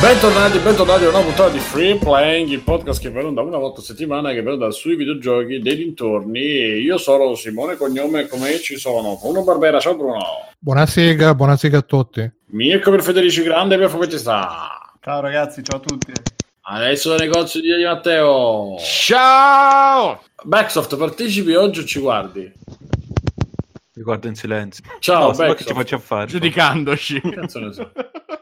Bentornati, bentornati a una puntata di Free Playing, il podcast che va da una volta a settimana che va sui videogiochi dei dintorni. Io sono Simone Cognome, come ci sono Bruno Barbera, ciao Bruno. Buonasera, buonasera a tutti. Mirko per Federici Grande, per come ci sta? Ciao ragazzi, ciao a tutti. Adesso il negozio di Matteo. Ciao! Backsoft, partecipi oggi o ci guardi? Mi guardo in silenzio. Ciao, no, Backsoft. che ci faccio fare? Giudicandoci. Che cazzo ne so?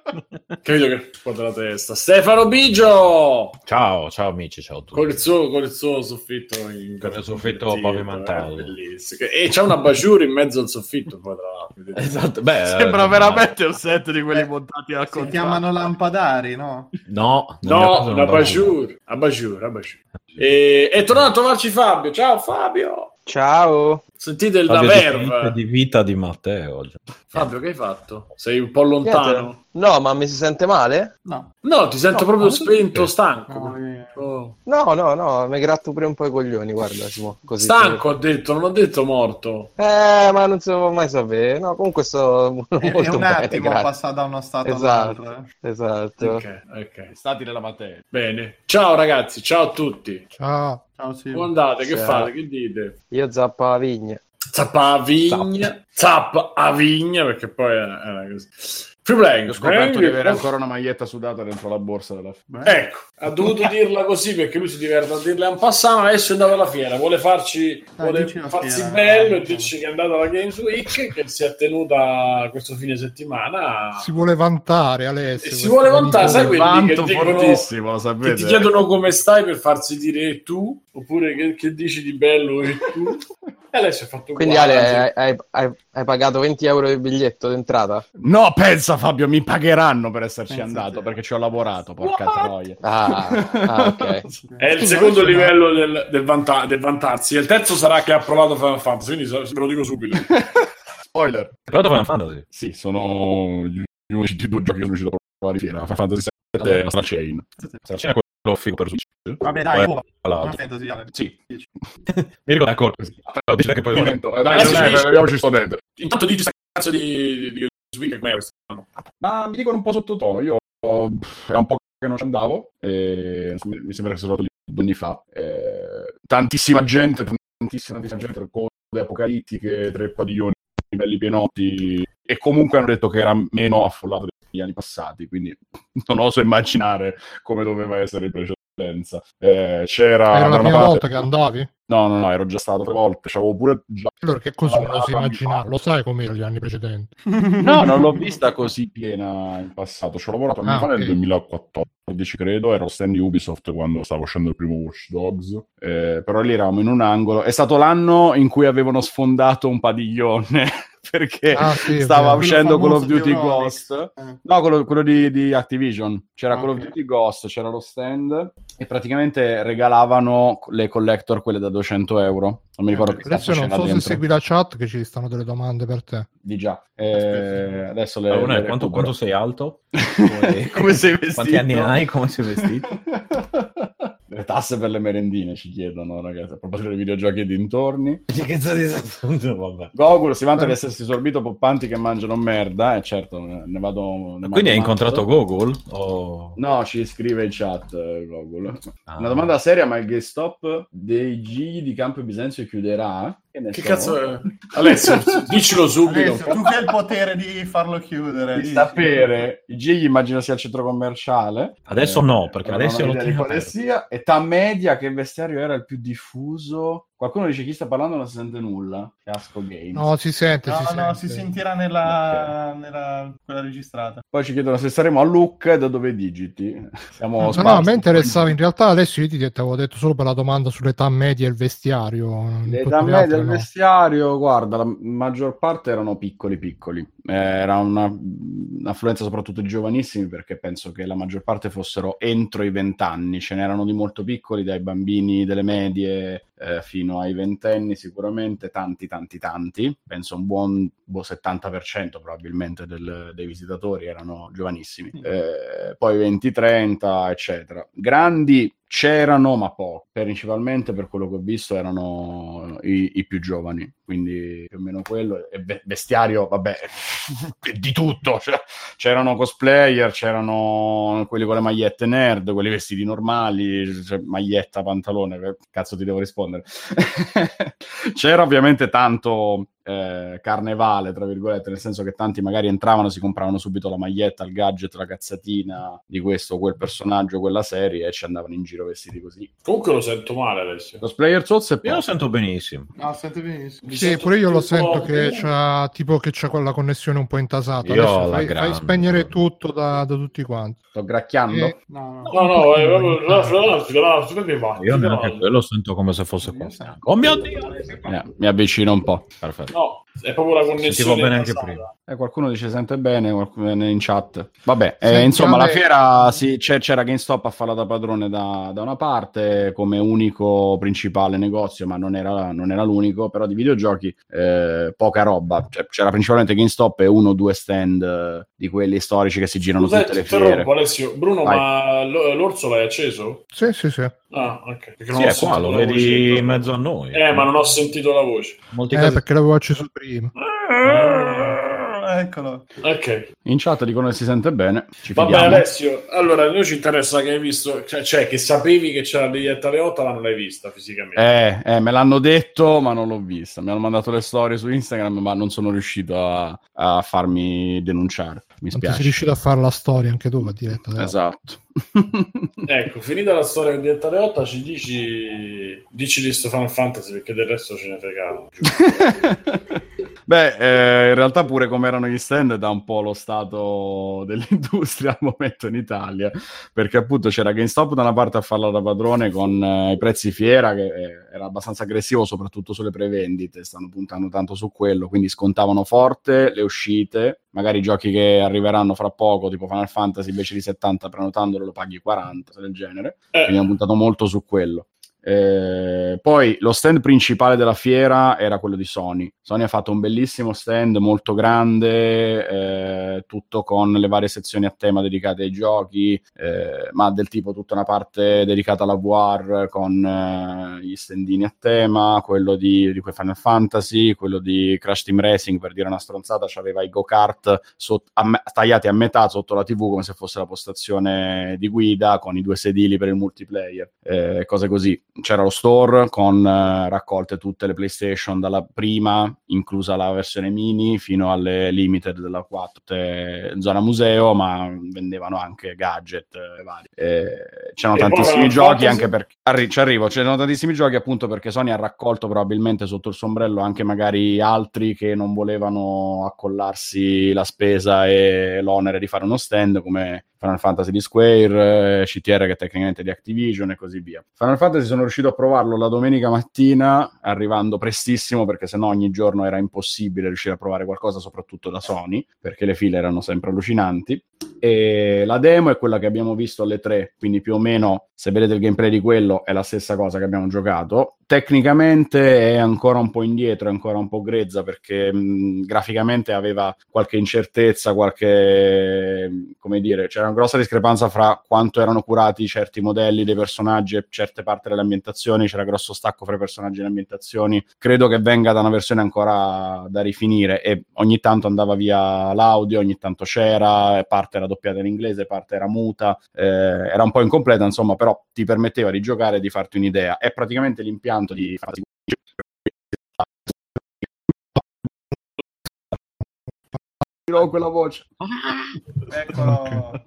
Capito che squadra la testa. Stefano Bigio! Ciao, ciao amici, ciao a tutti. Con il suo, con il suo soffitto in Con il soffitto pavimentato. eh, bellissimo. E c'è una baciura in mezzo al soffitto poi tra l'altro. Esatto, beh, Sembra eh, veramente un set di quelli Eh, montati al Si contrario. chiamano lampadari, no? No, No, non baciura, a baciura, a baciura. E, è tornato a trovarci Fabio. Ciao Fabio! Ciao. Sentite il da Fabio differente verve. di vita di Matteo oggi. Fabio, che hai fatto? Sei un po' lontano? No, ma mi si sente male? No. No, ti sento No, proprio spento, stanco. No, eh, Oh. No, no, no, mi gratto pure un po' i coglioni, guarda, Simo, così. Stanco, ho detto, non ho detto morto. Eh, ma non si può mai sapere. No, comunque sto molto È, un bene, attimo grazie. passare da uno stato Esatto, all'altro. eh. esatto. Ok, ok. Stati nella materia. Bene. Ciao ragazzi, ciao a tutti. Ciao. Ciao Simo. Come andate? Che Ciao. fate? Che dite? Io zappa la vigna. Zappa a vigna, zappa a vigna, perché poi era, così. Free playing, Ho scoperto di Eh, avere ancora una maglietta sudata dentro la borsa della Beh, Ecco, ha dovuto dirla così perché lui si diverte a dirla un passano, adesso è andato alla fiera, vuole farci, Dai, vuole farsi fiera. bello e dirci che è andato alla Games Week, che si è tenuta questo fine settimana. Si vuole vantare Alessio. E si vuole vantare, sai quelli che dicono- Che ti chiedono come stai per farsi dire "E tu, oppure che, che dici di bello e tu. E adesso è fatto Quindi uguale, Ale, hai, hai- hai pagato 20 euro il biglietto d'entrata? No, pensa Fabio, mi pagheranno per esserci Pensa andato te. perché ci ho lavorato, porca What? troia. Ah, ah, ok. È il secondo livello del, del, vanta- del vantarsi. E il terzo sarà che ha provato Final Fantasy, quindi ve lo dico subito. Spoiler. Però Final Fantasy. Sì, sono gli unici due giochi che sono riuscito a provare. Final Fantasy 7 e Astral Chain. Sarà c'è quello figo per Switch? Vabbè, dai, l'altro. non fantasy. Sì. Mi ricordo così. Però dici che poi Momento, eh, dai, Adesso sto dentro. Intanto dici sta cazzo di, Week, com'è quest'anno? Ma mi dicono un po' sottotono. Io è un po' che non ci andavo. E mi sembra che sono stato lì due anni fa. Eh, tantissima gente, tantissima, tantissima gente, code apocalittiche, tre padiglioni, belli pienotti. E comunque hanno detto che era meno affollato degli anni passati. Quindi non oso immaginare come doveva essere in precedenza. Eh, c'era Era la prima parte- volta che andavi? No, no, no, ero già stato tre volte. C'avevo pure già Allora che così non si fammi immaginare? fare. Lo sai com'era gli anni precedenti? No, non l'ho vista così piena in passato. Ci ho lavorato anni Ah, fa nel ok. 2014, credo. Ero stand di Ubisoft quando stava uscendo il primo Watch Dogs. Eh, però lì eravamo in un angolo. È stato l'anno in cui avevano sfondato un padiglione perché Ah, sì, stava vero. uscendo Call Quello of Duty. Ghost. Eh. No, quello, quello di, di Activision. C'era Ah, Call of. Duty Ghost, c'era lo stand e praticamente regalavano le collector, quelle da 200 euro. Non mi ricordo che Adesso non so se dentro. segui la chat che ci stanno delle domande per te. Di già. Eh, adesso le, Allora, le quanto, quanto sei alto? Come, Come sei vestito? Quanti anni hai? Come sei vestito? Le tasse per le merendine ci chiedono, ragazzi. A proposito dei videogiochi e dintorni. Che Vabbè. Gogol si vanta di essersi sorbito poppanti che mangiano merda. E certo, ne vado. ne Quindi hai incontrato. Google? O... No, ci scrive in chat eh, Gogol. Ah. Una domanda seria, ma il GameStop dei gigli di Campo Bisenzio chiuderà? Che, ne Che so? cazzo è? Alessio, dicelo subito. Alessio, tu che hai il potere di farlo chiudere. Di dici. sapere, i gigli immagino sia il centro commerciale. Adesso no, perché non lo idea di quale sia. Età media, che vestiario era il più diffuso? Qualcuno dice chi sta parlando non si sente nulla. Fiasco Games. No, si sente, No, si no, sente. si sentirà nella, nella quella registrata. Poi ci chiedono se saremo a Look e da dove digiti. Siamo No, no, sparsi. a me interessava in realtà Alessio io ti, avevo detto solo per la domanda sull'età media e il vestiario. L'età media no. vestiario, guarda, la maggior parte erano piccoli piccoli. Eh, Era una- un'affluenza soprattutto di giovanissimi perché penso che la maggior parte fossero entro i vent'anni. Ce n'erano di molto piccoli, dai bambini delle medie eh, fino ai ventenni sicuramente, tanti tanti tanti, penso un buon boh, 70% probabilmente del- dei visitatori erano giovanissimi, Eh, poi 20-30 eccetera. Grandi c'erano ma poco, principalmente per quello che ho visto erano i, i più giovani, quindi più o meno quello, e ve- vestiario vabbè di tutto, cioè, c'erano cosplayer, c'erano quelli con le magliette nerd, quelli vestiti normali, cioè, maglietta, pantalone, cazzo ti devo rispondere? C'era ovviamente tanto eh, carnevale, tra virgolette, nel senso che tanti magari entravano, si compravano subito la maglietta, il gadget, la cazzatina di questo o quel personaggio, quella serie e ci andavano in giro vestiti così. Comunque lo sento male, Alessio. Cosplayer Souls e Io poi... lo sento benissimo. No, sente benissimo. Mi Sì, sento pure io lo sento che bene. c'ha tipo che c'è quella connessione un po' intasata. Io Adesso fai, fai spegnere tutto da, da tutti quanti. Sto gracchiando? Eh, No, no. No, no, è proprio... Io neanche quello sento come se fosse qua. Oh mio Dio! Eh, mi avvicino un po'. Perfetto. No, è proprio la connessione. Sentivo bene anche passata. prima. Eh, qualcuno dice sente bene, qualcuno in chat. Vabbè, eh, insomma, la fiera sì, c'era GameStop a farla da padrone da, da una parte come unico principale negozio, ma non era, non era l'unico, però di videogiochi eh, poca roba. Cioè, c'era principalmente GameStop e uno o due stand eh, di quelli storici che si girano Scusate, tutte le fiere. Alessio. Bruno, Vai. ma l- l'orso l'hai acceso? Sì, sì, sì. Ah, ok. Perché non Sì, ho è qua, lo vedi in mezzo a noi. Eh, ma non ho sentito la voce. Molti Eh, casi- perché l'avevo acceso prima. dream. Ah, Eccolo. Ok. In chat dicono che si sente bene. Ci Vabbè, fidiamo. Alessio, allora, a noi ci interessa che hai visto, cioè, cioè, che sapevi che c'era la biglietta alle 8, ma non l'hai vista fisicamente. Eh, eh, me l'hanno detto, ma non l'ho vista. Mi hanno mandato le storie su Instagram, ma non sono riuscito a, a farmi denunciare. Mi Non ti sei spiace. riuscito a fare la storia anche tu, la diretta. dai. Esatto. Ecco, finita la storia di alle 8, ci dici, dici di sto Final Fantasy, perché del resto ce ne fregavo. Beh, eh, in realtà pure come erano gli stand da un po' lo stato dell'industria al momento in Italia, perché appunto c'era GameStop da una parte a farla da padrone con eh, i prezzi fiera che eh, era abbastanza aggressivo soprattutto sulle prevendite, stanno puntando tanto su quello, quindi scontavano forte le uscite, magari giochi che arriveranno fra poco, tipo Final Fantasy invece di 70 prenotandolo lo paghi 40, cose del genere, quindi Eh, hanno puntato molto su quello. Eh, poi lo stand principale della fiera era quello di Sony. Sony ha fatto un bellissimo stand molto grande, eh, tutto con le varie sezioni a tema dedicate ai giochi, eh, ma del tipo tutta una parte dedicata alla VR con eh, gli standini a tema, quello di, di Final Fantasy, quello di Crash Team Racing, per dire una stronzata, c'aveva i go-kart sot- a me- tagliati a metà sotto la TV come se fosse la postazione di guida con i due sedili per il multiplayer, eh, cose così. C'era lo store con eh, raccolte tutte le PlayStation dalla prima, inclusa la versione mini, fino alle limited della 4, tutte zona museo, ma vendevano anche gadget eh, vari. Eh, c'erano E tantissimi giochi anche perché arri- ci arrivo, c'erano tantissimi giochi appunto perché Sony ha raccolto probabilmente sotto il sombrello anche magari altri che non volevano accollarsi la spesa e l'onere di fare uno stand come Final Fantasy di Square, eh, CTR che è tecnicamente di Activision e così via. Final Fantasy sono riuscito a provarlo la domenica mattina arrivando prestissimo perché sennò ogni giorno era impossibile riuscire a provare qualcosa soprattutto da Sony perché le file erano sempre allucinanti e la demo è quella che abbiamo visto alle 3 quindi più o meno se vedete il gameplay di quello è la stessa cosa che abbiamo giocato tecnicamente è ancora un po' indietro è ancora un po' grezza perché mh, graficamente aveva qualche incertezza qualche come dire c'era una grossa discrepanza fra quanto erano curati certi modelli dei personaggi e certe parti delle ambientazioni c'era grosso stacco fra i personaggi e le ambientazioni. Credo che venga da una versione ancora da rifinire e ogni tanto andava via l'audio ogni tanto c'era parte era doppiata in inglese parte era muta eh, era un po' incompleta insomma però ti permetteva di giocare e di farti un'idea. È praticamente l'impianto di Dirò quella voce Eccolo.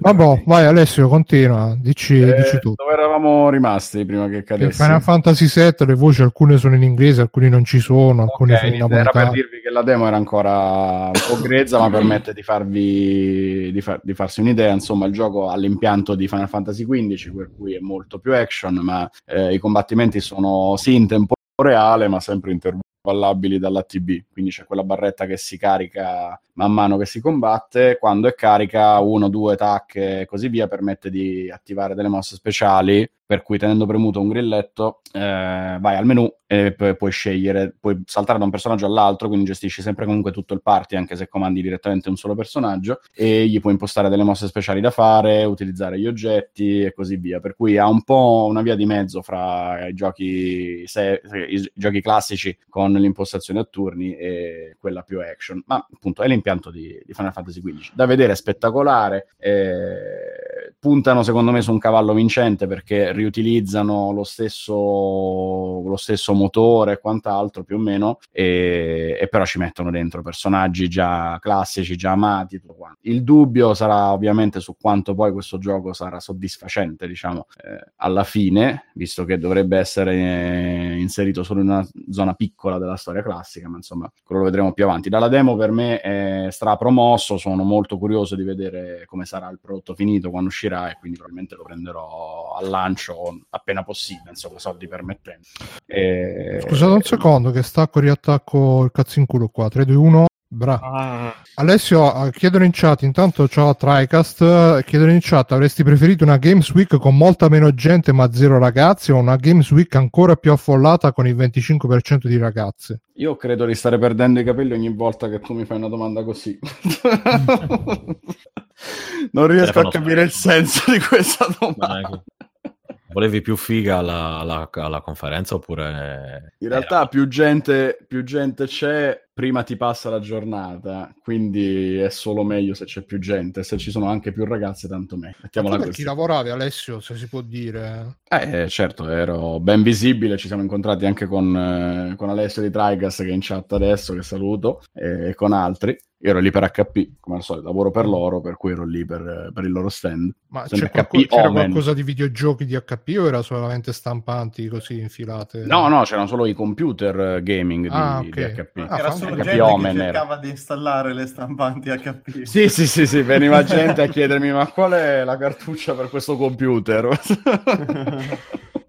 Vabbè, vai Alessio, continua, dici, Eh, dici tu. dove eravamo rimasti prima che cadesse Final Fantasy VII le voci alcune sono in inglese, alcune non ci sono, alcune Ok, sono in era per napoletano. dirvi che la demo era ancora un po' grezza, ma permette di, farvi, di, far- di farsi un'idea. Insomma, il gioco ha l'impianto di Final Fantasy XV, per cui è molto più action, ma eh, i combattimenti sono sì in tempo reale, ma sempre intervallabili dall'ATB. Quindi c'è quella barretta che si carica man mano che si combatte. Quando è carica, uno, due tac e così via, permette di attivare delle mosse speciali per cui tenendo premuto un grilletto eh, vai al menu e pu- puoi scegliere, puoi saltare da un personaggio all'altro, quindi gestisci sempre comunque tutto il party, anche se comandi direttamente un solo personaggio, e gli puoi impostare delle mosse speciali da fare, utilizzare gli oggetti e così via. Per cui ha un po' una via di mezzo fra i giochi, se- i giochi classici con l'impostazione a turni e quella più action. Ma appunto è l'impianto di, di Final Fantasy XV. Da vedere è spettacolare. Eh, puntano secondo me su un cavallo vincente perché riutilizzano lo stesso, lo stesso motore e quant'altro più o meno e, e, però ci mettono dentro personaggi già classici, già amati tutto quanto. il dubbio sarà ovviamente su quanto poi questo gioco sarà soddisfacente diciamo eh, alla fine visto che dovrebbe essere eh, inserito solo in una zona piccola della storia classica ma insomma quello lo vedremo più avanti dalla demo per me è strapromosso sono molto curioso di vedere come sarà il prodotto finito quando uscirà e quindi probabilmente lo prenderò al lancio appena possibile insomma soldi permettendo e... Scusate un secondo che stacco riattacco il cazzo in culo qua. 3, 2, 1 Bravo. Ah. Alessio, ah, chiedono in chat, intanto ciao a TriCast, chiedono in chat, avresti preferito una Games Week con molta meno gente ma zero ragazzi o una Games Week ancora più affollata con il 25% di ragazze? Io credo di stare perdendo i capelli ogni volta che tu mi fai una domanda così. non riesco a capire il senso di questa domanda. Volevi più figa alla, alla, alla conferenza oppure... In realtà più gente, più gente c'è, prima ti passa la giornata, quindi è solo meglio se c'è più gente, se ci sono anche più ragazze tanto meglio. Mettiamola così. chi lavoravi Alessio, se si può dire? Eh, certo, ero ben visibile, ci siamo incontrati anche con, eh, con Alessio di Trigas che è in chat adesso, che saluto, e con altri. Io ero lì per HP, come al solito, lavoro per loro, per cui ero lì per, per il loro stand. Ma c'è qualco, c'era qualcosa di videogiochi di HP o era solamente stampanti così infilate? No, no, c'erano solo i computer gaming di, ah, okay. di HP. Ah, era solo HP gente Omen che cercava era. di installare le stampanti HP. Sì, sì, sì, sì, veniva gente a chiedermi ma qual è la cartuccia per questo computer?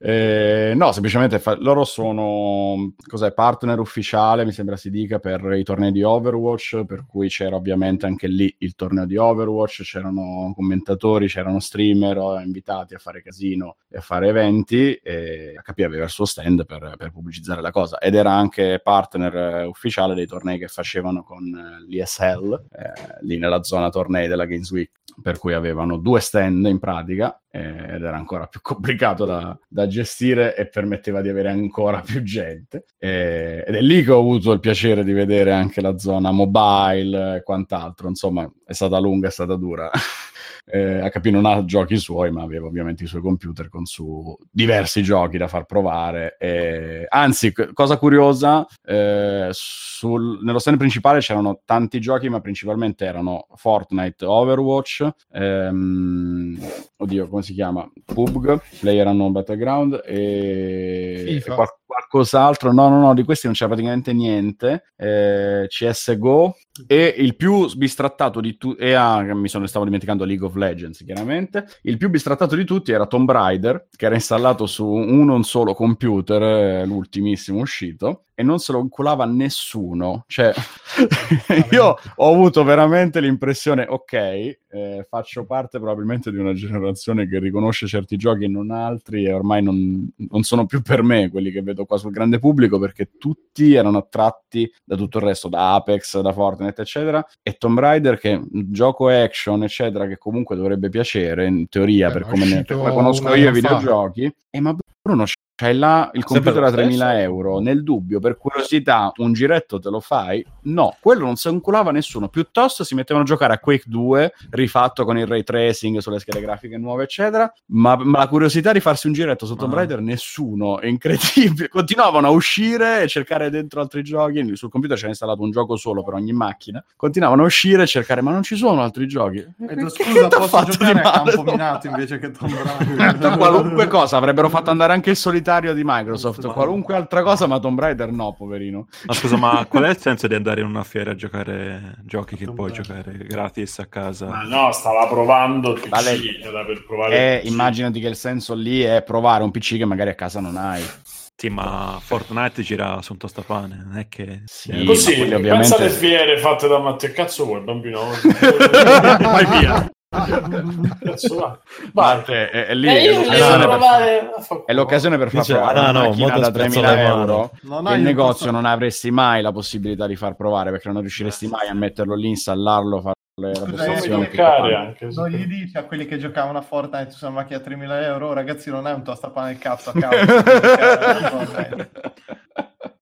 Eh, no, semplicemente fa- loro sono partner ufficiale, mi sembra si dica, per i tornei di Overwatch, per cui c'era ovviamente anche lì il torneo di Overwatch, c'erano commentatori, c'erano streamer invitati a fare casino e a fare eventi e HP aveva il suo stand per, per pubblicizzare la cosa ed era anche partner eh, ufficiale dei tornei che facevano con eh, l'ESL, eh, lì nella zona tornei della Games Week, per cui avevano due stand in pratica eh, ed era ancora più complicato da, da, gestire e permetteva di avere ancora più gente. Eh, ed è lì che ho avuto il piacere di vedere anche la zona mobile e quant'altro. Insomma, è stata lunga, è stata dura. eh, HP non ha giochi suoi, ma aveva ovviamente i suoi computer con su diversi giochi da far provare. E... Anzi, cosa curiosa, eh, sul... nello stand principale c'erano tanti giochi, ma principalmente erano Fortnite, Overwatch, ehm... oddio, come si chiama? PUBG, Player Unknown Battleground e, e qual- qualcos'altro. No, no, no, di questi non c'era praticamente niente. Eh, CSGO e il più bistrattato di tutti, e ah, mi sono, stavo dimenticando League of Legends, chiaramente. Il più bistrattato di tutti era Tomb Raider, che era installato su uno solo computer, eh, l'ultimissimo uscito, e non se lo inculava nessuno. Cioè, io ho avuto veramente l'impressione, ok, eh, faccio parte probabilmente di una generazione che riconosce certi giochi e non altri, e ormai non, non sono più per me quelli che vedo qua sul grande pubblico, perché tutti erano attratti da tutto il resto, da Apex, da Fortnite, eccetera, e Tomb Raider, che un gioco action, eccetera, che comunque dovrebbe piacere, in teoria, Beh, per come, ne, per conosco io i videogiochi. E eh, ma Bruno, c'hai là il computer a 3.000 euro, nel dubbio, per curiosità, un giretto te lo fai? No, quello non si inculava nessuno, piuttosto si mettevano a giocare a Quake 2, rifatto con il ray tracing sulle schede grafiche nuove, eccetera, ma, ma la curiosità di farsi un giretto su Tomb ah. Raider, nessuno, è incredibile. Continuavano a uscire e cercare dentro altri giochi, sul computer c'era installato un gioco solo per ogni macchina, continuavano a uscire e cercare, ma non ci sono altri giochi. E tu, scusa, posso giocare a campo minato invece che Tomb Raider? qualunque cosa, avrebbero fatto andare anche il solitario proprietario di Microsoft, ma... qualunque altra cosa, ma Tomb Raider no, poverino. Ma scusa, ma qual è il senso di andare in una fiera a giocare giochi che puoi giocare gratis a casa? Ma no, stava provando il PC vale. per provare. Eh, immaginati che il senso lì è provare un PC che magari a casa non hai. Sì, ma Fortnite gira su un tostapane, non è che... Sì, Così, ovviamente... pensa alle fiere fatte da Matteo, cazzo vuoi bambino? Vai via! Parte, è, è lì eh, è, l'occasione per, è l'occasione per far Dice, provare ah, no, una macchina da 3.000 euro no, il negozio posso... non avresti mai la possibilità di far provare perché non riusciresti mai a metterlo lì, installarlo, fare le anche, non gli dici a quelli che giocavano a Fortnite su una macchina a 3.000 euro? Ragazzi non è un tostapane il cazzo a caso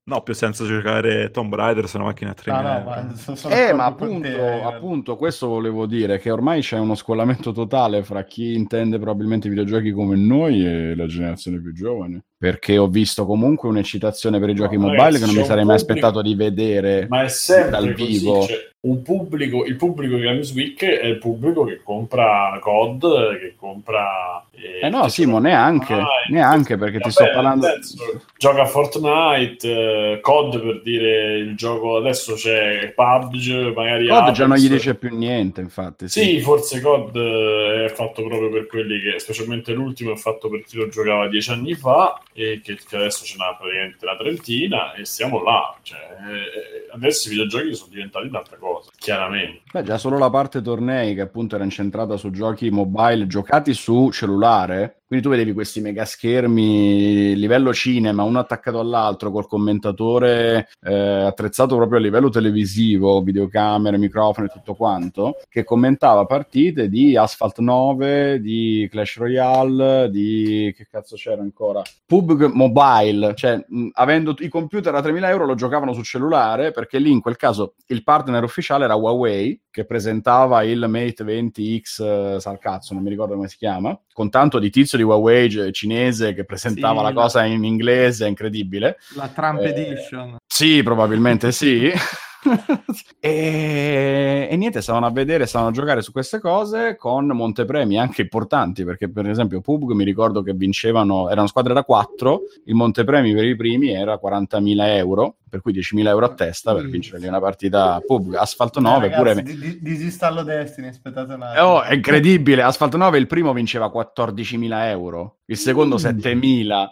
No, più senza giocare Tomb Raider su una macchina a 3 no, no, ma Eh, ma appunto, te, appunto, questo volevo dire, che ormai c'è uno scollamento totale fra chi intende probabilmente i videogiochi come noi e la generazione più giovane. Perché ho visto comunque un'eccitazione per i giochi no, mobile che non mi sarei mai aspettato di vedere ma è sempre dal vivo. Così, cioè, pubblico, il pubblico di Games Week è il pubblico che compra COD, che compra... Eh, eh no, Simo, neanche, neanche perché vabbè, ti sto parlando... Senso, gioca Fortnite, eh, COD per dire il gioco, adesso c'è PUBG, magari... COD Apex. già non gli dice più niente, infatti. Sì, sì forse COD è fatto proprio per quelli che, specialmente l'ultimo, è fatto per chi lo giocava dieci anni fa e che, che adesso ce n'ha praticamente una trentina e siamo là. Cioè, eh, adesso i videogiochi sono diventati un'altra cosa cosa, chiaramente. Beh, già solo la parte tornei che appunto era incentrata su giochi mobile giocati su cellulare quindi tu vedevi questi mega schermi livello cinema, uno attaccato all'altro, col commentatore eh, attrezzato proprio a livello televisivo, videocamere, microfoni e tutto quanto, che commentava partite di Asphalt 9, di Clash Royale, di che cazzo c'era ancora? PUBG Mobile, cioè mh, avendo i computer a 3.000 euro lo giocavano sul cellulare perché lì in quel caso il partner ufficiale era Huawei che presentava il Mate 20X, eh, sal cazzo, non mi ricordo come si chiama, con tanto di tizio di Huawei cinese che presentava sì, la, la cosa in inglese, incredibile. La Trump eh, Edition. Sì, probabilmente sì. e, e, niente, stavano a vedere, stavano a giocare su queste cose con montepremi anche importanti, perché per esempio PUBG mi ricordo che vincevano, erano squadre da 4, il montepremi per i primi era 40.000 euro, per cui 10.000 euro a testa per vincere lì una partita PUBG. Asfalto 9 eh, ragazzi, pure... Di, disinstallo Destiny, aspettate un attimo. Oh, è incredibile, Asfalto 9 il primo vinceva 14.000 euro, il secondo mm. 7.000.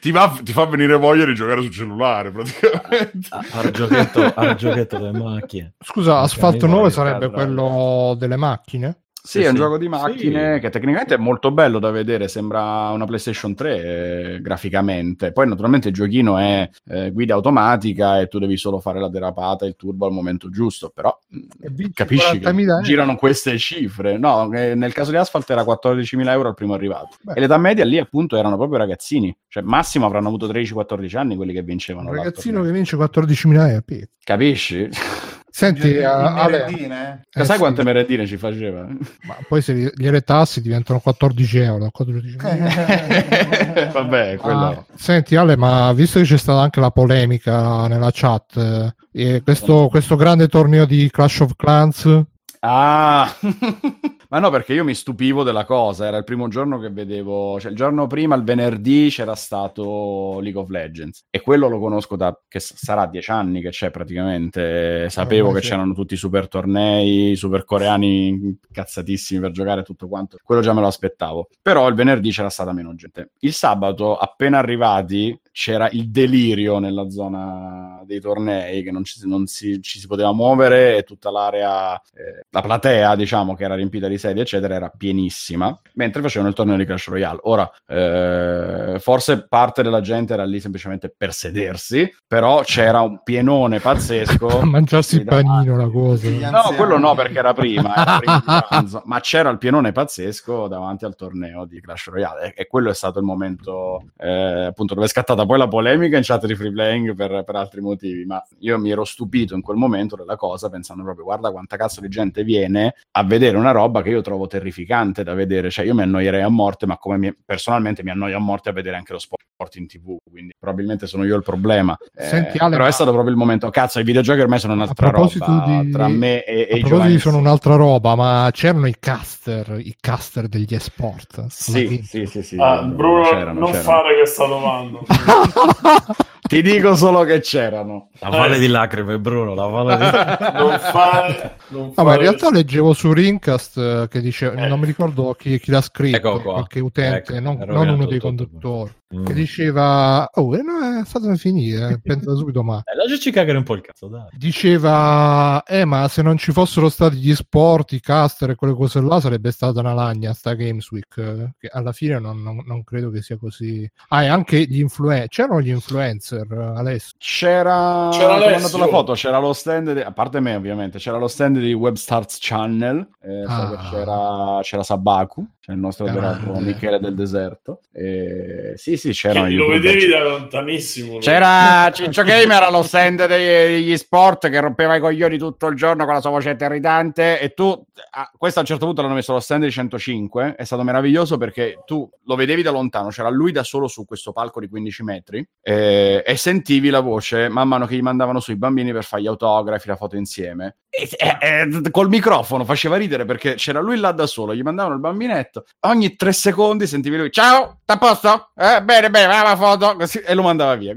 ti, va, ti, fa venire voglia di giocare sul cellulare praticamente. Al giochetto, al giochetto delle macchine. Scusa, Asfalto 9 sarebbe quello delle macchine? Sì, è un gioco di macchine sì. che tecnicamente è molto bello da vedere, sembra una PlayStation 3 eh, graficamente. Poi naturalmente il giochino è eh, guida automatica e tu devi solo fare la derapata e il turbo al momento giusto, però capisci che girano queste cifre. No, eh, nel caso di Asphalt era 14.000 euro al primo arrivato. Beh. E l'età media lì appunto erano proprio ragazzini, cioè massimo avranno avuto 13-14 anni quelli che vincevano. Un ragazzino che vince 14.000 euro. Capisci? Senti, uh, Ale, eh, sai quante merendine ci faceva? Ma poi se li retassi diventano 14 euro. 14 Vabbè, quello. Ah, senti, Ale, ma visto che c'è stata anche la polemica nella chat, eh, questo, questo grande torneo di Clash of Clans Ah, ma no, perché io mi stupivo della cosa. Era il primo giorno che vedevo, cioè il giorno prima, il venerdì, c'era stato League of Legends. E quello lo conosco da che sarà dieci anni che c'è praticamente. Sapevo oh, che sì. c'erano tutti i super tornei, super coreani cazzatissimi per giocare tutto quanto. Quello già me lo aspettavo. Però il venerdì c'era stata meno gente. Il sabato, appena arrivati, c'era il delirio nella zona dei tornei, che non ci, non si, ci si poteva muovere e tutta l'area, eh, la platea, diciamo, che era riempita di sedie, eccetera, era pienissima, mentre facevano il torneo di Clash Royale. Ora, eh, forse parte della gente era lì semplicemente per sedersi, però c'era un pienone pazzesco. Mangiarsi il panino, la cosa. No, quello no, perché era prima, era prima ma c'era il pienone pazzesco davanti al torneo di Clash Royale e, e quello è stato il momento, eh, appunto, dove è scattata poi la polemica in chat di free playing per, per, altri motivi, ma io mi ero stupito in quel momento della cosa pensando proprio guarda quanta cazzo di gente viene a vedere una roba che io trovo terrificante da vedere, cioè io mi annoierei a morte, ma come mi, personalmente mi annoio a morte a vedere anche lo sport in tv, quindi probabilmente sono io il problema. Senti, eh, Ale, però è stato proprio il momento, cazzo, i videogiochi ormai sono un'altra roba di... tra me e, e i giovani. sono un'altra roba, ma c'erano i caster, i caster degli esport. Sì, sì, sì, sì, ah, Bruno, c'erano, non c'erano. fare questa domanda. Ti dico solo che c'erano. La valle eh. di lacrime, Bruno. La valle di... non fare. Non no, ma in realtà leggevo su Rincast eh, che dice, eh. non mi ricordo chi, chi l'ha scritto, ecco qualche utente, ecco, non, non uno dei conduttori. Mm. Che diceva, oh, eh, no, fatemi finire, pensa subito ma. Eh, lasciaci cagare un po' il cazzo, dai. Diceva, eh, ma se non ci fossero stati gli sport, i caster e quelle cose là, sarebbe stata una lagna sta Games Week. Che alla fine non, non, non credo che sia così. Ah, e anche gli influencer. C'erano gli influencer, Alessio? C'era. C'era Alessio. la foto, c'era lo stand, di... a parte me ovviamente, c'era lo stand di Webstars Channel. Eh, ah. c'era, c'era Sabaku c'è il nostro adorato Michele del Deserto. E... Sì, sì, c'era. Lo vedevi da lontanissimo. C'era Ciccio Gamer allo stand degli sport che rompeva i coglioni tutto il giorno con la sua voce irritante. E tu, a questo a un certo punto l'hanno messo allo stand di 105. È stato meraviglioso perché tu lo vedevi da lontano, c'era lui da solo su questo palco di 15 metri e, e sentivi la voce man mano che gli mandavano sui bambini per fare gli autografi, la foto insieme. E, e, e, col microfono faceva ridere perché c'era lui là da solo, gli mandavano il bambinetto. Ogni tre secondi sentivi lui, ciao, sta a posto? Eh, bene, bene, va la foto, così, e lo mandava via.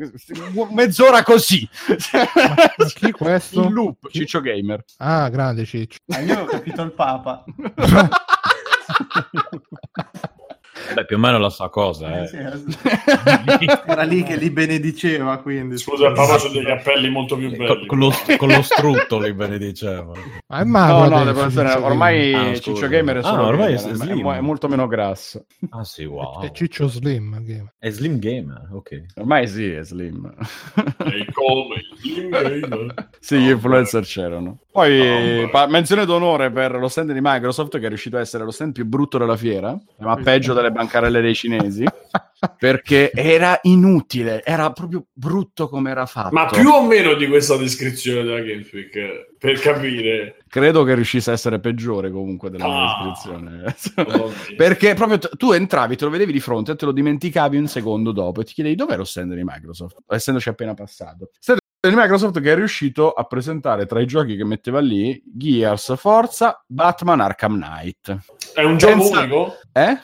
Mezz'ora così. Ma, ma chi questo? Il loop, chi? Ciccio Gamer. Ah, grande Ciccio. Ah, io ho capito il Papa. Beh, più o meno la sua cosa. Eh. Era lì che li benediceva. Quindi. Scusa, a proposito dei cappelli molto più belli. Con, lo, con lo strutto li benediceva. Ma è mago. No, no, essere, ormai ah, Ciccio Gamer è, solo ah, ormai gamer, è, slim. è, molto meno grasso. Ah sì, wow. È Ciccio Slim. Gamer. È Slim Gamer, ok. Ormai sì, è Slim. slim sì, gli influencer c'erano. Poi, oh, pa- menzione d'onore per lo stand di Microsoft che è riuscito a essere lo stand più brutto della fiera, ma peggio delle bancarelle dei cinesi perché era inutile, era proprio brutto come era fatto. Ma più o meno di questa descrizione della Games Week, per capire. Credo che riuscisse a essere peggiore comunque della ah, descrizione. perché proprio t- tu entravi, te lo vedevi di fronte e te lo dimenticavi un secondo dopo e ti chiedevi dov'è lo stand di Microsoft, essendoci appena passato. Di Microsoft che è riuscito a presentare tra i giochi che metteva lì Gears, Forza, Batman Arkham Knight. È un gioco Pensa... unico? Eh?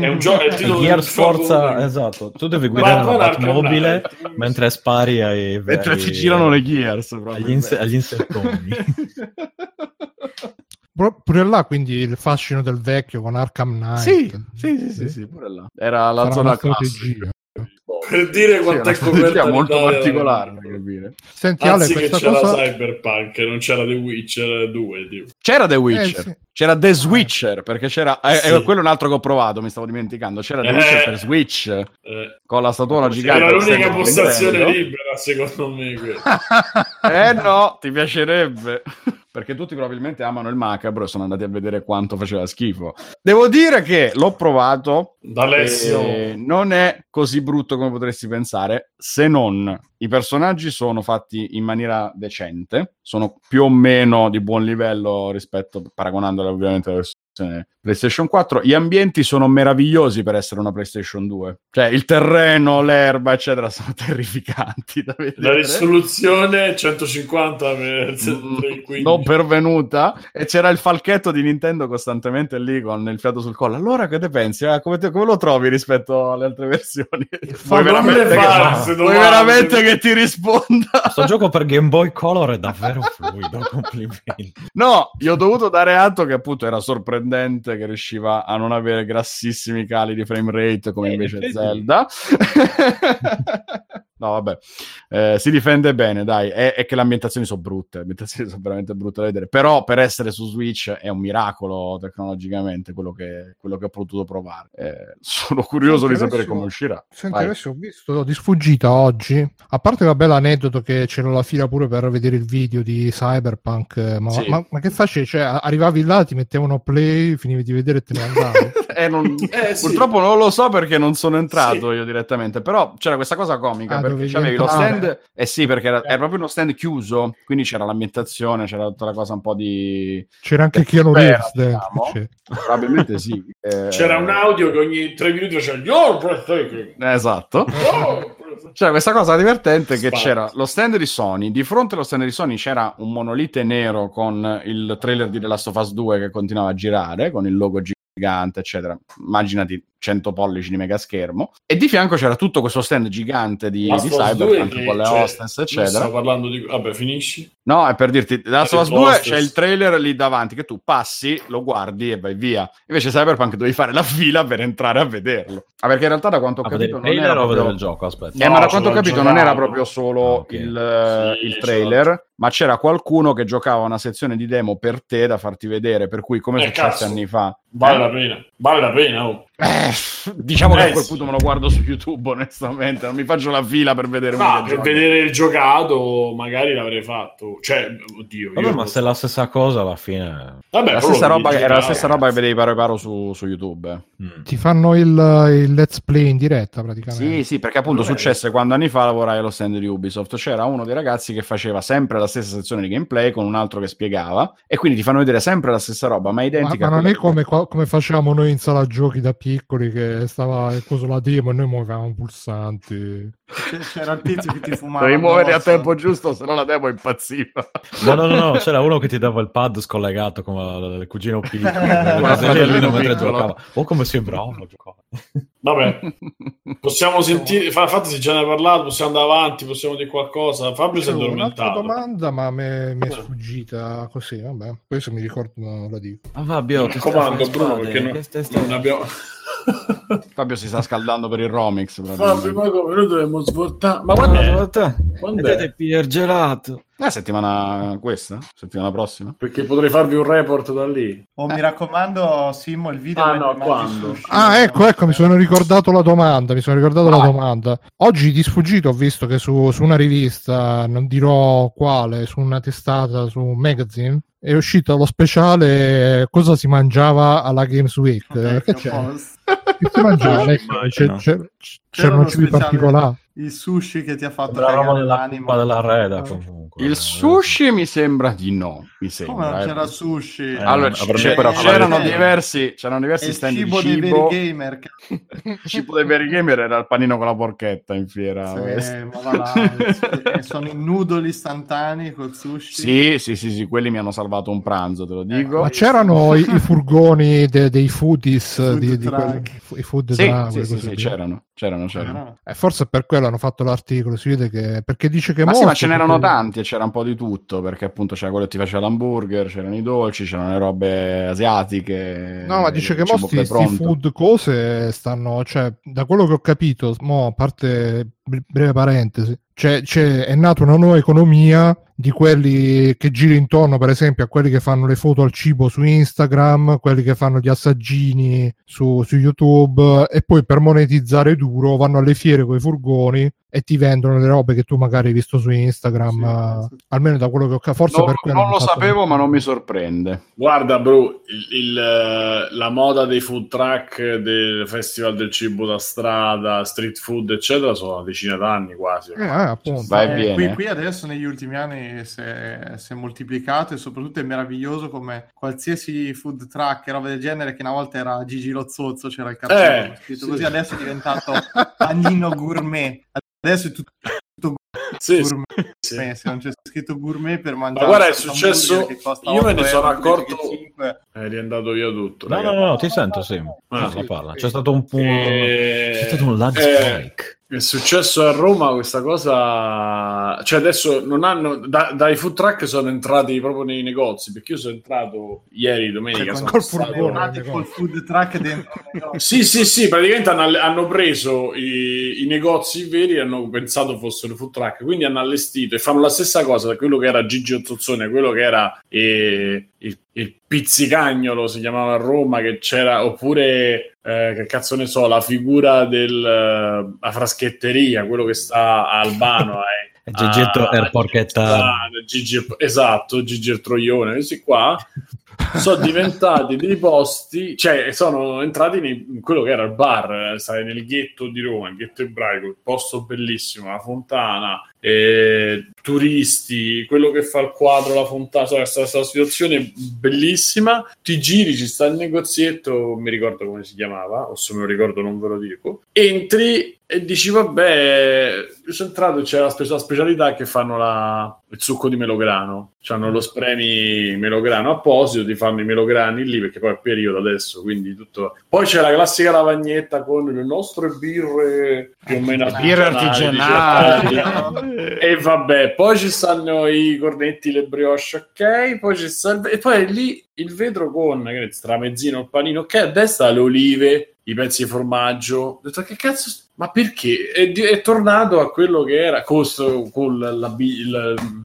È un gioco è Gears Forza, unico. esatto. Tu devi guidare Batman una Batmobile mentre spari ai mentre ai... ti girano le Gears agli, ins- agli insettoni. pure là quindi il fascino del vecchio con Arkham Knight sì sì sì, sì, sì pure là era la Sarà zona strategia per dire quanto sì, è coperta molto particolare da capire. Senti, Ale, Anzi che c'era cosa... Cyberpunk non c'era The Witcher 2 tipo. c'era The Witcher eh, sì. c'era The Switcher perché c'era eh, sì. eh, quello è un altro che ho provato mi stavo dimenticando c'era The eh, Witcher per Switch eh. con la statuola gigante era l'unica postazione libera secondo me eh no ti piacerebbe perché tutti probabilmente amano il macabro e sono andati a vedere quanto faceva schifo. Devo dire che l'ho provato. D'Alessio. non è così brutto come potresti pensare, se non i personaggi sono fatti in maniera decente, sono più o meno di buon livello rispetto, paragonandole ovviamente alla PlayStation 4. Gli ambienti sono meravigliosi per essere una PlayStation 2. Cioè, il terreno, l'erba, eccetera, sono terrificanti da vedere. La risoluzione 150 Hz, mm, non pervenuta. E c'era il falchetto di Nintendo costantemente lì con il fiato sul collo. Allora, che ne pensi? Eh, come, te, come, lo trovi rispetto alle altre versioni? Vuoi veramente, che, veramente che ti risponda? Questo gioco per Game Boy Color è davvero fluido. Complimenti. No, gli ho dovuto dare atto che appunto era sorprendente che riusciva a non avere grassissimi cali di frame rate come invece Zelda. no, vabbè, eh, si difende bene, dai. È, è, che le ambientazioni sono brutte, le ambientazioni sono veramente brutte da vedere. Però per essere su Switch è un miracolo tecnologicamente quello che, quello che ho potuto provare. Eh, sono curioso Senti, di sapere adesso, come uscirà. Senti, adesso ho visto di sfuggita oggi, a parte vabbè l'aneddoto che c'era la fila pure per vedere il video di Cyberpunk, eh, ma, sì. ma, ma che facevi? Cioè, arrivavi là, ti mettevano play, finivi di vedere e te ne andavi. eh, non, eh, sì. Purtroppo non lo so perché non sono entrato sì. io direttamente, però c'era questa cosa comica. Ah, perché c'avevi lo stand, eh sì, perché era, era, proprio uno stand chiuso, quindi c'era l'ambientazione, c'era tutta la cosa un po' di. C'era anche Keanu Reeves diciamo. Probabilmente sì. Eh... C'era un audio che ogni tre minuti faceva Your breathtaking. Esatto. Oh, c'era questa cosa divertente Spazio. che c'era lo stand di Sony, di fronte allo stand di Sony c'era un monolite nero con il trailer di The Last of Us 2 che continuava a girare, con il logo gigante, eccetera. Immaginati 100 pollici di mega schermo e di fianco c'era tutto questo stand gigante di, di Cyberpunk con le cioè, hostess eccetera stavo parlando di vabbè finisci no è per dirti da Last of 2 c'è il trailer lì davanti che tu passi lo guardi e vai via invece Cyberpunk dovevi fare la fila per entrare a vederlo ah, perché in realtà da quanto ho capito non era proprio... il gioco aspetta eh, no, ma da quanto ho capito non era proprio solo ah, okay. il, sì, il trailer ma c'era qualcuno che giocava una sezione di demo per te da farti vedere, per cui come eh, successo anni fa. Vale eh? la pena, vale la pena. Oh. Eh, diciamo eh, che a quel punto me lo guardo su YouTube, onestamente, non mi faccio la fila per vedere Ma per vedere il giocato, magari l'avrei fatto. Cioè, oddio. Vabbè, ma se è la stessa cosa alla fine. Vabbè, la stessa roba, era la stessa roba che vedevi paro paro su, su YouTube. Eh. Mm. Ti fanno il, il, let's play in diretta praticamente. Sì, sì, perché appunto Vabbè. successe quando anni fa lavorai allo stand di Ubisoft. C'era uno dei ragazzi che faceva sempre la stessa sezione di gameplay con un altro che spiegava e quindi ti fanno vedere sempre la stessa roba, ma identica. Ma, ma non è come, come facevamo noi in sala giochi da piccoli che stava coso la demo e noi muovevamo pulsanti. C'era il tizio che ti fumava. Devi muovere a tempo giusto, se no la demo impazziva. No, no, no, no, c'era uno che ti dava il pad scollegato come il cugino giocava. O come sembrava giocava. Vabbè, possiamo sentire. Infatti, se già ne hai parlato, possiamo andare avanti. Possiamo dire qualcosa. Fabio si è addormentato. Un'altra domanda, ma mi è sfuggita così. Vabbè, poi se mi ricordo, non la dico. Ah, Fabio, mi raccomando, Bruno, perché non, non abbiamo. Fabio si sta scaldando per il Romix. Fabio, ma come noi dovremmo svoltare? Ma quando è? Quando è? Pier gelato. La settimana questa? Settimana prossima? Perché potrei farvi un report da lì. Oh, eh. mi raccomando, Simo, il video. Ah, no, quando? Ah, ecco, ecco, mi sono ricordato la domanda. Mi sono ricordato ah. la domanda. Oggi di sfuggito ho visto che su, su una rivista, non dirò quale, su una testata, su un magazine, è uscito lo speciale cosa si mangiava alla Games Week. Okay, che c'è? Che si mangiava? C'è, c'è, c'erano cibi particolari il sushi che ti ha fatto la roba dell'anima della reda comunque. il sushi mi sembra di no mi sembra come eh. c'era sushi? Eh, allora c- c- c'erano diversi c'erano diversi stand cibo di cibo dei veri gamer il cibo dei veri gamer era il panino con la porchetta in fiera sì, là, sono i noodle istantanei col sushi. Sì sì sì sì quelli mi hanno salvato un pranzo te lo eh, dico. Ma c'erano i, i furgoni de, dei foodies food di, di quelli, i food sì, truck, sì, sì, sì c'erano c'erano, c'erano. Eh, forse per quello hanno fatto l'articolo, si vede che perché dice che ma sì, ma ce n'erano perché... tanti e c'era un po' di tutto, perché appunto c'era quello che ti faceva l'hamburger, c'erano i dolci, c'erano le robe asiatiche. No, ma dice che molti food cose stanno, cioè, da quello che ho capito, mo, a parte breve parentesi, c'è, c'è, è nata una nuova economia di quelli che gira intorno, per esempio, a quelli che fanno le foto al cibo su Instagram, quelli che fanno gli assaggini su, su YouTube e poi per monetizzare duro vanno alle fiere con i furgoni e ti vendono le robe che tu magari hai visto su Instagram, sì, sì. almeno da quello che ho capito. Forse no, per quello non lo sapevo, ma non mi sorprende. Guarda, bro, il, il, eh, la moda dei food truck del Festival del Cibo da strada, street food, eccetera, sono una decina d'anni quasi. Eh, appunto. Vai eh, qui, qui, adesso negli ultimi anni si è, si è, moltiplicato e soprattutto è meraviglioso come qualsiasi food truck e roba del genere che una volta era Gigi Lozzozzo, c'era il cartone eh, scritto sì. così, adesso è diventato Panino Gourmet Adesso è tutto, tutto sì, gourmet. Sì. Se non c'è scritto gourmet per mangiare. Ma guarda, è successo. Io me ne sono accorto. È riandato via tutto. No, no, no, ti sento, sì. Ah, sì. C'è stato un po'. E... C'è stato un lag eh... spike. È successo a Roma questa cosa, cioè adesso non hanno, da, dai food truck sono entrati proprio nei negozi, perché io sono entrato ieri, domenica, cioè, col, furgone, col food truck dentro. sì, sì, sì, praticamente hanno, hanno preso i, i, negozi veri e hanno pensato fossero food truck, quindi hanno allestito e fanno la stessa cosa da quello che era Gigi Ottozzone, quello che era eh, il, il pizzicagnolo si chiamava a Roma che c'era oppure eh, che cazzo ne so la figura della uh, fraschetteria quello che sta a Albano eh, Gigetto er porchetta. Gigi, esatto Gigi il Troione questi qua sono diventati dei posti, cioè sono entrati in quello che era il bar, sai, nel ghetto di Roma, il ghetto ebraico, il posto bellissimo, la fontana, eh, turisti, quello che fa il quadro, la fontana, cioè, questa, questa situazione bellissima, ti giri, ci sta il negozietto, mi ricordo come si chiamava, o se me lo ricordo non ve lo dico, entri e dici vabbè, sono entrato c'è la, spe- la specialità che fanno la, il succo di melograno, hanno lo spremi melograno apposito, ti fanno i melograni lì perché poi è periodo adesso, quindi tutto... Poi c'è la classica lavagnetta con le nostre birre più o meno birre artigianali e vabbè, poi ci stanno i cornetti, le brioche, ok, poi ci sta e poi lì il vetro con che ne, tramezzino, il panino, ok, a destra le olive, i pezzi di formaggio. Ho detto che cazzo, ma perché? È, è tornato a quello che era con, con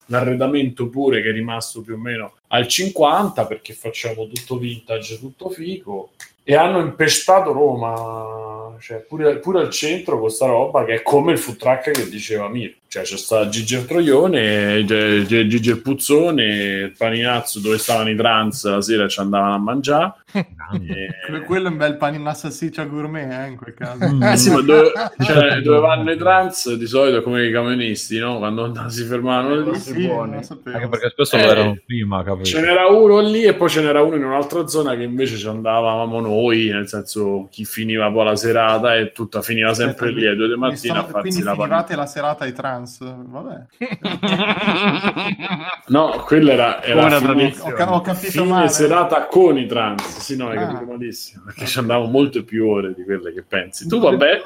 l'arredamento pure che è rimasto più o meno al 50 perché facciamo tutto vintage, tutto figo e hanno impestato Roma, cioè pure, pure al centro con sta roba che è come il food truck che diceva Mir. Cioè c'è sta Gigi il Troione, Gigi il Puzzone, il Paninazzo dove stavano i trans la sera ci andavano a mangiare. Que- Quello è un bel panino salsiccia gourmet, eh, in quel caso. Eh sì, ma dove, cioè, dove vanno i trans di solito è come i camionisti, no? Quando si fermavano lì. Sì, sapevo. Anche perché spesso Eh, lo erano prima, capito? Ce n'era uno lì e poi ce n'era uno in un'altra zona che invece ci andavamo noi, nel senso chi finiva poi la serata e tutta finiva sempre lì alle due di mattina a farsi la finivate la serata ai trans. Vabbè. No, quella era, era una fine- tradizione. Ho capito fine male. serata con i trans. Sì, no, hai Ah. capito malissimo, perché ci andavo molte più ore di quelle che pensi. Tu vabbè.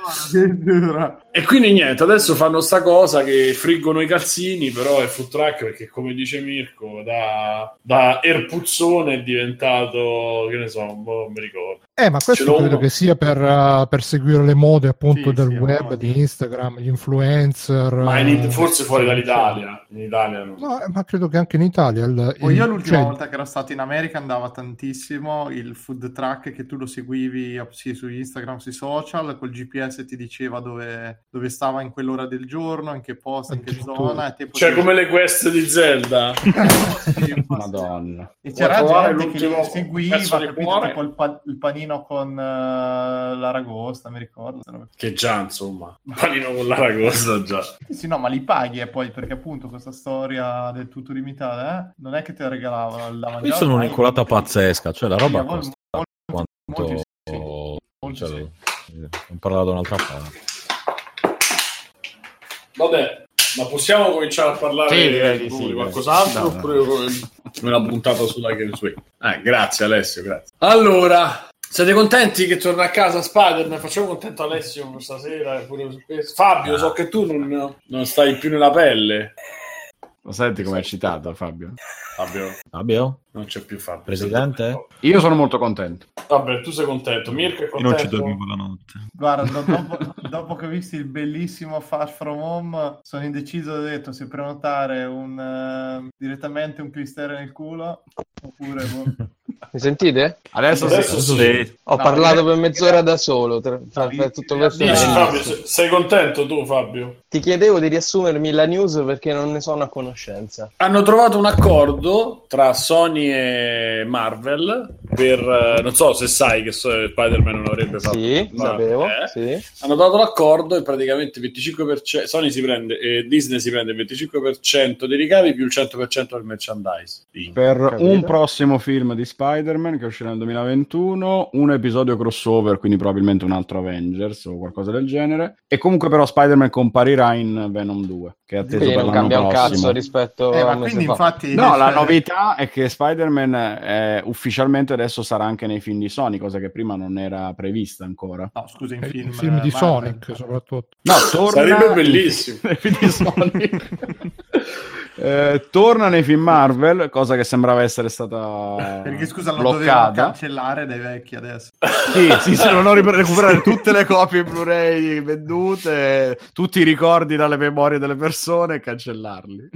E quindi niente, adesso fanno sta cosa che friggono i calzini, però è food truck perché come dice Mirko, da, da Erpuzzone è diventato, che ne so, non mi ricordo. Eh, ma questo credo uno. che sia per, uh, per seguire le mode appunto Sì, del sì, web, no. di Instagram, gli influencer. Ma in- eh, forse fuori dall'Italia. In Italia no. No, eh, ma credo che anche in Italia. il- il- io l'ultima cioè, volta che ero stato in America andava tantissimo il food truck che tu lo seguivi sì, su Instagram, sui social, col GPS ti diceva dove, dove stava in quell'ora del giorno, in che posto, in che zona. E Cioè potevi- come le quest di Zelda. Madonna. E c'era trovare gente che l'ultimo li seguiva, capito? Tipo il, pa- il panino con eh, l'aragosta, mi ricordo. Che già, insomma, panino con l'aragosta già. Sì, sì, no, ma li paghi e poi perché appunto questa storia del tutto limitata, eh, non è che te la regalavano il da mangiare. Questa è ma un'inculata hai- pazzesca, cioè la roba Sì, costa molto- quanto... molti sì, molti cioè, sì. eh, Non parlavo da un'altra parte. Vabbè, ma possiamo cominciare a parlare Sì, direi di sì, qualcos'altro dai. oppure me l'ha puntata sulla Game Sway? Eh, grazie Alessio, grazie. Allora, siete contenti che torna a casa Spider-Man? Facciamo contento Alessio stasera. pure. Fabio, so che tu non, non stai più nella pelle. Lo senti com'è eccitata Fabio? Fabio, Fabio? non c'è più Fabio. Presidente? Io sono molto contento. Vabbè, tu sei contento. Mirko è Io contento. non ci dormivo la notte. Guarda, do- dopo, dopo che ho visto il bellissimo Far From Home, sono indeciso, ho detto, se prenotare un, eh, direttamente un clister nel culo oppure... Mi sentite? Adesso, Adesso sì. sì. Ho No, parlato per mezz'ora da solo, tra, tra- per io- tutto questo. Dici Eh, Fabio, se- sei contento tu Fabio? Ti chiedevo di riassumermi la news perché non ne sono a conoscenza. Hanno trovato un accordo tra Sony e Marvel per, eh, non so se sai che Spider-Man non avrebbe fatto Sì, ma- sapevo. eh. Sì. hanno dato l'accordo e praticamente 25% Sony si prende e Disney si prende il 25% dei ricavi più il 100% del merchandise Per Capito. un prossimo film di Spider-Man che uscirà nel 2021, un episodio crossover, quindi probabilmente un altro Avengers o qualcosa del genere. E comunque però Spider-Man comparirà in Venom 2, che è atteso Quindi per non cambia un cazzo rispetto Eh, a ma quindi fa. infatti... No, la novità è che Spider-Man eh, ufficialmente adesso sarà anche nei film di Sony, cosa che prima non era prevista ancora. No, scusa, in i film... film, di eh, Sonic soprattutto. No, torna Sarebbe bellissimo. nei film di Sony. Eh, torna nei film Marvel, cosa che sembrava essere stata Perché scusa, lo dovevano cancellare dai vecchi adesso. Sì, sì, se non ho ric- recuperare tutte le copie Blu-ray vendute, tutti i ricordi dalle memorie delle persone e cancellarli.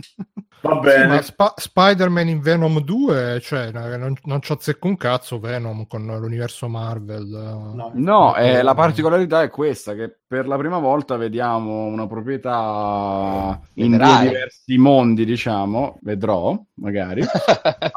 va Sì, bene ma Sp- Spider-Man in Venom 2, cioè, no, non, non ci azzecca un cazzo Venom con l'universo Marvel. eh. No. No, eh, la particolarità è questa, che per la prima volta vediamo una proprietà in Vedrai. due diversi mondi, diciamo, vedrò, magari.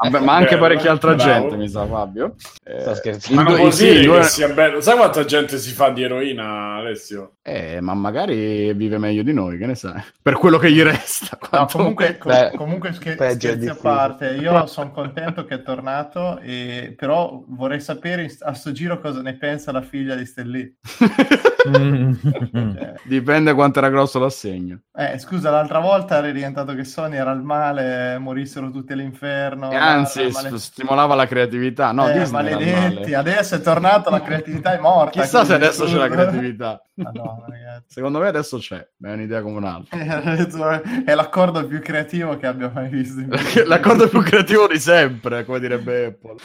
Vabbè, ma anche Beh, parecchia altra bravo. gente, mi sa, Fabio. Eh, Sto scherzando. Ma non vuol sì, dire due- che sia bello. Sai quanta gente si fa di eroina, Alessio? eh, ma magari vive meglio di noi, che ne sai? Per quello che gli resta. No, comunque, com- Beh, comunque scher- scherzi a parte, io sono contento che è tornato, e, però vorrei sapere a sto giro cosa ne pensa la figlia di Stellì. Mm. Dipende quanto era grosso l'assegno. eh, scusa, l'altra volta era diventato che Sony era il male, morissero tutti all'inferno. E anzi, guarda, male- stimolava la creatività. No, eh, maledetti, male. adesso è tornato, la creatività è morta. Chissà se adesso c'è la creatività. Madonna, ragazzi. Secondo me adesso c'è, è un'idea come un'altra. È l'accordo più creativo che abbia mai visto. L'accordo più creativo di sempre, come direbbe Apple.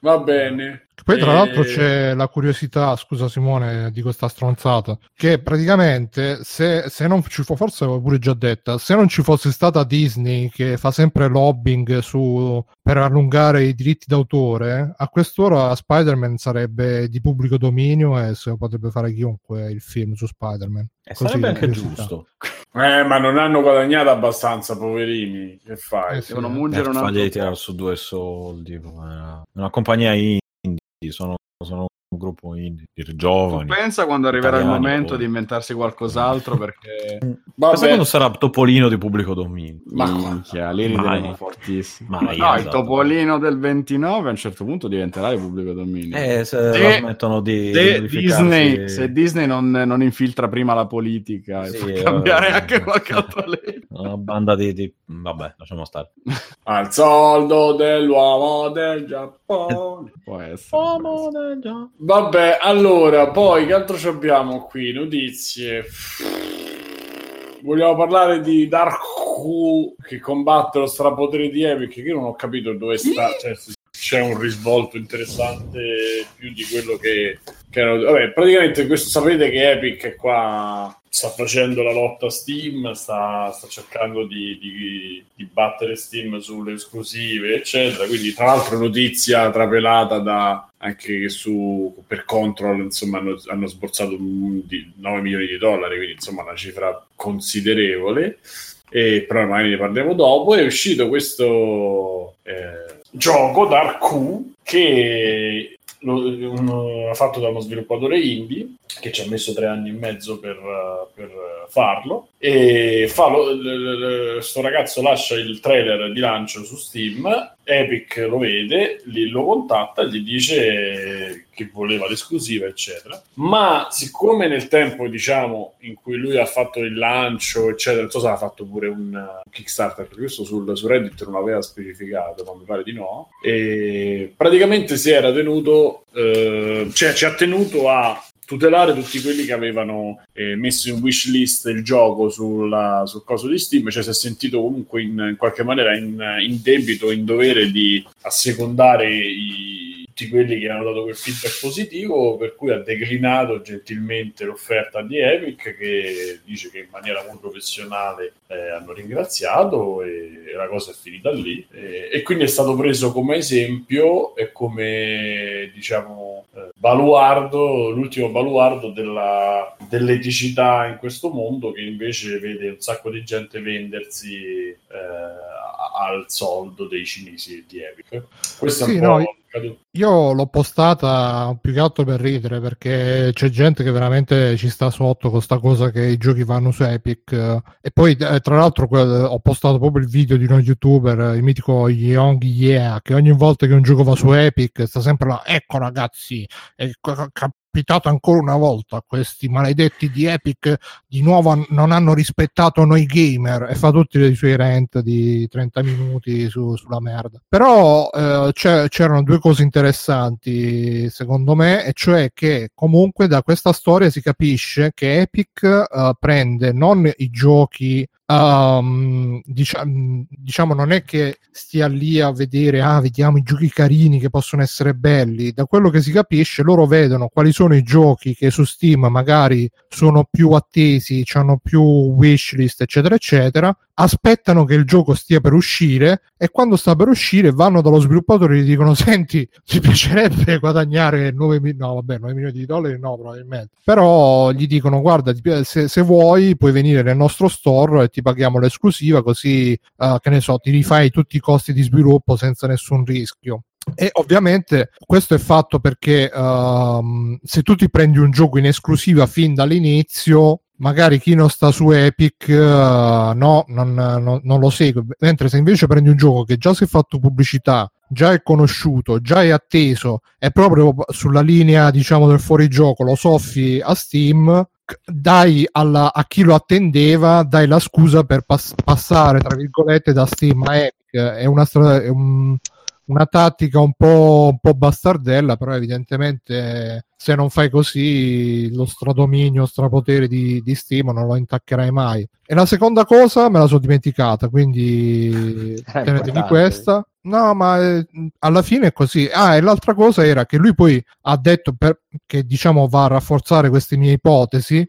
Va bene. Poi tra E- l'altro c'è la curiosità, scusa Simone, di questa stronzata, che praticamente se, se non ci fosse, forse l'avevo pure già detta, se non ci fosse stata Disney che fa sempre lobbying su, per allungare i diritti d'autore, a quest'ora Spider-Man sarebbe di pubblico dominio e se lo potrebbe fare chiunque il film su Spider-Man. E Così, sarebbe anche giusto. Eh, ma non hanno guadagnato abbastanza, poverini. Che fai? Eh sì. Devono mungere un fargli altro tirare po'. su due soldi. Una, una compagnia indie, sono, sono un gruppo indie, di giovani. Pensa quando arriverà il momento poi. di inventarsi qualcos'altro perché Vabbè. Pensa quando sarà Topolino di pubblico dominio. Ma- minchia, lì rideremo fortissimo. Mai, no, il esatto. topolino del 29 a un certo punto diventerà di pubblico dominio. Eh, se la smettono di, Disney, se Disney non, non infiltra prima la politica e Sì, fa eh, cambiare anche qualche altra legge. Una banda di, di- Vabbè, lasciamo stare. Al soldo dell'uomo del Giappone. Può essere. può essere. Vabbè, allora, poi che altro ci abbiamo qui? Notizie. Vogliamo parlare di Dark Who che combatte lo strapotere di Epic, che io non ho capito dove sta, cioè c'è un risvolto interessante più di quello che, Vabbè, praticamente questo sapete che Epic qua sta facendo la lotta a Steam, sta, sta cercando di, di- di battere Steam sulle esclusive, eccetera. Quindi, tra l'altro, notizia trapelata da anche che su per Control insomma hanno, hanno sborsato un- di 9 milioni di dollari, quindi insomma una cifra considerevole. E però magari ne parliamo dopo. È uscito questo eh, gioco Dark Q che fatto da uno sviluppatore indie che ci ha messo tre anni e mezzo per, eh, per farlo e fa lo, l- l- sto ragazzo lascia il trailer di lancio su Steam Epic lo vede, lo contatta gli dice che voleva l'esclusiva eccetera. Ma siccome nel tempo diciamo in cui lui ha fatto il lancio eccetera so se ha fatto pure un Kickstarter questo sul, su Reddit non aveva specificato ma mi pare di no. E praticamente si era tenuto eh, cioè ci ha tenuto a tutelare tutti quelli che avevano eh, messo in wishlist il gioco sulla- sul coso di Steam, cioè si è sentito comunque in, in qualche maniera in, in debito, in dovere di assecondare i- tutti quelli che hanno dato quel feedback positivo, per cui ha declinato gentilmente l'offerta di Epic che dice che in maniera molto professionale eh, hanno ringraziato e, la cosa è finita lì. E, e quindi è stato preso come esempio e come diciamo eh, baluardo, l'ultimo baluardo della, dell'eticità in questo mondo che invece vede un sacco di gente vendersi eh, a- al soldo dei cinesi di Epic. Questo è Sì, un po' no, caduto. Io l'ho postata più che altro per ridere perché c'è gente che veramente ci sta sotto con sta cosa che i giochi vanno su Epic e poi eh, tra l'altro ho postato proprio il video di uno youtuber, il mitico Young Yeah, che ogni volta che un gioco va su Epic sta sempre là, ecco ragazzi, è ca- capitato ancora una volta questi maledetti di Epic di nuovo non hanno rispettato noi gamer e fa tutti i suoi rant di 30 minuti su- sulla merda. Però eh, c'erano due cose interessanti secondo me, e cioè che comunque da questa storia si capisce che Epic eh, prende non i giochi Um, diciamo, diciamo non è che stia lì a vedere ah vediamo i giochi carini che possono essere belli. Da quello che si capisce loro vedono quali sono i giochi che su Steam magari sono più attesi hanno più wishlist eccetera eccetera aspettano che il gioco stia per uscire e quando sta per uscire vanno dallo sviluppatore e gli dicono senti ci piacerebbe guadagnare 9, mi- no, vabbè, 9 milioni di dollari no probabilmente. Però gli dicono guarda se, se, vuoi puoi venire nel nostro store e ti paghiamo l'esclusiva così uh, che ne so ti rifai tutti i costi di sviluppo senza nessun rischio. E ovviamente questo è fatto perché uh, se tu ti prendi un gioco in esclusiva fin dall'inizio, magari chi non sta su Epic uh, no, non, non, non, lo segue. Mentre se invece prendi un gioco che già si è fatto pubblicità, già è conosciuto, già è atteso, è proprio sulla linea diciamo del fuorigioco, lo soffi a Steam, dai alla, a chi lo attendeva, dai la scusa per pass- passare tra virgolette da Steam a Epic. È una strada. È un, una tattica un po', un po' bastardella, però evidentemente se non fai così lo stradominio, strapotere di, di Steam non lo intaccherai mai. E la seconda cosa me la sono dimenticata, quindi tenetevi questa. No, ma eh, alla fine è così. Ah, e l'altra cosa era che lui poi ha detto per, che diciamo va a rafforzare queste mie ipotesi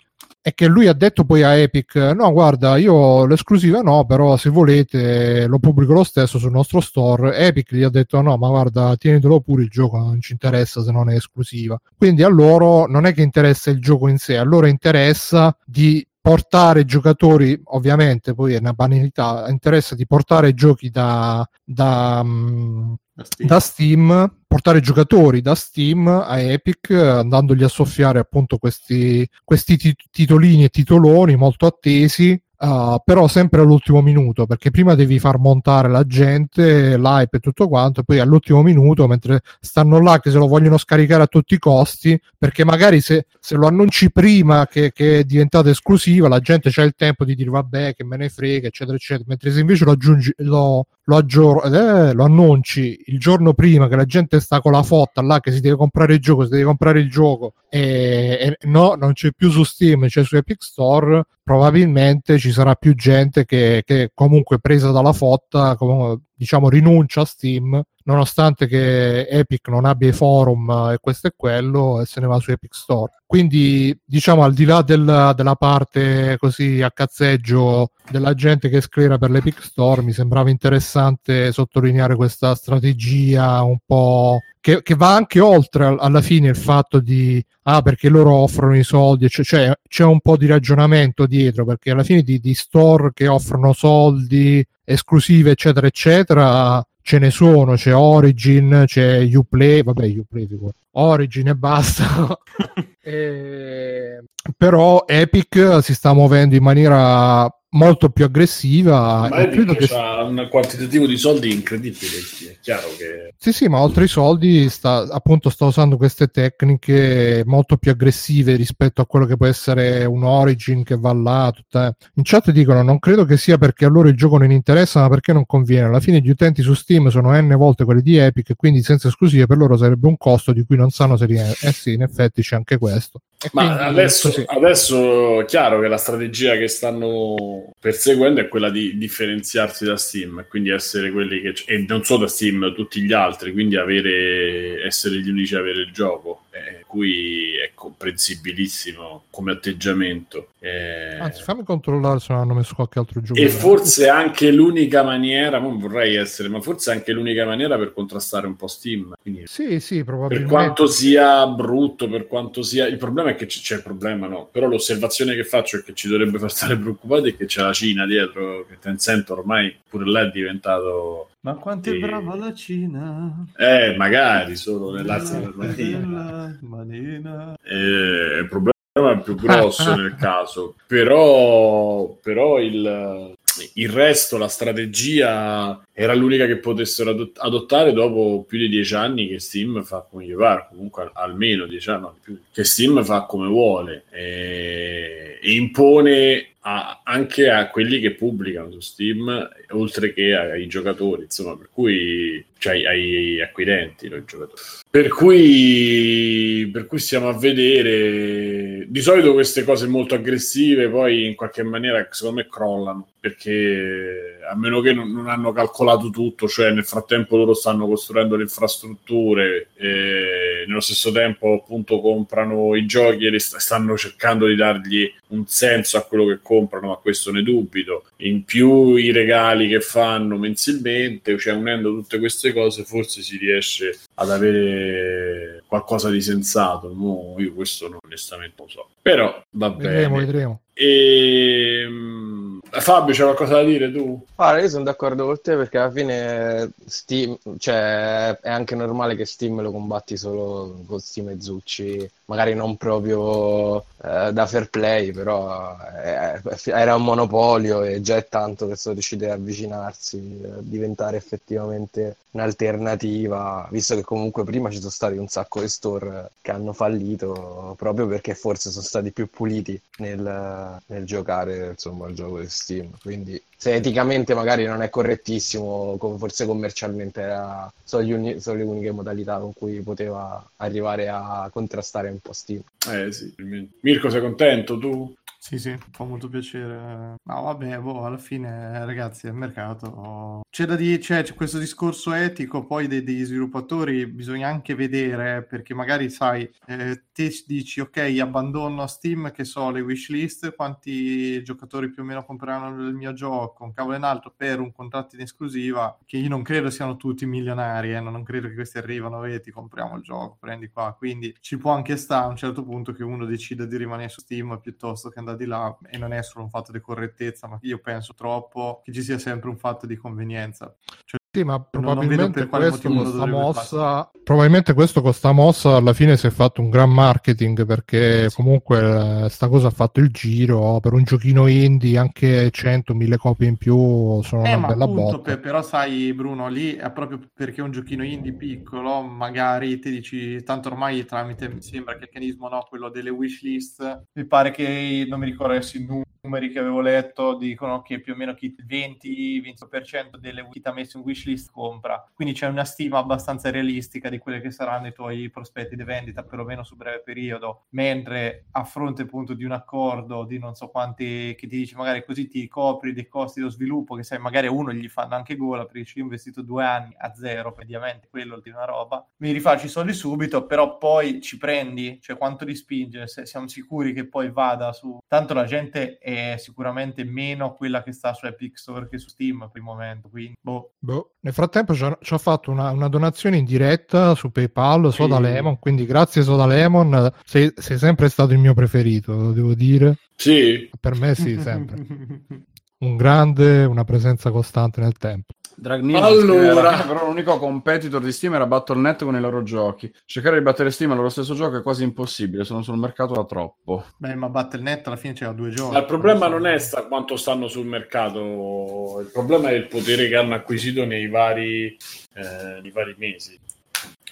è che lui ha detto poi a Epic no guarda io l'esclusiva no però se volete lo pubblico lo stesso sul nostro store. Epic gli ha detto no ma guarda tienitelo pure il gioco non ci interessa se non è esclusiva. Quindi a loro non è che interessa il gioco in sé a loro interessa di portare giocatori, ovviamente poi è una banalità, interessa di portare giochi da, da, mm, da, Steam. portare giocatori da Steam a Epic, andandogli a soffiare appunto questi, questi titolini e titoloni molto attesi Uh, però sempre all'ultimo minuto perché prima devi far montare la gente, l'hype e tutto quanto, poi all'ultimo minuto, mentre stanno là che se lo vogliono scaricare a tutti i costi, perché magari se, se lo annunci prima che, che, è diventata esclusiva, la gente c'ha il tempo di dire vabbè che me ne frega, eccetera, eccetera, mentre se invece lo aggiungi, lo, lo, aggior- eh, lo annunci il giorno prima che la gente sta con la fotta là che si deve comprare il gioco, si deve comprare il gioco e, e no, non c'è più su Steam, c'è su Epic Store, probabilmente ci sarà più gente che, che comunque presa dalla fotta, come, diciamo, rinuncia a Steam nonostante che Epic non abbia i forum e questo e quello, e se ne va su Epic Store. Quindi, diciamo, al di là del, della parte così a cazzeggio della gente che scrive per l'Epic Store, mi sembrava interessante sottolineare questa strategia un po' che, che, va anche oltre alla fine il fatto di ah perché loro offrono i soldi cioè, cioè c'è un po' di ragionamento dietro perché alla fine di, di store che offrono soldi esclusive eccetera eccetera ce ne sono, c'è Origin, c'è Uplay, vabbè Uplay figura. Origin e basta. e... Però Epic si sta muovendo in maniera molto più aggressiva. Ma credo che ha un quantitativo di soldi incredibile. È chiaro che. Sì, sì, ma oltre ai soldi, sta, appunto, sta usando queste tecniche molto più aggressive rispetto a quello che può essere un Origin che va là. Tutta... In chat dicono: Non credo che sia perché a loro il gioco non interessa, ma perché non conviene. Alla fine, gli utenti su Steam sono n volte quelli di Epic, quindi senza esclusive per loro sarebbe un costo di cui non sanno se riesce. Eh sì, in effetti c'è anche questo. E ma adesso, adesso, chiaro che la strategia che stanno perseguendo è quella di differenziarsi da Steam, quindi essere quelli che, e non solo da Steam, tutti gli altri, quindi avere, essere gli unici a avere il gioco, eh, cui è comprensibilissimo come atteggiamento. Eh, Anzi, fammi controllare se non hanno messo qualche altro gioco. E forse anche l'unica maniera, non vorrei essere, ma forse anche l'unica maniera per contrastare un po' Steam. Quindi, sì, sì, probabilmente. Per quanto sia brutto, per quanto sia... Il problema è che c- c'è il problema, no? Però l'osservazione che faccio e che ci dovrebbe far stare preoccupati è che c'è la Cina dietro, che Tencent ormai pure là è diventato... Ma quanto è brava la Cina? Eh, magari solo nell'arte normativa. Manina. Eh, il problema è più grosso nel caso, però, però il, il resto, la strategia era l'unica che potessero adott- adottare dopo più di dieci anni che Steam fa come gli pare, comunque almeno dieci anni, più, che Steam fa come vuole e, e impone a, anche a quelli che pubblicano su Steam, oltre che ai giocatori, insomma, per cui cioè ai, ai acquirenti, no, giocatori. Per cui, per cui stiamo a vedere di solito queste cose molto aggressive poi in qualche maniera secondo me crollano perché a meno che non, non hanno calcolato tutto, cioè nel frattempo loro stanno costruendo le infrastrutture e nello stesso tempo appunto comprano i giochi e st- stanno cercando di dargli un senso a quello che comprano, ma questo ne dubito. In più i regali che fanno mensilmente, cioè unendo tutte queste cose, forse si riesce ad avere qualcosa di sensato. No, io questo non, onestamente non lo so. Però va Vedremo, bene. vedremo. E... mm, Fabio, c'è qualcosa da dire tu? Guarda, io sono d'accordo con te perché alla fine Steam, cioè, è anche normale che Steam lo combatti solo con Steam e Zucci, magari non proprio eh, da fair play, però eh, era un monopolio e già è tanto che sono riusciti ad avvicinarsi, a diventare effettivamente un'alternativa, visto che comunque prima ci sono stati un sacco di store che hanno fallito proprio perché forse sono stati più puliti nel, nel giocare insomma il gioco di Steam. Quindi se eticamente magari non è correttissimo, come forse commercialmente era, sono, uni- sono le uniche modalità con cui poteva arrivare a contrastare un po' Steam. Eh sì, Mirko sei contento tu? Sì, sì, fa molto piacere. No, vabbè, boh, alla fine, ragazzi, è il mercato. C'è da dire, c'è, c'è questo discorso etico poi dei- degli sviluppatori, bisogna anche vedere, perché magari, sai, eh, te dici, ok, abbandono Steam, che so, le wishlist, quanti giocatori più o meno compreranno il mio gioco, un cavolo in alto, per un contratto in esclusiva, che io non credo siano tutti milionari, eh, non credo che questi arrivano e ti compriamo il gioco, prendi qua. Quindi ci può anche stare a un certo punto che uno decida di rimanere su Steam piuttosto che andare di là e non è solo un fatto di correttezza, ma io penso troppo che ci sia sempre un fatto di convenienza. Cioè, Sì, ma non- non probabilmente per quale questo con sta mossa, probabilmente questo con sta mossa alla fine si è fatto un gran marketing perché comunque eh, sta cosa ha fatto il giro per un giochino indie anche 100 1000 copie in più sono Eh, una bella appunto, botta. per- però sai Bruno, lì è proprio perché un giochino indie piccolo, magari ti dici, tanto ormai tramite, mi sembra che il meccanismo, no, quello delle wishlist, mi pare che, non mi ricordo adesso i numeri che avevo letto, dicono che più o meno chi il 20-20% delle chi ti ha messo in wishlist compra, quindi c'è una stima abbastanza realistica di quelli che saranno i tuoi prospetti di vendita, perlomeno su breve periodo, mentre a fronte appunto di un accordo di non so quanti, che ti dice magari così ti copri dei costi dello sviluppo, che sai magari a uno gli fanno anche gola, perché ci ho investito due anni a zero, mediamente quello di una roba, mi rifaccio i soldi subito, però poi ci prendi, cioè quanto li spinge, se siamo sicuri che poi vada su... Tanto la gente è sicuramente meno quella che sta su Epic Store che su Steam per il momento, quindi boh. Boh. Nel frattempo ci ha fatto una, una donazione in diretta su PayPal, Soda Sì. Lemon, quindi grazie Soda Lemon, sei, sei sempre stato il mio preferito, lo devo dire. Sì, Per me sì, sempre. Un grande, una presenza costante nel tempo. Dragnir Allora. però l'unico competitor di Steam era Battle.net con i loro giochi. Cercare di battere Steam allo stesso gioco è quasi impossibile, sono sul mercato da troppo. Beh, ma Battle.net alla fine c'era due giochi. ma il problema non è sta- quanto stanno sul mercato, il problema è il potere che hanno acquisito nei vari, eh, nei vari mesi.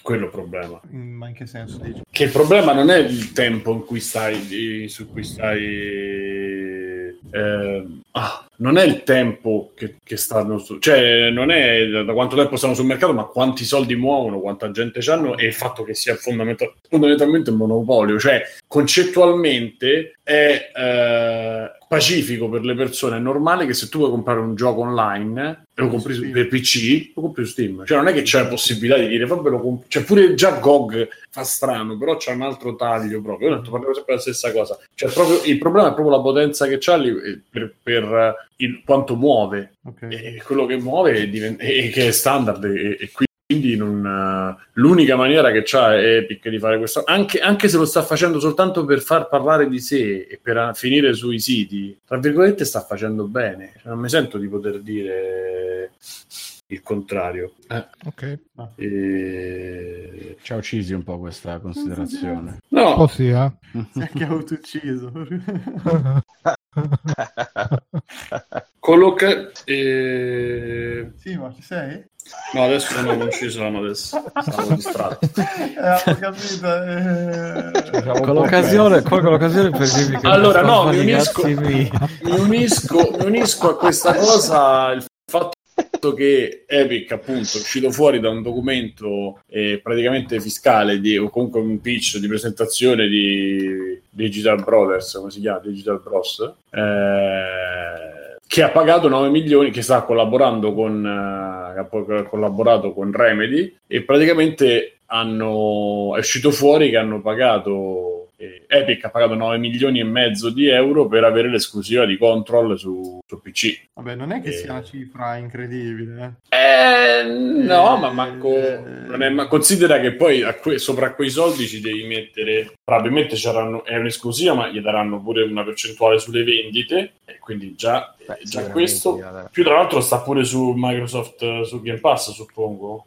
Quello è il problema. Mm, Ma in che senso dici? Che il problema non è il tempo in cui stai, su cui stai. Eh, ah, non è il tempo che, che stanno su, cioè non è da quanto tempo stanno sul mercato, ma quanti soldi muovono, quanta gente hanno e il fatto che sia fondamental- fondamentalmente un monopolio. Cioè, concettualmente è eh, pacifico per le persone. È normale che se tu vuoi comprare un gioco online lo compri su- per PC, lo compri su Steam. Cioè, non è che c'è la possibilità di dire, vabbè, lo comp- cioè, pure già GOG fa strano, però c'è un altro taglio proprio. Io ho detto, parliamo sempre della stessa cosa. Cioè, proprio, il problema è proprio la potenza che c'ha lì, eh, per, per, eh, il, quanto muove. Ok. E quello che muove è diven- e che è standard e, e quindi non, eh, l'unica maniera che c'ha Epic di fare questo anche, anche se lo sta facendo soltanto per far parlare di sé e per finire sui siti tra virgolette sta facendo bene. Cioè, non mi sento di poter dire il contrario Ok. E- Ci ha uccisi un po' questa considerazione. Un po' no sì, eh. Si è anche autoucciso. colloca e... sì, ma ci sei? no adesso no, non ci sono adesso stavo distratto Eh, capito. eh. Con l'occasione, colgo l'occasione per dirvi che Allora, no, mi unisco- mi unisco, mi unisco a questa cosa il fatto conto che Epic appunto è uscito fuori da un documento eh, praticamente fiscale di, o comunque un pitch di presentazione di Digital Brothers, come si chiama? Digital Bros. Eh, che ha pagato 9 milioni, che sta collaborando con, eh, ha collaborato con Remedy e praticamente hanno, è uscito fuori che hanno pagato Epic ha pagato 9 milioni e mezzo di euro per avere l'esclusiva di Control su, su PC. Vabbè, non è che e... sia una cifra incredibile. Eh, no, ma manco... È, ma considera che poi a que... sopra quei soldi ci devi mettere... Probabilmente è un'esclusiva, ma gli daranno pure una percentuale sulle vendite. E quindi già, Beh, già questo... Più tra l'altro sta pure su Microsoft, su Game Pass, suppongo.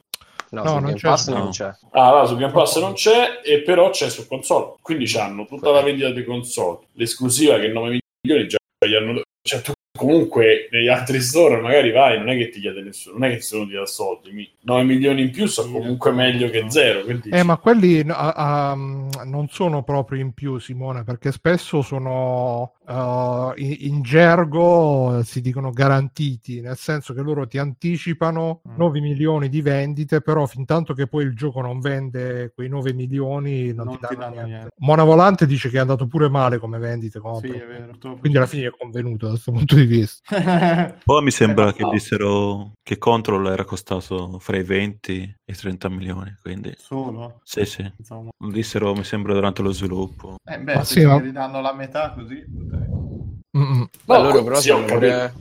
No, no non, c'è, no. non c'è. Ah, no, su Game Pass non c'è, e però c'è su console. Quindi hanno tutta la vendita di console. L'esclusiva che 9 milioni già gli hanno... Cioè, tu comunque negli altri store magari vai, non è che ti chiede nessuno, non è che sono ti dà soldi. 9 milioni in più sono comunque meglio che zero. Eh, ma quelli uh, um, non sono proprio in più, Simone, perché spesso sono uh, in, in, gergo si dicono garantiti, nel senso che loro ti anticipano mm. 9 milioni di vendite, però fin tanto che poi il gioco non vende quei 9 milioni non, non ti, danno, ti danno niente. niente. Mona Volante dice che è andato pure male come vendite, sì, vero, quindi alla fine è convenuto da questo punto di vista. Poi mi sembra che dissero che Control era costato fra i 20 e i 30 milioni, quindi... Solo? Sì, sì. Insomma. Dissero, mi sembra, durante lo sviluppo. Eh beh, ma se sì, ma... ridanno la metà così... Mm-mm. No, loro però sì, pure,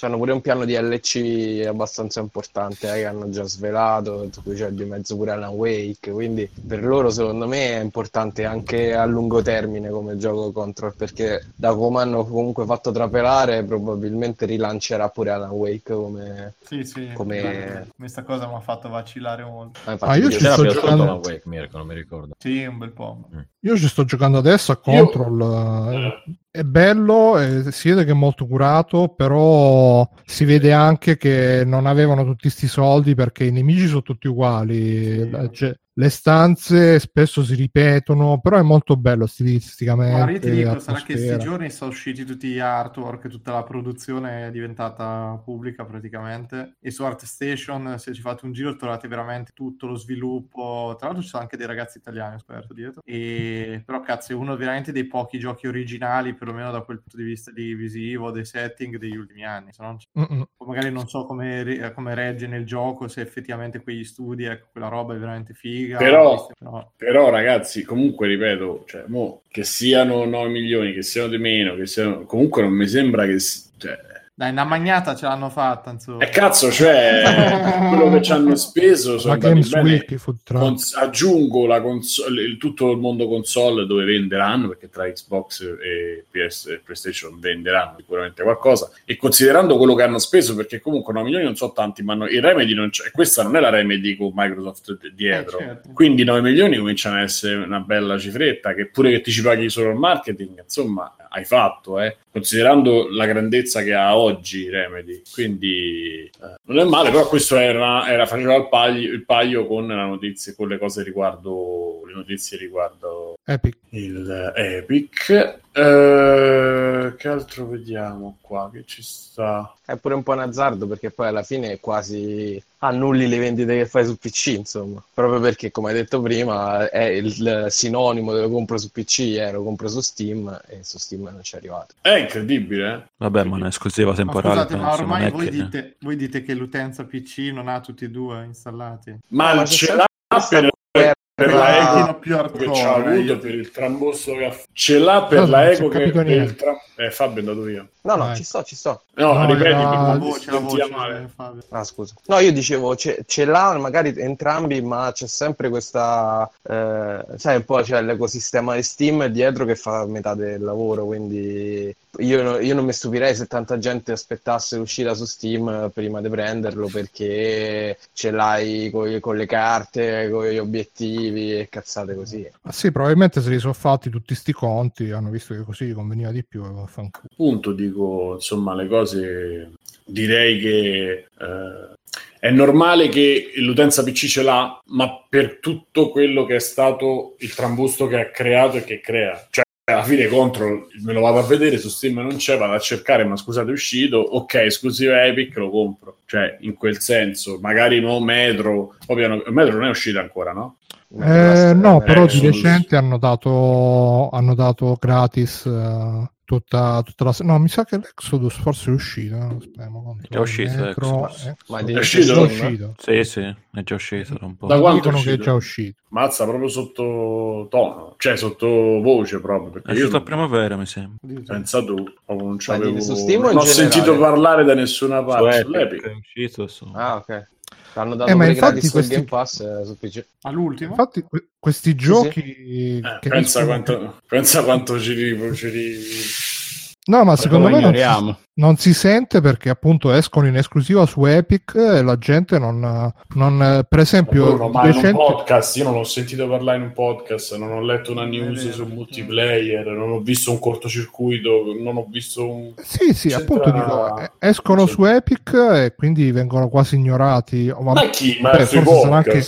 hanno pure un piano di LC abbastanza importante eh, che hanno già svelato, tra cui c'è di mezzo pure Alan Wake, quindi per loro secondo me è importante anche a lungo termine come gioco Control, perché da come hanno comunque fatto trapelare probabilmente rilancerà pure Alan Wake come... Sì, sì, come... questa cosa mi ha fatto vacillare molto. Ah, ah io ci sto giocando Alan Wake, Mirko, non mi ricordo. Sì, un bel po'. Mm. Io ci sto giocando adesso a Control. Io... Eh, è bello, eh, si vede che è molto curato, però si vede anche che non avevano tutti questi soldi perché i nemici sono tutti uguali. Sì. Cioè, le stanze spesso si ripetono, però è molto bello stilisticamente. Ma io ti dico, sarà che questi giorni sono usciti tutti gli artwork, tutta la produzione è diventata pubblica praticamente. E su ArtStation, se ci fate un giro, trovate veramente tutto lo sviluppo. Tra l'altro, ci sono anche dei ragazzi italiani, esperto dietro. E... Però, cazzo, è uno veramente dei pochi giochi originali, perlomeno da quel punto di vista di visivo, dei setting degli ultimi anni. Se non... magari non so come, come regge nel gioco, se effettivamente quegli studi, ecco, quella roba è veramente figa figa. Però, no. però ragazzi, comunque ripeto, cioè, mo, che siano 9 milioni, che siano di meno, che siano... comunque non mi sembra che... Cioè, dai, una magnata ce l'hanno fatta, insomma. E cazzo, cioè, quello che ci hanno speso sono Games Week, Cons- aggiungo la console, il, tutto il mondo console dove venderanno, perché tra Xbox e PS e PlayStation venderanno sicuramente qualcosa, e considerando quello che hanno speso, perché comunque 9 milioni non sono tanti, ma no, il Remedy non c'è, questa non è la Remedy con Microsoft dietro, eh, certo. quindi 9 milioni cominciano ad essere una bella cifretta, che pure che ti ci paghi solo il marketing, insomma, hai fatto, eh, considerando la grandezza che ha oggi Remedy. Quindi eh, non è male, però questo era, era faceva il paio, il paio con la notizia, con le cose riguardo le notizie riguardo Epic. il Epic. Eh, che altro vediamo qua? Che ci sta? È pure un po' un azzardo perché poi alla fine quasi annulli le vendite che fai su PC, insomma. Proprio perché, come hai detto prima, è il sinonimo dello compro su PC, eh, lo compro su Steam e su Steam non ci è arrivato. È incredibile, eh? Vabbè, ma è un'esclusiva temporale. Ma scusate, ma ormai voi, che... dite, voi, dite, che l'utenza PC non ha tutti e due installati. Ma, ma ce l'ha per per la eco più hardcore, che ha avuto per il trambusto che ha ce l'ha per no, la eco che per il tra... eh Fabio è andato via no no Vai. ci sto ci sto no, no ripeti la voce, la voce, male. ah scusa no io dicevo ce, ce l'ha magari entrambi ma c'è sempre questa eh, sai un po' c'è l'ecosistema di Steam dietro che fa metà del lavoro quindi io, io, non mi stupirei se tanta gente aspettasse l'uscita su Steam prima di prenderlo perché ce l'hai con, con le carte, con gli obiettivi e cazzate così. Ma sì, probabilmente se li sono fatti tutti sti conti, hanno visto che così conveniva di più. Appunto, dico, insomma, le cose direi che eh, è normale che l'utenza PC ce l'ha, ma per tutto quello che è stato il trambusto che ha creato e che crea. Cioè, alla fine contro me lo vado a vedere su Steam non c'è, vado a cercare, ma scusate, è uscito, ok, esclusivo Epic, lo compro. Cioè, in quel senso, magari no Metro, piano, Metro non è uscito ancora, no? Eh, no, però di recente hanno dato, hanno dato gratis uh, tutta, tutta la... No, mi sa che l'Exodus forse è uscito. No? Aspetta, è già uscito Metro, Ma è, è uscito? È uscito? Sì, sì, è già uscito da un po'. Da quanto dicono che è già uscito? Mazza, proprio sotto tono, cioè sotto voce proprio. Perché è uscito a primavera, mi sembra. Pensa tu, non, non ho sentito parlare da nessuna parte. Su Epic. È uscito su... Ah, ok. Hanno dato eh, ma infatti questi... Game Pass eh, su PC. All'ultimo? Infatti que- questi giochi... Sì, sì. Eh, pensa, quanto, pensa quanto ci, ci, No, ma secondo me non si, non si, sente perché appunto escono in esclusiva su Epic e la gente non, non per esempio... Bruno, ma recente... in un podcast, io non ho sentito parlare in un podcast, non ho letto una news su multiplayer, non ho visto un cortocircuito, non ho visto un... Sì, sì, C'entra... appunto dico, escono su Epic e quindi vengono quasi ignorati. Ma, ma chi? Ma beh, forse sarà anche,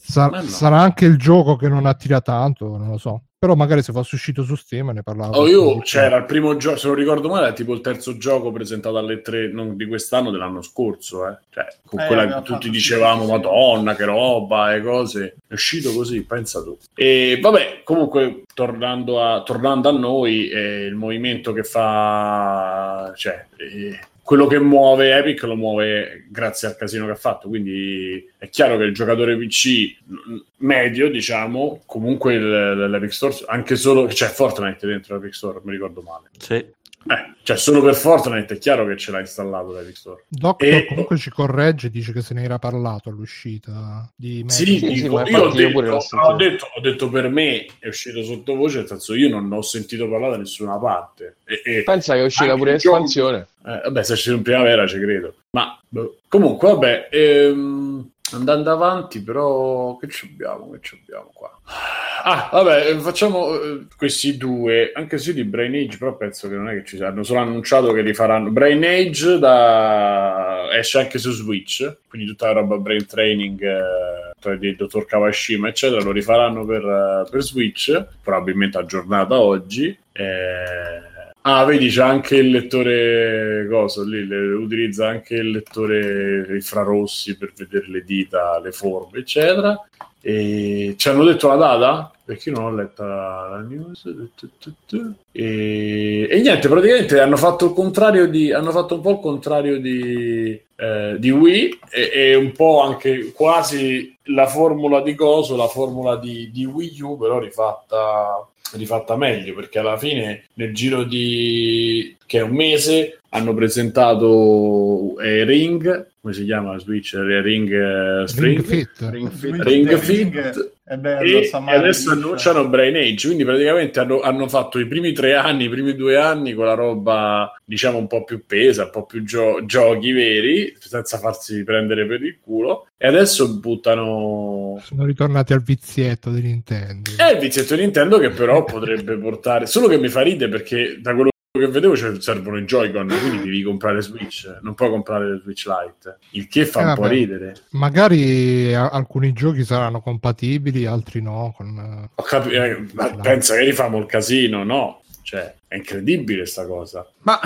sarà, no. sarà anche il gioco che non attira tanto, non lo so però magari se fosse uscito su Steam ne parlavo. Oh, io c'era il primo gioco, se non ricordo male, tipo il terzo gioco presentato alle tre, non di quest'anno, dell'anno scorso, eh. Cioè, con eh, quella che tutti dicevamo, madonna, che roba e cose. È uscito così, pensa tu. E vabbè, comunque, tornando a, tornando a noi, eh, il movimento che fa... Cioè, eh, quello che muove Epic lo muove grazie al casino che ha fatto. Quindi è chiaro che il giocatore PC medio, diciamo, comunque l'Epic Store, anche solo c'è Fortnite dentro l'Epic Store, mi ricordo male. Sì. Eh, cioè, solo per Fortnite è chiaro che ce l'ha installato l'Epic Store. Doctor e... comunque ci corregge, dice che se ne era parlato all'uscita di Sì, sì, dico, io ho detto, ho, detto, ho detto, per me è uscito sottovoce, nel senso io non ho sentito parlare da nessuna parte. E, e Pensa che è uscita pure l'espansione. Eh, vabbè, se è uscito in primavera ci credo. Ma boh. comunque, vabbè, ehm, andando avanti, però che ci abbiamo? Che ci abbiamo qua? Ah, vabbè, facciamo eh, questi due, anche se di Brain Age, però penso che non è che ci hanno solo annunciato che li faranno. Brain Age da... esce anche su Switch, quindi tutta la roba Brain Training eh, di Dottor Kawashima, eccetera, lo rifaranno per, uh, per Switch, probabilmente aggiornata oggi. Eh... Ah, vedi, c'è anche il lettore coso lì, le, utilizza anche il lettore infrarossi per vedere le dita, le forme, eccetera. E ci hanno detto la data? Perché io non ho letta la news. E, e niente, praticamente hanno fatto il contrario di. Hanno fatto un po' il contrario di, eh, di Wii e, e, un po' anche quasi la formula di Coso, la formula di, di Wii U, però rifatta rifatta meglio perché alla fine nel giro di che è un mese hanno presentato eh, Ring come si chiama la Switch? Ring, uh, Ring Fit. Ring Fit, Ring Fit. È bello, e, e adesso annunciano Brain Age quindi praticamente hanno, hanno, fatto i primi tre anni i primi due anni con la roba diciamo un po' più pesa un po' più gio- giochi veri senza farsi prendere per il culo. E adesso buttano sono ritornati al vizietto di Nintendo. È il vizietto di Nintendo che però potrebbe portare solo che mi fa ridere perché da quello che vedevo cioè, servono i Joy-Con, quindi devi comprare Switch, non puoi comprare Switch Lite, il che fa eh, un po' ridere. Magari a- alcuni giochi saranno compatibili, altri no. Con, Ho capito, eh, pensa che rifamo il casino, no? Cioè, è incredibile sta cosa. Ma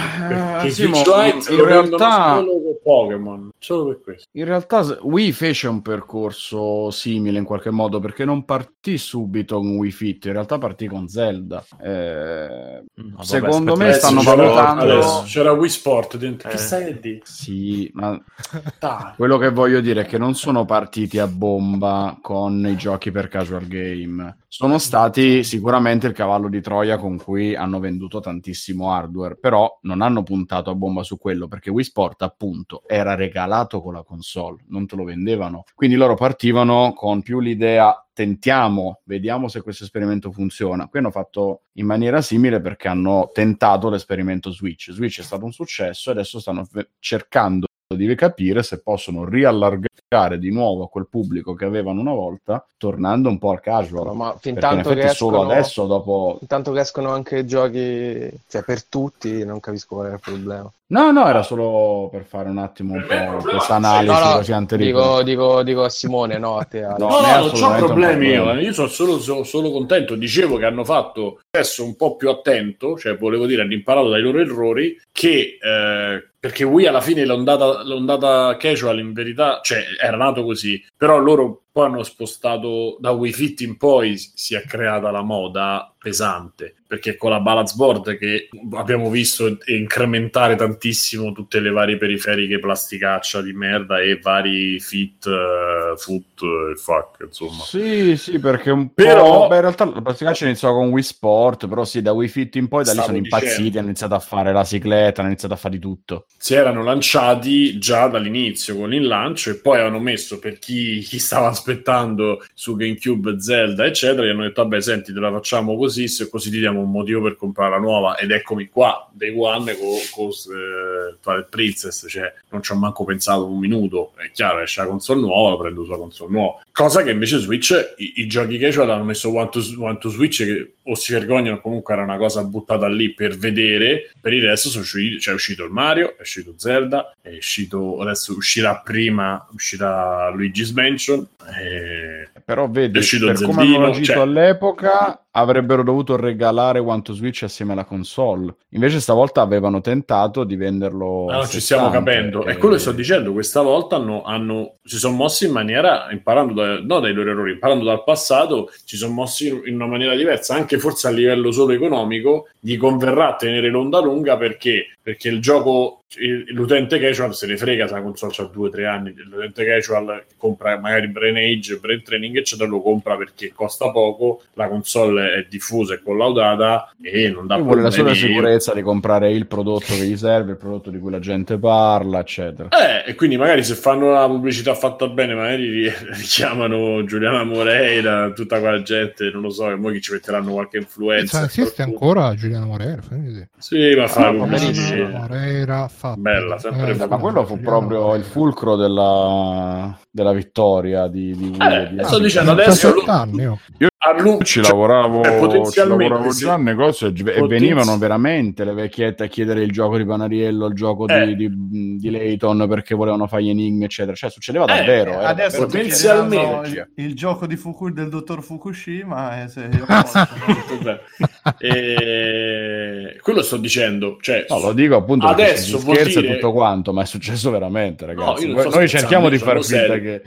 eh, Simo, in realtà solo per Pokémon, solo per questo. In realtà Wii fece un percorso simile in qualche modo perché non partì subito con Wii Fit, in realtà partì con Zelda. Eh, no, secondo vabbè, me stanno valutando adesso, c'era Wii Sport dentro. Eh. Che sai di? Sì, ma quello che voglio dire è che non sono partiti a bomba con i giochi per casual game. Sono stati sicuramente il cavallo di Troia con cui hanno venduto tantissimo hardware, però non hanno puntato a bomba su quello perché Wii Sport appunto era regalato con la console, non te lo vendevano. Quindi loro partivano con più l'idea tentiamo, vediamo se questo esperimento funziona. Qui hanno fatto in maniera simile perché hanno tentato l'esperimento Switch. Switch è stato un successo e adesso stanno cercando di capire se possono riallargare di nuovo a quel pubblico che avevano una volta, tornando un po' al casual. Ma fin tanto che escono, solo adesso, dopo... Intanto che escono anche giochi cioè, per tutti, non capisco qual è il problema. No, no, era solo per fare un attimo un po' questa analisi No, no, così anteriore. dico, dico, dico a Simone, no a te. No, No, no, non c'ho assolutamente problemi io, io sono solo, so- solo contento. Dicevo che hanno fatto adesso un po' più attento, cioè volevo dire, hanno imparato dai loro errori che eh, perché Wii alla fine l'ondata, l'ondata casual in verità, cioè era nato così, però loro poi hanno spostato da Wii Fit in poi si è creata la moda pesante perché con la balance board che abbiamo visto incrementare tantissimo tutte le varie periferiche plasticaccia di merda e vari fit, eh, foot e fuck insomma Sì, sì, perché un Però- po'... Beh, in realtà la plasticaccia iniziò con Wii Sport, però sì, da Wii Fit in poi da lì sono impazziti, dicendo. hanno iniziato a fare la cicletta, hanno iniziato a fare di tutto. si erano lanciati già dall'inizio con il lancio e poi hanno messo per chi, chi stava aspettando su GameCube Zelda eccetera gli hanno detto vabbè senti te la facciamo così se così ti diamo un motivo per comprare la nuova. Ed eccomi qua Day One con, con eh, Twilight Princess cioè non ci ho manco pensato un minuto. È chiaro esce la console nuova prendo sulla console nuova. Cosa che invece Switch i, i giochi casual hanno messo One to, One to Switch che o si vergognano comunque era una cosa buttata lì per vedere per il resto sono usciti, cioè è uscito il Mario è uscito Zelda è uscito adesso uscirà prima uscirà Luigi's Mansion e... Però vedi, per come hanno agito cioè- all'epoca, avrebbero dovuto regalare One to Switch assieme alla console. Invece stavolta avevano tentato di venderlo Ah, no, ci stiamo 60, capendo. e- È quello che sto dicendo. Questa volta hanno, hanno- si sono mossi in maniera, imparando da- no, dai loro errori, imparando dal passato, si sono mossi in, una maniera diversa, anche forse a livello solo economico. Gli converrà tenere l'onda lunga perché, perché il gioco, l'utente casual se ne frega se la console ha 2-3 anni. L'utente casual compra magari Brain Age, Brain Training, eccetera, lo compra perché costa poco, la console è diffusa e collaudata e non dà Lui vuole la sola sicurezza di comprare il prodotto che gli serve, il prodotto di cui la gente parla, eccetera. Eh, e quindi magari se fanno la pubblicità fatta bene, magari ri- richiamano Giuliana Moreira, tutta quella gente, non lo so, e poi ci metteranno qualche influenza. Cioè, esiste ancora Giuliano Moreira? vedere. Sì, ma fa Ah, la pubblicità. Moreira fa Bella, sempre Eh, bella. Ma quello fu Giuliano proprio Moreira. il fulcro della, della vittoria di, di Eh, di sto dicendo adesso 17 lo- anni, oh. A lu- Ci cioè, lavoravo, eh, ci potenzialmente lavoravo sì. già a negozio e, e venivano veramente le vecchiette a chiedere il gioco di Panariello, il gioco di, Eh. di, di Layton perché volevano fare gli enigmi, eccetera. Cioè, succedeva Eh, davvero. era Adesso potenzialmente- il, il gioco di Fuku- del dottor Fukushima e se. E... Quello sto dicendo, cioè, No, lo dico appunto adesso si vuol scherza dire... e tutto quanto, ma è successo veramente, ragazzi. non Noi- cerchiamo di far finta che...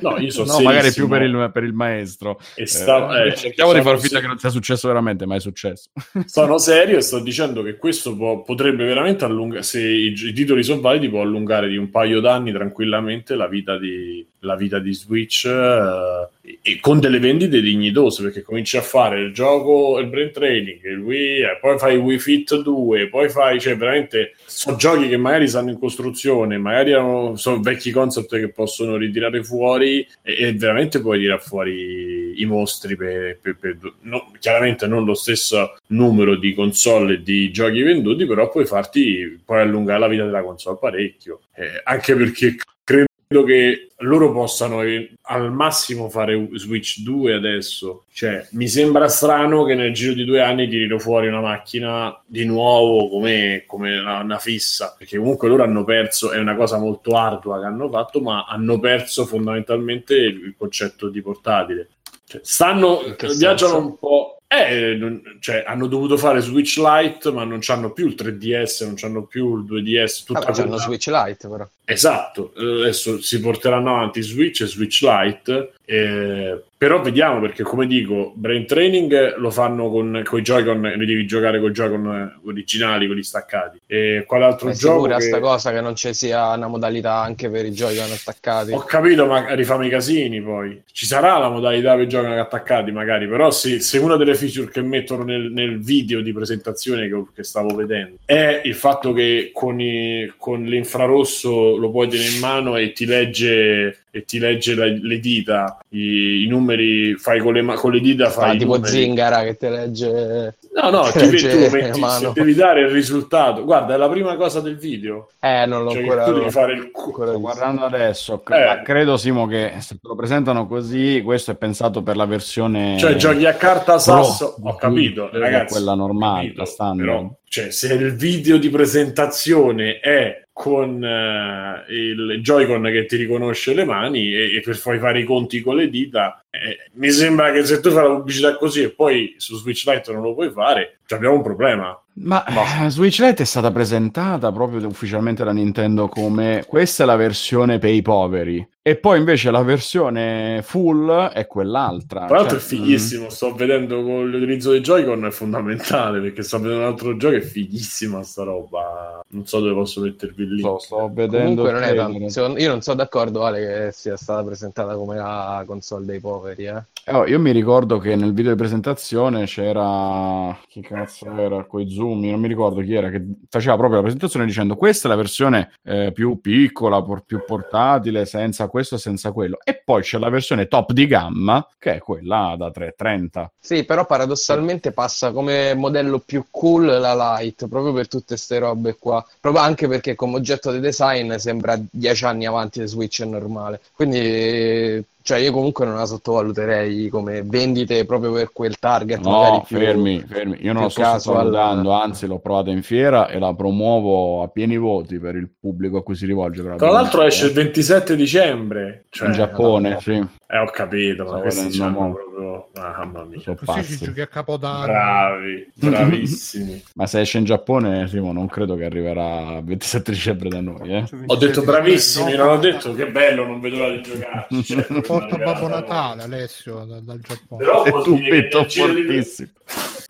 No, io sono No, magari più per il, per il maestro. E sta- Eh, eh, cerchiamo di far finta se- che non sia successo veramente, ma è successo. Sono serio e sto dicendo che questo può- potrebbe veramente allungare, se i, i titoli sono validi, può allungare di un paio d'anni tranquillamente la vita di, la vita di Switch eh, e, con delle vendite dignitose perché cominci a fare il gioco, il brain training, il Wii, eh, poi fai Wii Fit 2, poi fai, cioè veramente sono giochi che magari stanno in costruzione, magari erano- sono vecchi concept che possono ritirare fuori e, e veramente puoi tirare fuori i mostri per, per- per- no, chiaramente non lo stesso numero di console e di giochi venduti, però puoi farti puoi allungare la vita della console parecchio. Eh, anche perché credo che loro possano eh, al massimo fare Switch 2 adesso. Cioè, mi sembra strano che nel giro di due anni tirino fuori una macchina di nuovo come, come una, una fissa. Perché comunque loro hanno perso, è una cosa molto ardua che hanno fatto, ma hanno perso fondamentalmente il, il concetto di portatile. Cioè, stanno, viaggiano senso? un po'. Eh, non- cioè, hanno dovuto fare Switch Lite, ma non hanno più il 3DS, non hanno più il 2DS. Tutta c'hanno quella- Switch Lite però. Esatto, adesso si porteranno avanti Switch e Switch Lite, eh, però vediamo perché come dico, Brain Training lo fanno con i Joy-Con, li devi giocare con i Joy-Con originali, quelli staccati. E quale altro È gioco? sicura che- sta cosa che non ci sia una modalità anche per i Joy-Con attaccati? Ho capito, ma rifamo i casini poi. Ci sarà la modalità per i giochi attaccati, magari, però se, se una delle feature che mettono nel, nel video di presentazione che, che stavo vedendo è il fatto che con, i- con l'infrarosso lo puoi tenere in mano e ti legge e ti legge la- le dita, i, i numeri, fai con le, con le dita, fai Ah, tipo numeri. Zingara che te legge... No, no, ti legge tu metti, mano. se devi dare il risultato. Guarda, è la prima cosa del video. Eh, non l'ho Cioè, ancora... tu devi fare il Sto guardando adesso, Eh. credo Simo che se te lo presentano così, questo è pensato per la versione Cioè, giochi a carta sasso, Pro, ho capito, ragazzi. quella normale, capito, la standard. Però, cioè, se il video di presentazione è con eh, il Joy-Con che ti riconosce le mani e, e per poi fare i conti con le dita, eh, mi sembra che se tu fai la pubblicità così e poi su Switch Lite non lo puoi fare, abbiamo un problema. Ma eh, Switch Lite è stata presentata proprio ufficialmente da Nintendo come questa è la versione per i poveri e poi invece la versione full è quell'altra. Tra l'altro Cioè, è fighissimo, sto vedendo con l'utilizzo dei Joy-Con è fondamentale perché sto vedendo un altro gioco, è fighissima sta roba. Non so dove posso mettervi mm, link. sto, sto vedendo Comunque non è tanto. secondo- io non sono d'accordo, Ale, che sia stata presentata come la console dei poveri, eh. Eh, oh, io mi ricordo che nel video di presentazione c'era chi cazzo era coi zoom, non mi ricordo chi era che faceva proprio la presentazione dicendo questa è la versione eh, più piccola, por- più portatile, senza questo senza quello. E poi c'è la versione top di gamma che è quella da 330. Sì, però paradossalmente passa come modello più cool la Lite, proprio per tutte queste robe qua. Proprio anche perché come oggetto di design sembra 10 anni avanti del Switch normale. Quindi, cioè, io comunque non la sottovaluterei come vendite proprio per quel target. magari No, più- fermi, fermi. Io non lo sto sottovalutando, anzi l'ho provata in fiera e la promuovo a pieni voti per il pubblico a cui si rivolge. Tra l'altro esce il 27 dicembre. Cioè, in Giappone, sì. Eh, ho capito, ma questi vedendo hanno mo. proprio... Ah, mamma mia. Sono Così ci giochi a capodanno. Bravi, bravissimi. Ma se esce in Giappone, Simo, non credo che arriverà il 27 dicembre da noi, eh. Ho detto bravissimi, non ho detto che bello, non vedo l'ora di giocarci. Cioè, Porta Babbo Natale, Alessio, da- dal Giappone. Però vuol dire, di- fortissimo.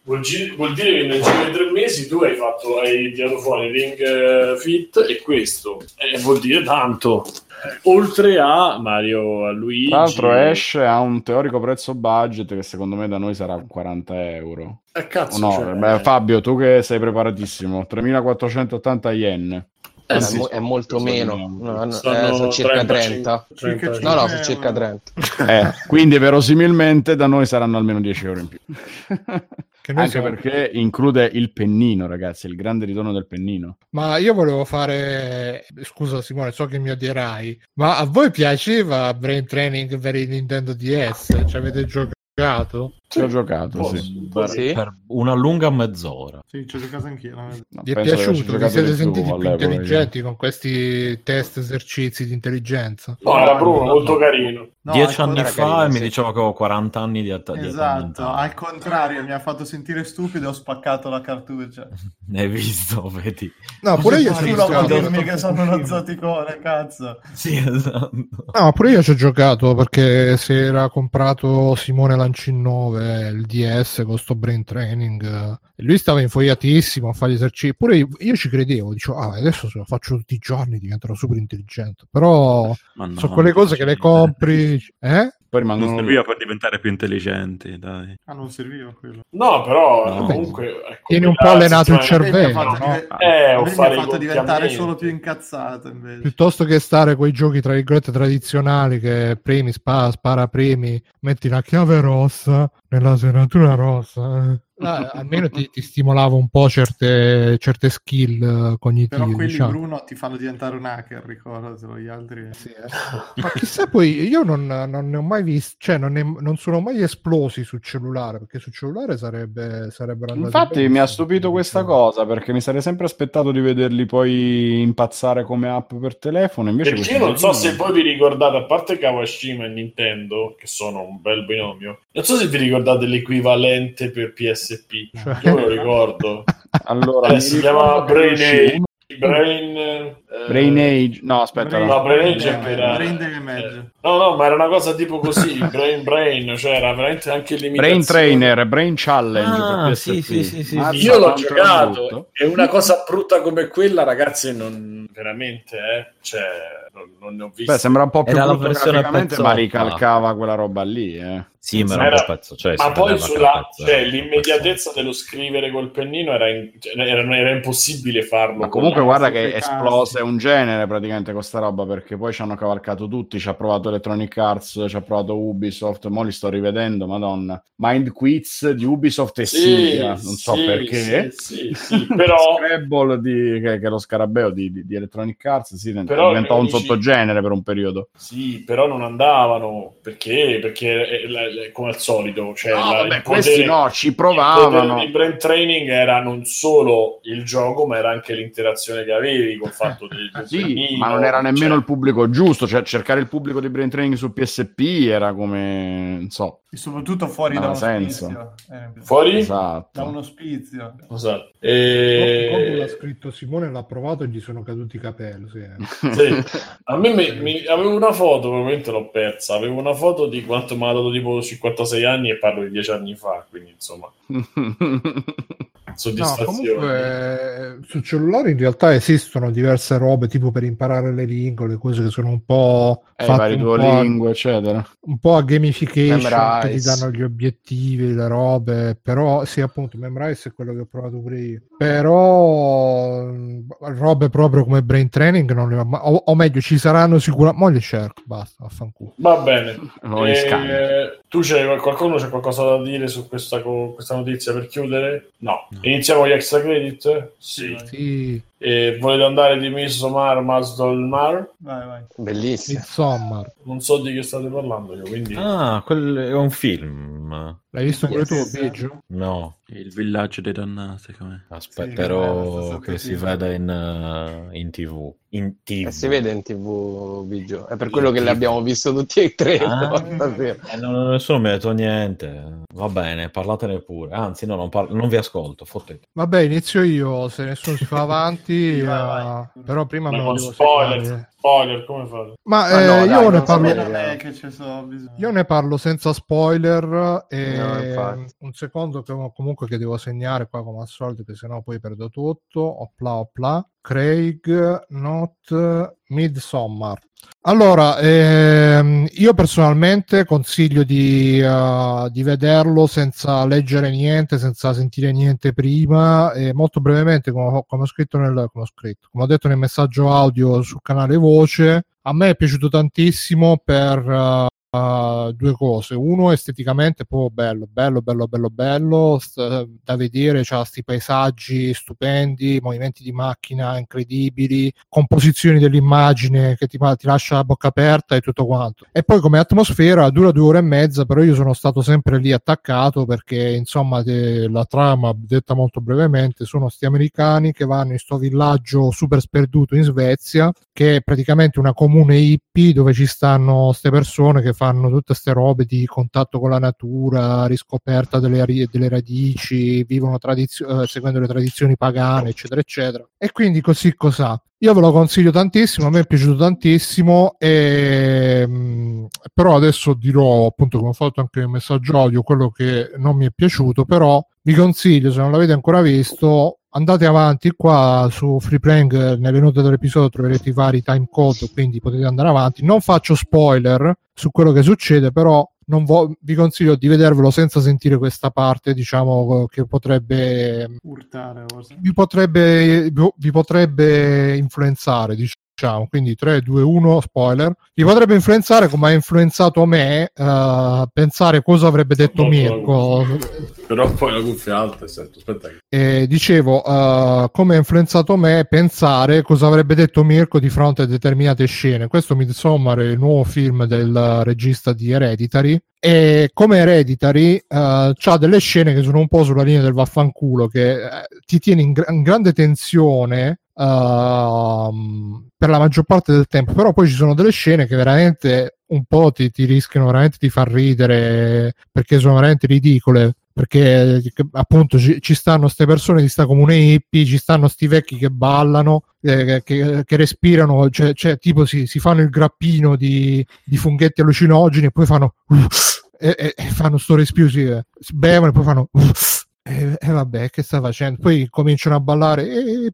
vuol gi- vuol dire che nel giro di tre mesi tu hai fatto hai tirato fuori Ring eh, Fit e questo Eh, vuol dire tanto oltre a Mario a Luigi Tra l'altro esce a un teorico prezzo budget che secondo me da noi sarà 40 euro. eh, cazzo, no, cioè, beh, Fabio, tu che sei preparatissimo, 3480 yen. Eh, è, sì, mo- è molto sono- meno, no, no, sono eh, sono circa 35, 30. 35. No, no, sono circa 30. Eh, quindi verosimilmente da noi saranno almeno 10 euro in più. Che noi Anche siamo- perché include il pennino, ragazzi, il grande ritorno del pennino. Ma io volevo fare, scusa Simone, so che mi odierai, ma a voi piaceva Brain Training per il Nintendo DS? Ci avete giocato? Ci ho giocato, sì. Per, Sì? per una lunga mezz'ora. Sì, ci ho giocato anch'io. no? Vi è di piaciuto? Vi siete di sentiti più all'epoca, io. intelligenti con questi test esercizi di intelligenza? no, era Bruno, no, molto no. carino No, Dieci anni fa carino, mi sì. diceva che avevo 40 anni di, att- di età Esatto, mentale. al contrario, mi ha fatto sentire stupido e ho spaccato la cartuccia. Ne hai visto, vedi? No, pure io ci ho Nessuno può giocato. che sono uno zoticone, cazzo. Sì, esatto. No, pure io ci ho giocato perché si era comprato Simone Lancinove il DS con sto brain training eh, e lui stava infogliatissimo a fare gli esercizi. Pure io, io ci credevo, dicevo, ah, adesso se lo faccio tutti i giorni diventerò super intelligente. Però no, sono quelle cose che le compri, eh? Poi Non rimangono serviva per diventare più intelligenti, dai. Ah, non serviva quello. no però No. comunque ecco, Tieni un po' allenato il cervello, no? dive- Eh, o lui mi fare ha i fatto diventare solo più incazzato invece. Piuttosto che stare con i giochi tra virgolette tradizionali che premi, spara, spara premi, metti la chiave rossa nella serratura rossa. Là, almeno ti, ti stimolava un po' certe, certe skill eh, Però cognitive. quelli diciamo. Bruno ti fanno diventare un hacker, ricordatelo, gli altri... Sì, eh. Ma chissà poi, io non, non ne ho mai visto, cioè non, ne- non sono mai esplosi sul cellulare, perché sul cellulare sarebbe, sarebbero andati Infatti benissimo. mi ha stupito questa cosa perché mi sarei sempre aspettato di vederli poi impazzare come app per telefono. Invece Perché io non so se voi vi ricordate, a parte Kawashima e Nintendo, che sono un bel binomio, non so se vi ricordate l'equivalente per PSP. Cioè- Io me lo ricordo. Allora, Eh, si chiamava Brain Age. Brain, eh, Brain Age. No, aspetta, Brain- no. No, Brain Age era... Brain Damage. No, no, ma era una cosa tipo così, Brain Brain, cioè era veramente anche limitazione. Brain Trainer, Brain Challenge. Ah, per sì, sì, sì, sì, Mazza, sì. Io l'ho giocato e una cosa brutta come quella, ragazzi, non veramente, eh, cioè, non, non ne ho visto. Beh, sembra un po' più Era la brutto ma ricalcava quella roba lì, eh. Sì, ma, era era- un bel pezzo. Cioè, ma poi sulla, cioè, l'immediatezza dello scrivere col pennino era, in- cioè, era, era impossibile farlo. Ma comunque guarda che esplose un genere praticamente con sta roba perché poi ci hanno cavalcato tutti, ci ha provato Electronic Arts, ci ha provato Ubisoft, mo li sto rivedendo, madonna. Mind Quiz di Ubisoft e Sì, Siria, non so sì, perché. sì, sì, sì, però Scrabble di, che, che è lo scarabeo di, di- di Electronic Arts sì, Però diventò un amici- sottogenere per un periodo. Sì, però non andavano perché? Perché eh, la- come al solito, cioè No, la- vabbè, il questi potere- no, ci Il provavano. di brain training era non solo il gioco, ma era anche l'interazione che avevi col fatto del, del Sì, ma non era nemmeno cioè- il pubblico giusto, cioè cercare il pubblico di brain training su PSP era come, non so, E soprattutto fuori da uno senso. spizio. Eh, Fuori? Da esatto. uno spizio. Esatto. Quando E... l'ha scritto Simone l'ha provato e gli sono caduti i capelli. Sì. eh. Sì. A me mi- mi- avevo una foto, ovviamente l'ho persa. Avevo una foto di quanto mi ha dato tipo 56 anni e parlo di 10 anni fa, quindi insomma, No, soddisfazione. comunque eh, sul cellulare in realtà esistono diverse robe tipo per imparare le lingue, le cose che sono un po' Eh, i fatte un po', a, eccetera. un po' a gamification che ti Memrise. danno gli obiettivi, le robe, però sì appunto Memrise è quello che ho provato pure io. Però robe proprio come brain training non le ho o, o meglio ci saranno sicuramente moglie Shark, basta, vaffanculo. Va bene. Eh, tu c'hai qualcuno c'è qualcosa da dire su questa, questa notizia per chiudere? No. Iniziamo gli extra credit? Sì. Sì, E volete andare di Midsommar, Masdol Mar? Vai, vai. Bellissimo. insomma, Non so di che state parlando io, quindi... Ah, quel è un film. l'hai visto pure tu, Yes. Biggio? No, Il villaggio dei dannati, com'è? aspetta, Sì, sto che si veda in, eh, in tv. In TV. Eh, si vede in tv, Biggio. È per quello che li abbiamo visto tutti e tre. Ah. stasera. Eh, no, nessuno mi ha detto niente. Va bene, parlatene pure. Anzi, no, non, par- non vi ascolto. fottete. Vabbè, inizio io, se nessuno si fa avanti, Sì, vai, vai. eh, però prima me Ma lo con devo spoiler. Spoiler, come fate? Ma Ma eh, no, dai, io, ne parlo, io ne parlo senza spoiler e No, un secondo che comunque che devo segnare qua come al solito che sennò poi perdo tutto. Opla opla. Craig Not Midsommar allora ehm, io personalmente consiglio di, eh, di vederlo senza leggere niente senza sentire niente prima e molto brevemente come, ho- come ho scritto nel come ho scritto come ho detto nel messaggio audio sul canale voce. A me è piaciuto tantissimo per eh, Uh, due cose. Uno, esteticamente, proprio bello, bello, bello, bello, bello st- da vedere. C'ha sti paesaggi stupendi, movimenti di macchina incredibili, composizioni dell'immagine che ti, ti lascia la bocca aperta e tutto quanto. E poi, come atmosfera, dura due ore e mezza, però io sono stato sempre lì attaccato perché, insomma, de- la trama, detta molto brevemente, sono sti americani che vanno in sto villaggio super sperduto in Svezia, che è praticamente una comune hippie dove ci stanno queste persone che fanno tutte queste robe di contatto con la natura, riscoperta delle, delle radici, vivono tradizio- eh, seguendo le tradizioni pagane, eccetera, eccetera. E quindi così cos'ha. Io ve lo consiglio tantissimo, a me è piaciuto tantissimo, e, mh, però adesso dirò, appunto, come ho fatto anche nel messaggio audio, quello che non mi è piaciuto, però vi consiglio, se non l'avete ancora visto, andate avanti qua su Freeplaying, nelle note dell'episodio troverete i vari time code, quindi potete andare avanti. Non faccio spoiler su quello che succede, però non vo- vi consiglio di vedervelo senza sentire questa parte, diciamo, che potrebbe Urtare, vi potrebbe, vi potrebbe influenzare, diciamo. Quindi 3, 2, 1, spoiler. Vi potrebbe influenzare come ha influenzato me eh, pensare cosa avrebbe detto Molto Mirko. Però poi la cuffia alta sento, aspetta. E dicevo, eh, come ha influenzato me pensare cosa avrebbe detto Mirko di fronte a determinate scene. Questo Midsommar è il nuovo film del regista di Hereditary. E come Hereditary eh, c'ha delle scene che sono un po' sulla linea del vaffanculo, che eh, ti tiene in, gra- in grande tensione ehm, per la maggior parte del tempo, però poi ci sono delle scene che veramente un po' ti, ti rischiano veramente di far ridere perché sono veramente ridicole perché eh, appunto ci, ci stanno queste persone di sta comune hippie, ci stanno sti vecchi che ballano, eh, che, che respirano, cioè, cioè, tipo si, si fanno il grappino di, di funghetti allucinogeni e poi fanno e, e- e fanno sto respiro, si, si bevono e poi fanno e, e vabbè, che sta facendo? Poi cominciano a ballare, e,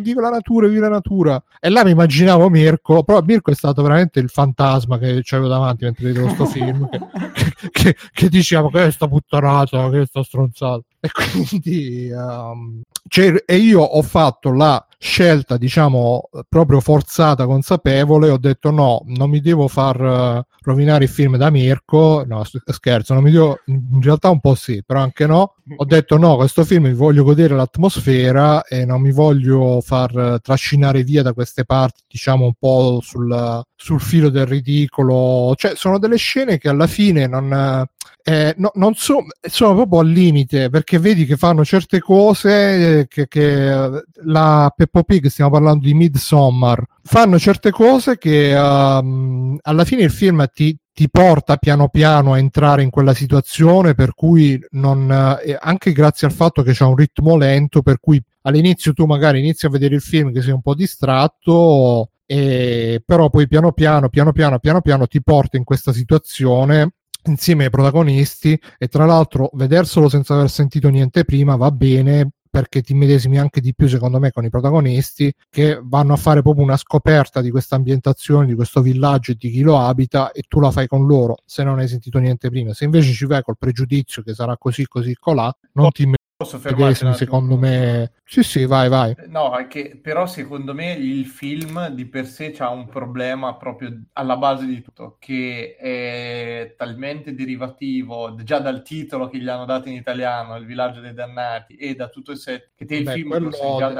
viva la natura, viva la natura. E là mi immaginavo Mirko, però Mirko è stato veramente il fantasma che c'avevo davanti mentre vedevo questo film, che, che, che, che diceva che sta puttanata, che sta stronzata. E quindi um, cioè, e io ho fatto la scelta, diciamo, proprio forzata, consapevole, ho detto no, non mi devo far uh, rovinare il film da Mirko, no scherzo, non mi devo, in realtà un po' sì, però anche no, ho detto no, questo film mi voglio godere l'atmosfera e non mi voglio far uh, trascinare via da queste parti, diciamo un po' sul, sul filo del ridicolo, cioè sono delle scene che alla fine non eh, no, non so, sono proprio al limite perché vedi che fanno certe cose che, che la Peppo Pig, stiamo parlando di Midsommar, fanno certe cose che um, alla fine il film ti, ti porta piano piano a entrare in quella situazione per cui non, eh, anche grazie al fatto che c'è un ritmo lento per cui all'inizio tu magari inizi a vedere il film che sei un po' distratto e però poi piano piano piano piano piano piano ti porta in questa situazione insieme ai protagonisti e tra l'altro vederselo senza aver sentito niente prima va bene perché ti medesimi anche di più secondo me con i protagonisti che vanno a fare proprio una scoperta di questa ambientazione, di questo villaggio e di chi lo abita e tu la fai con loro se non hai sentito niente prima. Se invece ci vai col pregiudizio che sarà così così colà, non ti Posso fermarti secondo me sì sì vai vai. No è che però secondo me il film di per sé ha un problema proprio alla base di tutto che è talmente derivativo già dal titolo che gli hanno dato in italiano il villaggio dei dannati e da tutto il set che te il Beh, film quello,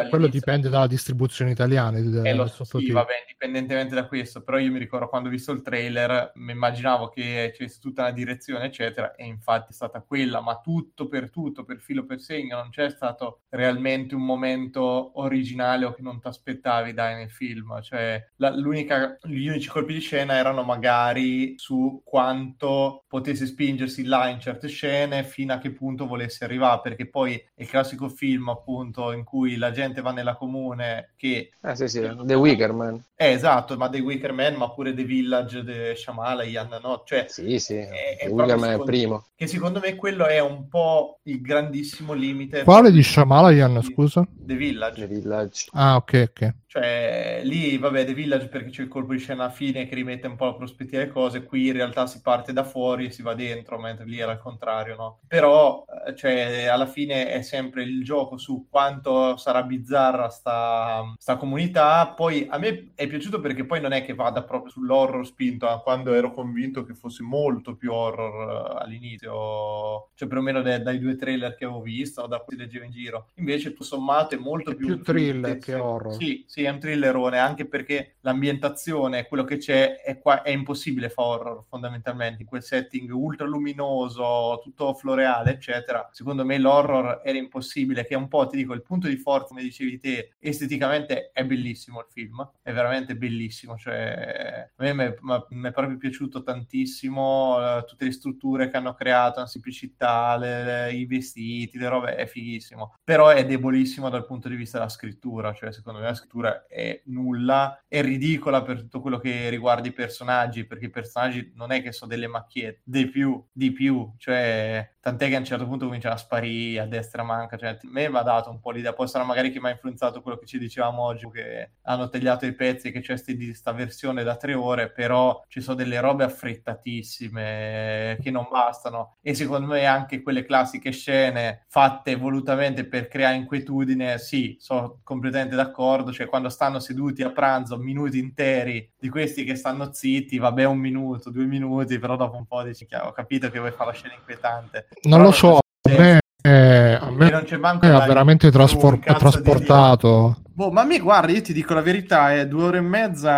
quello dipende dalla distribuzione italiana eh, lo sì, vabbè indipendentemente da questo però io mi ricordo quando ho visto il trailer mi immaginavo che c'è tutta una direzione eccetera e infatti è stata quella ma tutto per tutto per filo per segno, non c'è stato realmente un momento originale o che non ti aspettavi dai nel film. Cioè, la, gli unici colpi di scena erano magari su quanto potesse spingersi là in certe scene, fino a che punto volesse arrivare, perché poi è il classico film appunto in cui la gente va nella comune che... Eh sì sì, The Wicker Man. Eh, esatto, ma The Wicker Man, ma pure The Village di Shyamalan, no? Cioè, sì, sì, è, è The Wicker Man è il primo. Che secondo me quello è un po' il grandissimo limite. Quale di Shyamalan, scusa? The Village. The Village. Ah, ok, ok. Cioè, lì, vabbè, The Village perché c'è il colpo di scena alla fine che rimette un po' la prospettiva delle cose, qui in realtà si parte da fuori e si va dentro, mentre lì era il contrario, no? Però, eh, cioè, alla fine è sempre il gioco su quanto sarà bizzarra sta, sta comunità, poi a me è piaciuto perché poi non è che vada proprio sull'horror spinto, eh, quando ero convinto che fosse molto più horror uh, all'inizio, cioè perlomeno dai, dai due trailer che avevo visto, da cui leggevo in giro. Invece, tutto sommato, è molto è più... più thriller che horror. Sì, sì, è un thrillerone, anche perché l'ambientazione, quello che c'è, è, qua, è impossibile fa horror fondamentalmente, in quel setting ultra luminoso, tutto floreale, eccetera. Secondo me l'horror era impossibile, che è un po', ti dico, il punto di forza, come dicevi te, esteticamente è bellissimo il film, è veramente bellissimo, cioè a me mi è proprio piaciuto tantissimo uh, tutte le strutture che hanno creato, la semplicità, le, le, i vestiti, le robe, è fighissimo, però è debolissimo dal punto di vista della scrittura, cioè secondo me la scrittura è nulla, è ridicola per tutto quello che riguarda i personaggi, perché i personaggi non è che sono delle macchiette, di più, di più, cioè tant'è che a un certo punto cominciano a sparire a destra manca, cioè a me mi ha dato un po' l'idea, poi sarà magari che mi ha influenzato quello che ci dicevamo oggi, che hanno tagliato i pezzi, che c'è questa versione da tre ore, però ci sono delle robe affrettatissime che non bastano e secondo me anche quelle classiche scene fatte volutamente per creare inquietudine, sì, sono completamente d'accordo, cioè quando stanno seduti a pranzo minuti interi di questi che stanno zitti, vabbè un minuto, due minuti, però dopo un po' dici, ho capito che vuoi fare la scena inquietante. Non lo so, a me, eh, a me non c'è manco ha veramente traspor- trasportato. Boh, ma a me, guarda, io ti dico la verità, è due ore e mezza,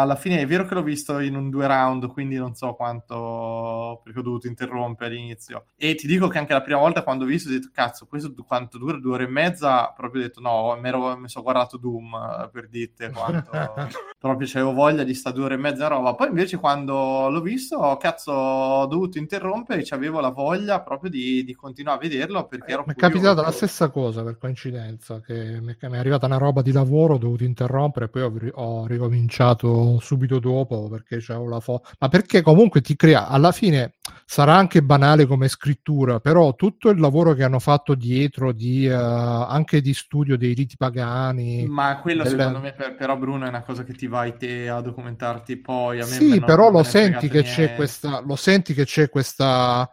alla fine è vero che l'ho visto in un due round, quindi non so quanto, perché ho dovuto interrompere all'inizio. E ti dico che anche la prima volta quando ho visto, ho detto, cazzo, questo quanto dura? Due ore e mezza? Proprio ho detto, no, mi, ero, mi sono guardato Doom, eh, per dite, quanto... proprio avevo voglia di sta due ore e mezza roba. Poi invece quando l'ho visto, cazzo, ho dovuto interrompere e avevo la voglia proprio di, di continuare a vederlo, perché ero Mi è capitata la stessa cosa, per coincidenza, che mi è arrivata una roba roba di lavoro ho dovuto interrompere, poi ho, ho ricominciato subito dopo perché c'avevo la foto. Ma perché comunque ti crea, alla fine sarà anche banale come scrittura, però tutto il lavoro che hanno fatto dietro di, uh, anche di studio dei riti pagani. Ma quello delle... secondo me per, però Bruno è una cosa che ti vai te a documentarti poi. A me sì, però lo senti, che c'è questa, lo senti che c'è questa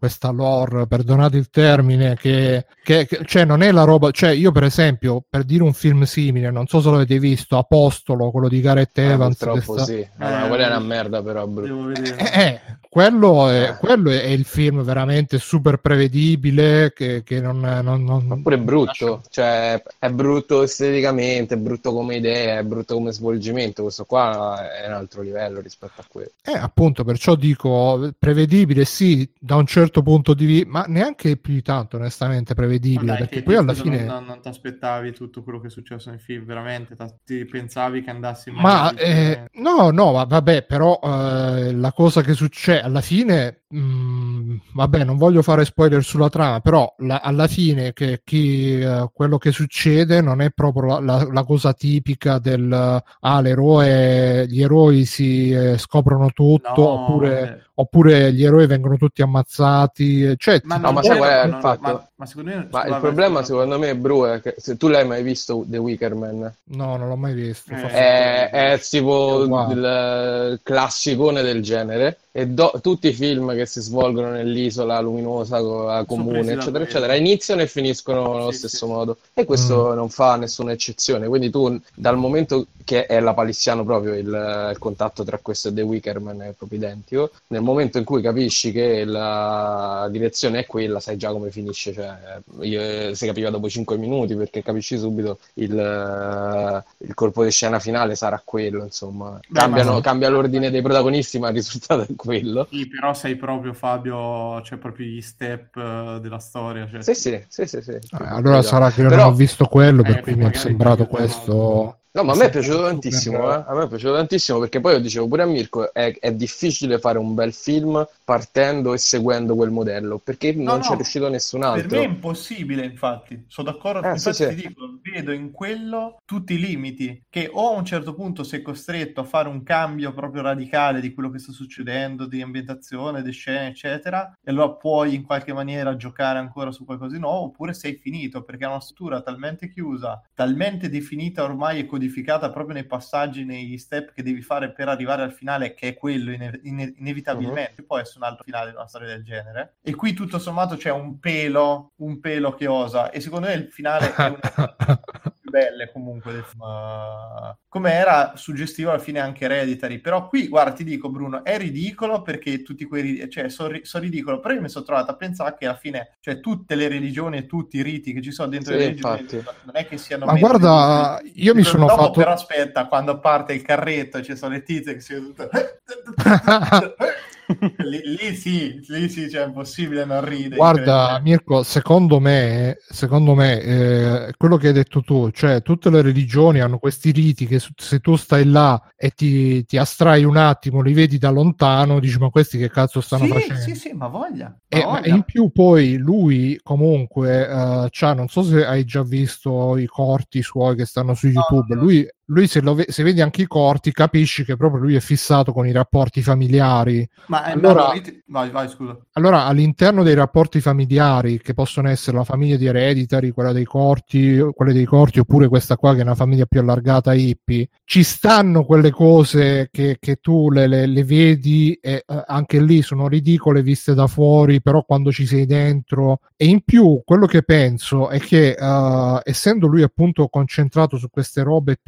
questa lore, perdonate il termine, che, che, che, cioè non è la roba, cioè io per esempio, per dire un film simile, non so se l'avete visto, Apostolo, quello di Gareth eh, Evans. Purtroppo sta... sì, no, eh, quella è una merda però, Devo eh, eh, quello, è, eh. quello è, il film veramente super prevedibile che, che non, non, non... Ma pure brutto, cioè è brutto esteticamente, è brutto come idea, è brutto come svolgimento, questo qua è un altro livello rispetto a quello. Eh, appunto, perciò dico, prevedibile sì, da un certo punto di vista, ma neanche più di tanto onestamente prevedibile, dai, perché poi alla fine... Non, non ti aspettavi tutto quello che è successo nel film, veramente, ti pensavi che andassi... Ma eh, no, no, vabbè, però eh, la cosa che succede alla fine, mh, mm, vabbè, non voglio fare spoiler sulla trama, però la, alla fine che chi, uh, quello che succede non è proprio la, la, la cosa tipica del ah, l'eroe, gli eroi si eh, scoprono tutto, no, oppure, oppure, gli eroi vengono tutti ammazzati. Cioè, ma, no, ma, sai qual è il fatto? Ma, ma, secondo me, ma il problema, secondo me, Bru, è che se tu l'hai mai visto The Wicker Man? No, non l'ho mai visto. Eh, è, è, tipo il classicone del genere e do- tutti i film che si svolgono nell'isola luminosa, comune, eccetera, eccetera, iniziano e finiscono nello sì, stesso sì. modo. E questo mm. non fa nessuna eccezione. Quindi tu, dal momento che è la palissiano proprio il, il, contatto tra questo e The Wickerman è proprio identico, nel momento in cui capisci che la direzione è quella, sai già come finisce. Cioè, io, si capiva dopo 5 minuti perché capisci subito il, il colpo di scena finale sarà quello. Insomma, Beh, Cambiano, ma... cambia l'ordine dei protagonisti, ma il risultato è quello. Sì, però sei proprio Fabio, cioè proprio gli step uh, della storia. Cioè... Sì, sì, sì, sì, sì. Eh, allora sarà che però... non ho visto quello, per eh, cui mi è sembrato questo No, ma a me è piaciuto tantissimo, eh? a me è piaciuto tantissimo perché poi io dicevo pure a Mirko, è, è difficile fare un bel film partendo e seguendo quel modello, perché no, non no, c'è riuscito nessun altro. Per me è impossibile, infatti, sono d'accordo, eh, infatti sì, ti sì. dico, vedo in quello tutti i limiti, che o a un certo punto sei costretto a fare un cambio proprio radicale di quello che sta succedendo, di ambientazione, di scene, eccetera, e allora puoi in qualche maniera giocare ancora su qualcosa di nuovo, oppure sei finito, perché è una struttura talmente chiusa, talmente definita ormai e codificata proprio nei passaggi, negli step che devi fare per arrivare al finale, che è quello ine- ine- inevitabilmente. Uh-huh. Può essere un altro finale di una storia del genere. E qui tutto sommato c'è un pelo, un pelo che osa. E secondo me il finale è una più belle comunque del film. Uh, come era suggestivo alla fine anche Hereditary. Però qui, guarda, ti dico Bruno, è ridicolo perché tutti quei... cioè, sono ri- so ridicolo. Però io mi sono trovato a pensare che alla fine, cioè, tutte le religioni e tutti i riti che ci sono dentro sì, le religioni non è che siano... Ma guarda, io mi sono dopo, fatto... Però aspetta, quando parte il carretto e ci sono le tizie che si... lì, lì, sì, lì sì, cioè è impossibile non ridere. Guarda, Mirko, secondo me, secondo me eh, quello che hai detto tu, cioè tutte le religioni hanno questi riti che se tu stai là e ti, ti astrai un attimo, li vedi da lontano, dici ma questi che cazzo stanno sì, facendo? Sì, sì, ma voglia. Ma e, voglia. in più poi lui comunque, uh, non so se hai già visto i corti suoi che stanno su YouTube, no, lui lui se, ve- se, vedi anche i corti capisci che proprio lui è fissato con i rapporti familiari. Ma eh, allora, ti... vai, vai, scusa. Allora, all'interno dei rapporti familiari, che possono essere la famiglia di Hereditary, quella dei corti, quelle dei corti, oppure questa qua che è una famiglia più allargata hippie, ci stanno quelle cose che, che tu le, le, le, vedi e eh, anche lì sono ridicole viste da fuori, però quando ci sei dentro. E in più, quello che penso è che, uh, essendo lui appunto concentrato su queste robe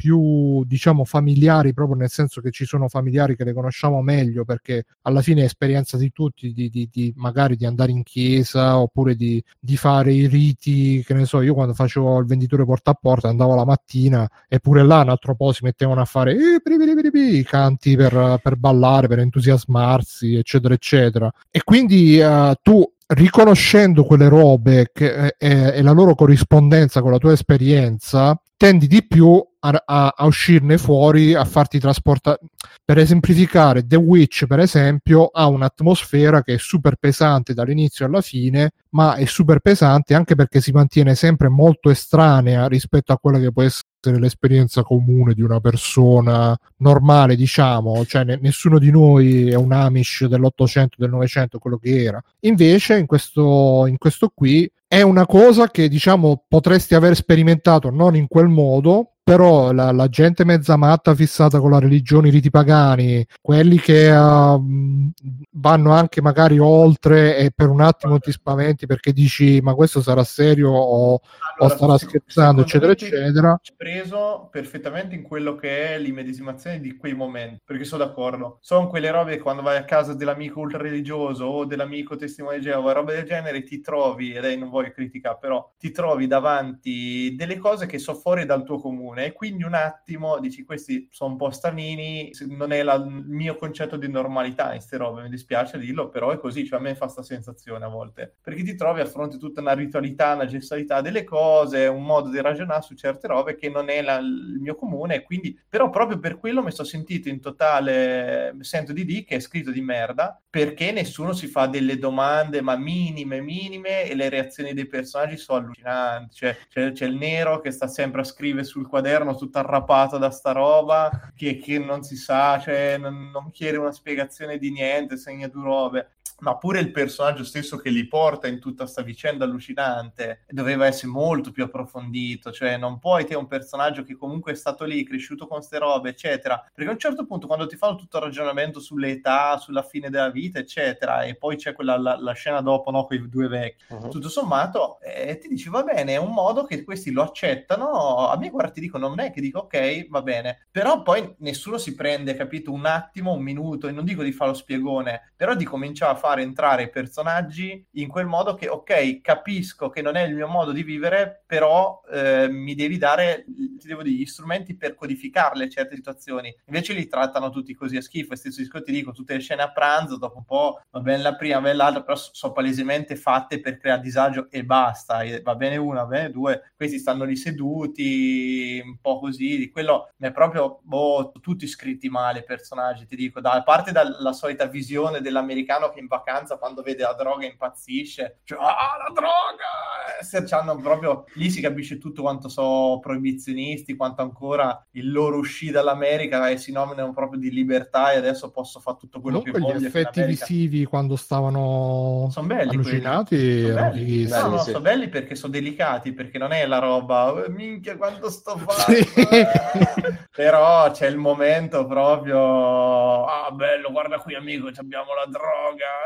diciamo familiari proprio nel senso che ci sono familiari che le conosciamo meglio perché alla fine è esperienza di tutti di, di, di magari di andare in chiesa oppure di, di, fare i riti che ne so io quando facevo il venditore porta a porta andavo la mattina e pure là un altro po' si mettevano a fare i eh, canti per, per ballare per entusiasmarsi eccetera eccetera. E quindi uh, tu riconoscendo quelle robe che, e, e, la loro corrispondenza con la tua esperienza, tendi di più a, a, a uscirne fuori, a farti trasportare. Per esemplificare, The Witch, per esempio, ha un'atmosfera che è super pesante dall'inizio alla fine, ma è super pesante anche perché si mantiene sempre molto estranea rispetto a quella che può essere l'esperienza comune di una persona normale, diciamo, cioè ne- nessuno di noi è un Amish dell'Ottocento, del Novecento, quello che era. Invece, in questo, in questo qui è una cosa che diciamo potresti aver sperimentato non in quel modo, però la, la, gente mezza matta fissata con la religione, i riti pagani, quelli che uh, vanno anche magari oltre e per un attimo ti spaventi perché dici ma questo sarà serio o, allora, o starà scherzando, eccetera, eccetera. preso perfettamente in quello che è l'immedesimazione di quei momenti, perché sono d'accordo. Sono quelle robe che quando vai a casa dell'amico ultra religioso o dell'amico testimone di Geova, robe del genere, ti trovi, e lei non voglio criticare, però ti trovi davanti delle cose che sono fuori dal tuo comune comune. E quindi un attimo dici questi sono un po' stanini, non è la, il mio concetto di normalità in queste robe, mi dispiace dirlo, però è così, cioè a me fa questa sensazione a volte, perché ti trovi a fronte tutta una ritualità, una gestualità delle cose, un modo di ragionare su certe robe che non è la, il mio comune, quindi però proprio per quello mi sto sentito in totale, sento di D che è scritto di merda, perché nessuno si fa delle domande ma minime, minime e le reazioni dei personaggi sono allucinanti, cioè c'è, c'è il nero che sta sempre a scrivere sul quaderno tutto arrapato da sta roba che, che non si sa, cioè non, non, chiede una spiegazione di niente, segna due robe ma pure il personaggio stesso che li porta in tutta questa vicenda allucinante doveva essere molto più approfondito, cioè non puoi te un personaggio che comunque è stato lì, cresciuto con ste robe, eccetera, perché a un certo punto quando ti fanno tutto il ragionamento sulle età, sulla fine della vita, eccetera, e poi c'è quella la, la scena dopo, no, con i due vecchi, uh-huh. tutto sommato, eh, ti dici va bene, è un modo che questi lo accettano, a me guarda ti dico, non è che dico ok, va bene, però poi nessuno si prende, capito, un attimo, un minuto, e non dico di fare lo spiegone, però di cominciare a fare entrare personaggi in quel modo che, ok, capisco che non è il mio modo di vivere, però eh, mi devi dare, ti devo dire, gli strumenti per codificarle certe situazioni. Invece li trattano tutti così a schifo. E stesso discorso ti dico, tutte le scene a pranzo, dopo un po' va bene la prima, va bene l'altra, però sono palesemente fatte per creare disagio e basta. E va bene una, va bene due. Questi stanno lì seduti, un po' così. Di quello è proprio, boh, tutti scritti male i personaggi, ti dico. Da parte dalla solita visione dell'americano che in vacanza quando vede la droga impazzisce, cioè, ah, la droga! Se c'hanno proprio, lì si capisce tutto quanto sono proibizionisti, quanto ancora il loro uscì dall'America e si nominano proprio di libertà e adesso posso fare tutto quello Comunque che voglio. Gli effetti visivi quando stavano sono belli allucinati sono belli. No, no, sì. sono belli perché sono delicati, perché non è la roba, oh, minchia quanto sto facendo. Sì. Però c'è il momento proprio, ah bello, guarda qui amico, abbiamo la droga,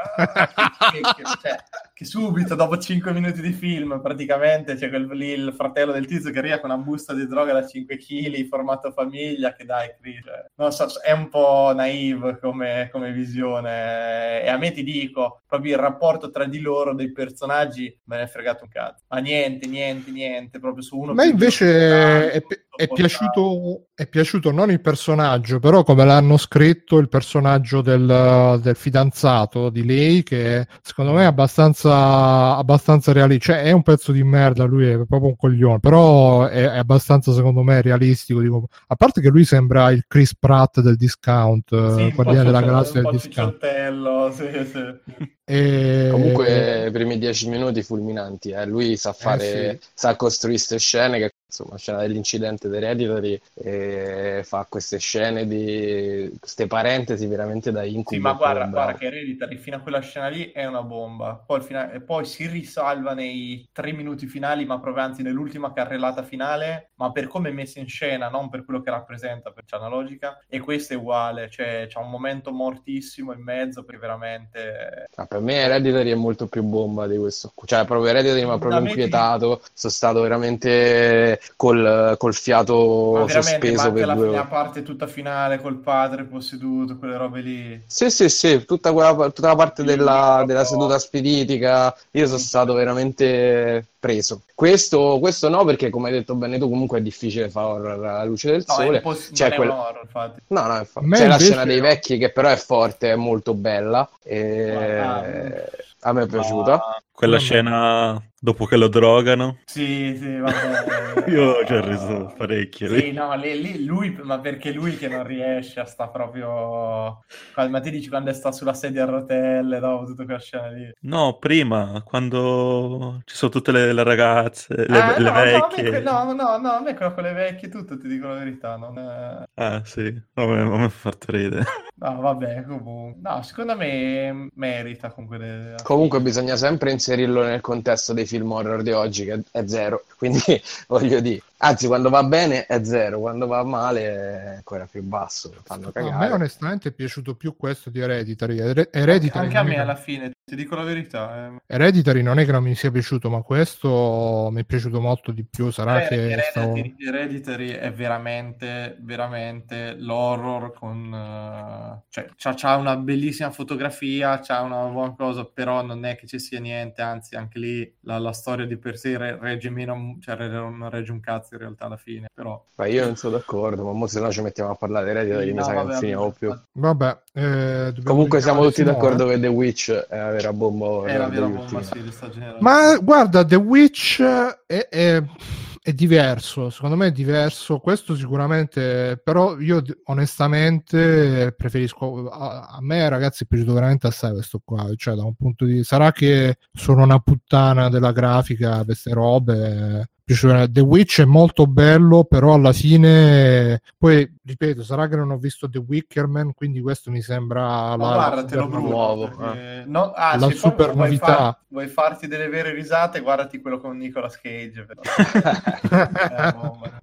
che, che, cioè, che, subito dopo 5 minuti di film praticamente c'è quel, lì il fratello del tizio che arriva con una busta di droga da 5 kg formato famiglia che dai cioè, non so, è un po' naive come, come, visione. E a me ti dico proprio il rapporto tra di loro dei personaggi me ne è fregato un cazzo. Ma niente niente niente proprio su uno ma invece è, è piaciuto, è piaciuto non il personaggio però come l'hanno scritto il personaggio del, del fidanzato di lei che secondo me è abbastanza, abbastanza realistico. Cioè, è un pezzo di merda, lui è proprio un coglione, però è, è abbastanza, secondo me, realistico. Dico. A parte che lui sembra il Chris Pratt del discount, sì, Guardiani della Galassia del discount. Sì, sì. E... Comunque, i primi dieci minuti fulminanti. Eh. Lui sa fare, eh sì. sa costruire queste scene che insomma, scena dell'incidente dei Hereditary e fa queste scene di queste parentesi veramente da incubo. Sì, ma guarda, guarda che Hereditary fino a quella scena lì è una bomba. Poi, finale, poi si risalva nei tre minuti finali, ma proprio anzi nell'ultima carrellata finale, ma per come è messa in scena, non per quello che rappresenta, per c'è una logica. E questo è uguale, cioè c'è un momento mortissimo in mezzo per veramente... Ah, per me Hereditary è molto più bomba di questo. Cioè, proprio Hereditary mi ha proprio inquietato. Sono stato veramente col, col fiato sospeso per la, due la parte tutta finale col padre posseduto, quelle robe lì. Sì, sì, sì, tutta, quella, tutta la parte della, della seduta spiritica. Io sono stato veramente preso. Questo, questo, no, perché come hai detto bene tu, comunque è difficile fare horror alla luce del no, sole. Poss- c'è quel... horror, infatti. No, no, infatti. C'è la scena dei vecchi che però è forte, è molto bella. E... Ah, a me è piaciuta. Quella scena Dopo che lo drogano. Sì, sì, vabbè. Io ci ho reso parecchio. Sì, no, lì, lì- lui, ma perché lui che non riesce a sta proprio... Ma ti dici quando sta sulla sedia a rotelle, dopo tutta quella scena lì. No, prima, quando ci sono tutte le, le ragazze, le, Ah, le no, no, a me vecchie. no, no, no, a me quello con le vecchie tutto, ti dico la verità, non è... Ah, sì, a me, a me ha fatto ridere. No, vabbè, comunque... No, secondo me merita comunque... Comunque bisogna sempre inserirlo nel contesto dei film horror di oggi, che è zero. Quindi voglio dire, anzi, quando va bene è zero, quando va male è ancora più basso. Fanno No, a me onestamente è piaciuto più questo di Hereditary. Here- Hereditary, Anche a me che- alla fine, ti dico la verità. eh. Hereditary non è che non mi sia piaciuto, ma questo mi è piaciuto molto di più. Sarà Eh, che stavo... Hereditary, Hereditary è veramente, veramente l'horror con... eh, cioè, c'ha, c'ha una bellissima fotografia, c'ha una buona cosa, però non è che ci sia niente, anzi anche lì la, la storia di per sé re- regge meno, cioè non regge un cazzo in realtà alla fine, però... Ma io non sono d'accordo, ma mo se no ci mettiamo a parlare di Hereditary, Sì, mi no, sa che non vabbè, finiamo più. Vabbè, eh, Comunque siamo tutti Simone. d'accordo che The Witch è la vera bomba È la vera bomba, sì, di sta generazione. Ma guarda, The Witch è, è- è diverso, secondo me è diverso, questo sicuramente, però io onestamente preferisco, a, a me ragazzi è piaciuto veramente assai questo qua, cioè da un punto di sarà che sono una puttana della grafica, queste robe, piaciuto- The Witch è molto bello, però alla fine, poi ripeto, sarà che non ho visto The Wickerman, quindi questo mi sembra la, guarda, te lo super- brucio, nuovo, perché- no, ah, La se poi super vuoi novità. far- vuoi farti delle vere risate, guardati quello con Nicolas Cage. Però. Eh,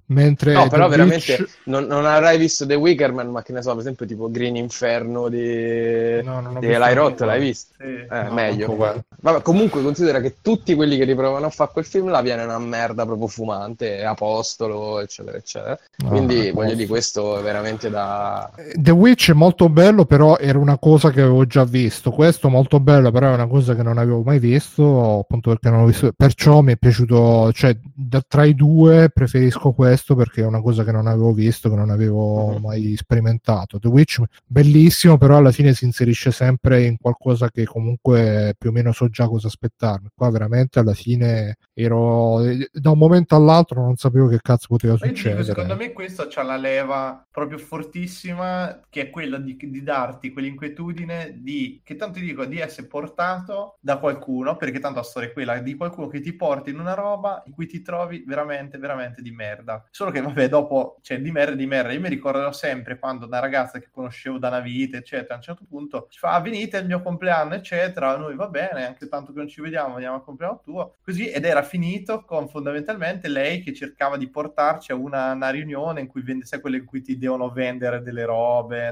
mentre No, però The veramente Witch- non, non avrai visto The Wickerman, ma che ne so, per esempio tipo Green Inferno di, No, di Eli Roth, l'hai visto? Sì. Eh, No, meglio. Vabbè, comunque considera che tutti quelli che riprovano a fare quel film là viene una merda proprio fumante, apostolo, eccetera, eccetera. No, Quindi voglio dire, questo è veramente da... The Witch è molto bello, però era una cosa che avevo già visto. Questo molto bello, però è una cosa che non avevo mai visto, appunto perché non l'ho visto. Perciò mi è piaciuto, cioè, da- tra i due preferisco questo perché è una cosa che non avevo visto, che non avevo Mhm. mai sperimentato. The Witch bellissimo, però alla fine si inserisce sempre in qualcosa che comunque più o meno so già cosa aspettarmi. Qua veramente alla fine ero da un momento all'altro non sapevo che cazzo poteva succedere. secondo me questo c'ha la leva proprio fortissima che è quella di, di darti quell'inquietudine di, che tanto ti dico, di essere portato da qualcuno, perché tanto la storia è quella, di qualcuno che ti porta in una roba in cui ti trovi veramente, veramente di merda. Solo che vabbè, dopo, cioè di merda, di merda, io mi ricorderò sempre quando una ragazza che conoscevo da una vita, eccetera, a un certo punto ci fa, "Ah, venite al mio compleanno, eccetera, noi va bene, anche tanto che non ci vediamo, veniamo al compleanno tuo, così, ed era finito con fondamentalmente lei che cercava di portarci a una, una riunione in cui vende, sai, quelle in cui ti devono vendere delle robe,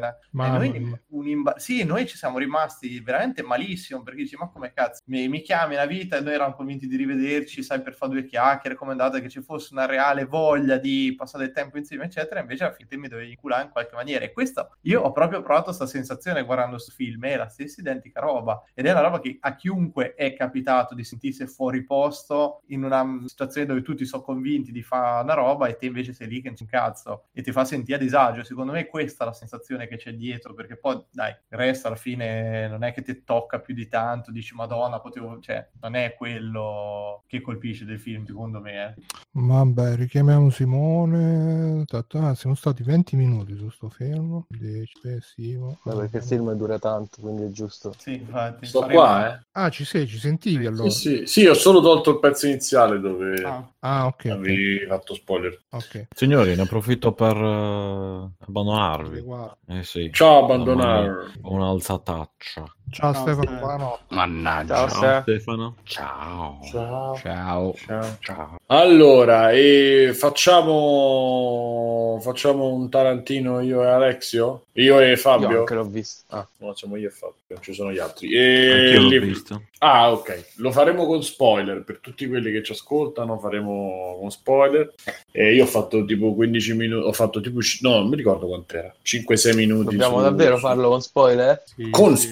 noi, imba- sì, noi ci siamo rimasti veramente malissimo perché dici, ma come cazzo, mi, mi chiami una vita e noi eravamo convinti di rivederci, sai, per fare due chiacchiere, come andata, che ci fosse una reale voglia di passare del tempo insieme, eccetera, invece alla fine mi dovevi inculare in qualche maniera. E questo, io ho proprio provato questa sensazione guardando questo film, è la stessa identica roba, ed è una roba che a chiunque è capitato di sentirsi fuori posto in una situazione dove tutti sono convinti di fare una roba e te invece sei lì che non c'è un cazzo e ti fa sentire a disagio. Secondo me questa è la sensazione che c'è dietro, perché poi dai, il resto alla fine non è che ti tocca più di tanto, dici Madonna, potevo, cioè, non è quello che colpisce del film, secondo me. eh. Vabbè, richiamiamo Simone. Ta ta, Siamo stati 20 minuti su sto film. 10, pessimo. Beh, perché il film dura tanto, quindi è giusto. Sì, infatti. Sto faremo- qua, eh. Ah, ci sei, ci sentivi allora? Sì, sì. Sì, ho solo tolto il pezzo iniziale dove Ah, Ah, ok. avevi fatto spoiler. ok. Signori, ne approfitto per eh, abbandonarvi. Eh sì, Ciao, abbandonare. ho un'alzataccia. Ciao, Ciao, Stefano, Stefano. buonanotte. Mannaggia. Ciao, Ste. Stefano. Ciao. Ciao. Ciao. Ciao. Ciao. Allora, e facciamo, facciamo un Tarantino io e Alexio? Io e Io Fabio? anche l'ho visto. Ah. No, siamo io e Fabio, non ci sono gli altri. E l'ho li- visto. Ah, ok. Lo faremo con spoiler per tutti quelli che ci ascoltano. Faremo con spoiler. E io ho fatto tipo 15 minuti. Ho fatto tipo. No, non mi ricordo quant'era. 5-6 minuti. Dobbiamo su- davvero farlo con spoiler? sì, Con sì.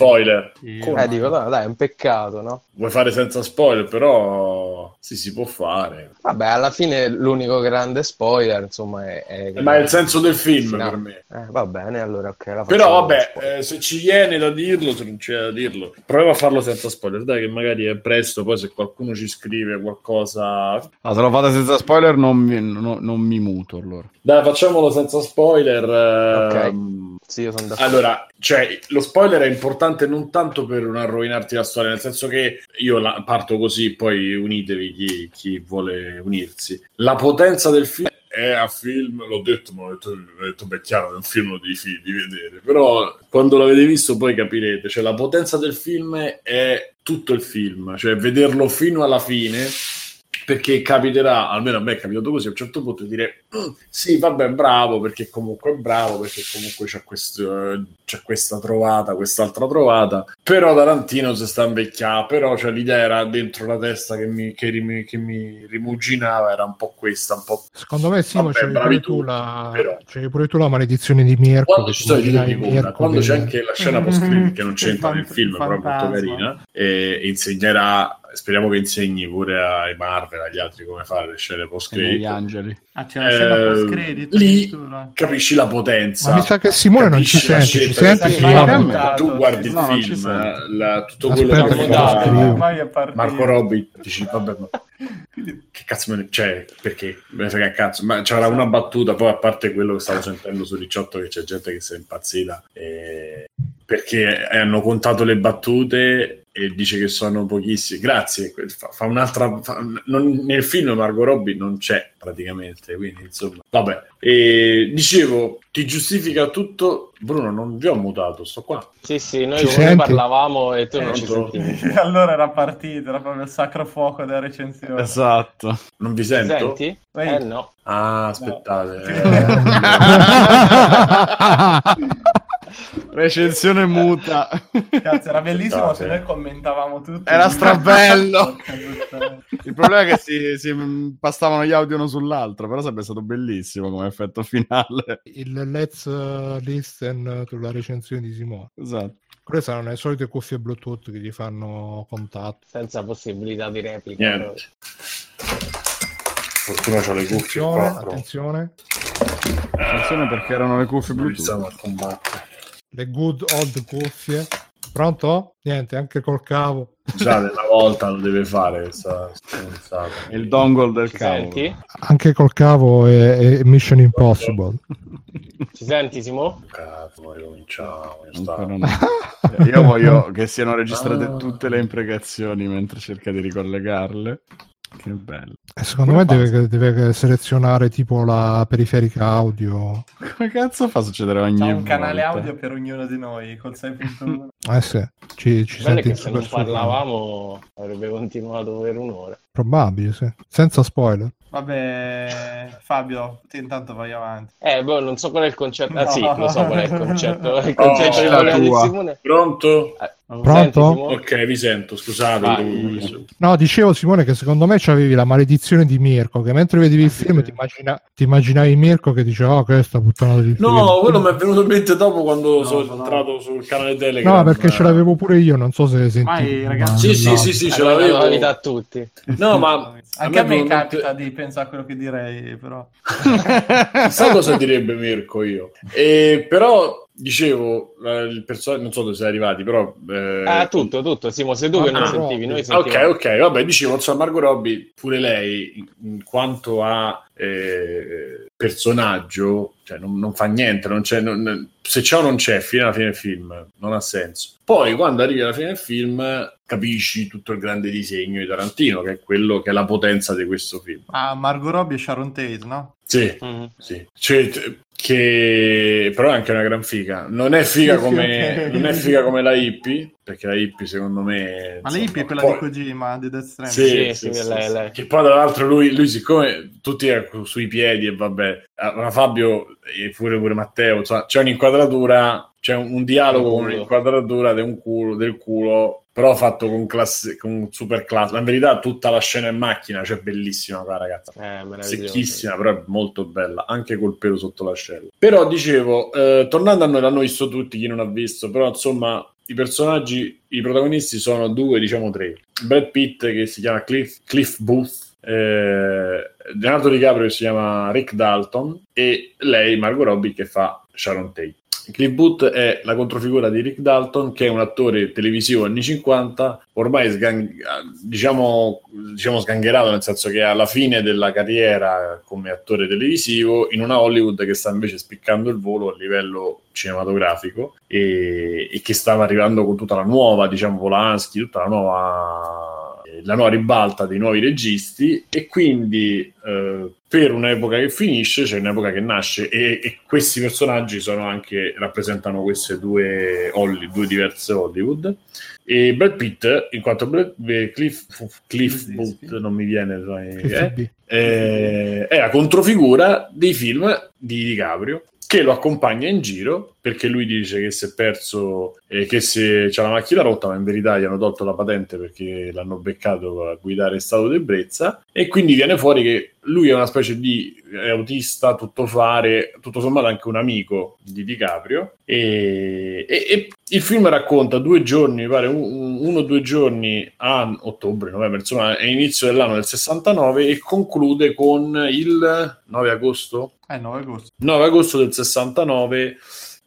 Spoiler. Eh, dico, dai, dai, è un peccato, no? Vuoi fare senza spoiler, però sì, si può fare. Vabbè, alla fine l'unico grande spoiler, insomma, è... è Ma è il senso del film No. per me. Eh, va bene, allora ok. Però vabbè, eh, se ci viene da dirlo, se non c'è da dirlo, proviamo a farlo senza spoiler. Dai, che magari è presto. Poi, se qualcuno ci scrive qualcosa, Ah, se lo fate senza spoiler non mi, no- non mi muto allora. dai, facciamolo senza spoiler. ehm, Sì, io sono d'accordo. Allora, cioè, lo spoiler è importante non tanto per non rovinarti la storia, nel senso che io la parto così, poi unitevi chi, chi vuole unirsi. La potenza del film è a film, l'ho detto, ma ho detto, ho detto beh, chiaro, è un film fi- di vedere, però quando l'avete visto poi capirete, cioè la potenza del film è tutto il film, cioè vederlo fino alla fine perché capiterà, almeno a me è capitato così, a un certo punto di dire "Mm, sì, vabbè, bravo, perché comunque è bravo, perché comunque c'è, questo, eh, c'è questa trovata, quest'altra trovata, però Tarantino si sta invecchiando, però cioè, l'idea era dentro la testa che mi, che rim- che mi rimuginava, era un po' questa, un po' Secondo me, Simo, Vabbè, c'hai bravi pure, tu, la... però. pure tu la maledizione di Mirko. quando ci sono di Mirko quando c'è anche la scena post credit che non c'entra nel film, il però è molto carina, e insegnerà, speriamo che insegni pure ai Marvel, agli altri come fare le scene post E negli credit. angeli. Ah, c'è una scena Eh, lì capisci la potenza. Ma mi sa che Simone non ci la sente, ci sente fai. Simone? Tu guardi il No, film, la- tutto quello Aspetta che che fa. Marco Robbi, dici vabbè, ma che cazzo me ne... Cioè, perché? Me ne frega cazzo. Ma c'era una battuta, poi a parte quello che stavo sentendo su 18 che c'è gente che si è impazzita eh, perché hanno contato le battute e dice che sono pochissime. Grazie, fa, fa un'altra... fa- non- nel film Margot Robbie non c'è praticamente, quindi insomma... Vabbè, e dicevo, ti giustifica tutto... Bruno, non vi ho mutato, sto qua. Sì, sì, noi parlavamo e tu non ci sentivi. allora era partito, era proprio il sacro fuoco della recensione. Esatto. Non vi Ci sento? Senti? Eh no. Ah, aspettate. Recensione muta. Cazzo, era bellissimo Scusate. se noi commentavamo tutto. Era strabello. Il problema è che si, si impastavano gli audio uno sull'altro, però sarebbe stato bellissimo come effetto finale. Il let's uh, listen sulla recensione di Simone. Esatto. Queste saranno le solite cuffie Bluetooth che gli fanno contatto. Senza possibilità di replica. Niente. Fortuna c'ho le cuffie Attenzione, attenzione. Attenzione perché erano le cuffie Non Bluetooth. iniziamo a combattere. Le good old cuffie. Pronto? Niente, anche col cavo. Già una volta lo deve fare questa il dongle del Ci cavo. senti? Anche col cavo è, è Mission Impossible. Ci senti, Simo? Cazzo, ma ricominciamo. io voglio che siano registrate Ah. tutte le imprecazioni mentre cerca di ricollegarle. Che bello. E secondo Come me deve, deve selezionare tipo la periferica audio. Come cazzo fa a succedere ogni C'è un canale volta? audio per ognuno di noi col 6.1. Eh sì, ci, ci senti che se non parlavamo avrebbe continuato per un'ora. Probabile, sì. Senza spoiler. Vabbè, Fabio, intanto vai avanti. Eh, boh, non so qual è il concetto. Ah, No. sì, lo so qual è il concetto. Il Oh, concetto dire tua. Simone. Pronto? Eh, Pronto? senti? Ok, vi sento, scusate. Vai. No, dicevo Simone che secondo me c'avevi la maledizione di Mirko, che mentre vedevi il film ti, immagina- ti immaginavi Mirko che diceva oh questa puttana di film. No, quello mi è venuto in mente dopo quando No, sono no. entrato sul canale Telegram. No, perché ce l'avevo pure io, non so se senti. Vai, ragazzi. Sì, sì, sì, sì, ce l'avevo. la a tutti. No, ma Anche a me, non- capita di pensare a quello che direi, però. Sai cosa direbbe Mirko io? E, però, dicevo, il personaggio, non so dove sei arrivati, però... eh, Ah, tutto, tutto. Simo, sei tu che non Ah, sentivi, noi Ok, sentivamo. ok, vabbè, dicevo, insomma, Margot Robbie, pure lei, in, quanto a eh, personaggio, cioè non, non fa niente, non c'è, non- se c'è o non c'è, fino alla fine del film, non ha senso. Poi, quando arrivi alla fine del film, capisci tutto il grande disegno di Tarantino, che è quello che è la potenza di questo film. Ah, Margot Robbie e Sharon Tate, no? Sì, Mhm. sì. Cioè, che però è anche una gran figa. Non è figa Sì, sì, come, non è figa come la hippie, perché la hippie secondo me... Ma la hippie è quella poi- di Kojima, di Death Stranding. Sì, Sì, sì, sì, sì, lei, sì. lei. Che poi, tra l'altro, lui, lui siccome tutti sui piedi e vabbè, eh, ma Fabio e pure, pure Matteo, insomma, c'è un'inquadratura, c'è un, un dialogo con un'inquadratura di un culo, del culo, però fatto con, classe, con super classe. In verità, tutta la scena in macchina, cioè bellissima qua, ragazza. Eh. Secchissima, però è molto bella, anche col pelo sotto l'ascella. Però dicevo, eh, tornando a noi, l'hanno visto tutti, chi non ha visto, però insomma, i personaggi, i protagonisti sono due, diciamo tre. Brad Pitt che si chiama Cliff, Cliff Booth, eh, Leonardo DiCaprio che si chiama Rick Dalton e lei, Margot Robbie, che fa Sharon Tate. Cliff Booth è la controfigura di Rick Dalton, che è un attore televisivo anni 50, ormai sgang- diciamo, diciamo sgangherato, nel senso che è alla fine della carriera come attore televisivo in una Hollywood che sta invece spiccando il volo a livello cinematografico e, e che stava arrivando con tutta la nuova, diciamo, Polanski, tutta la nuova la nuova ribalta dei nuovi registi e quindi eh, per un'epoca che finisce c'è un'epoca che nasce e, e questi personaggi sono anche, rappresentano queste due, Holly, due diverse Hollywood. E Brad Pitt in quanto Brad, eh, Cliff, Cliff Booth non mi viene eh, eh, è la controfigura dei film di DiCaprio che lo accompagna in giro perché lui dice che si è perso e che se c'è la macchina rotta, ma in verità gli hanno tolto la patente perché l'hanno beccato a guidare in stato d'ebbrezza e quindi viene fuori che lui è una specie di autista, tutto fare, tutto sommato anche un amico di DiCaprio e, e, e il film racconta due giorni, mi pare un, uno o due giorni a ottobre, novembre, insomma è inizio dell'anno del 69 e conclude con il 9 agosto? Eh, 9 agosto. 9 agosto del 69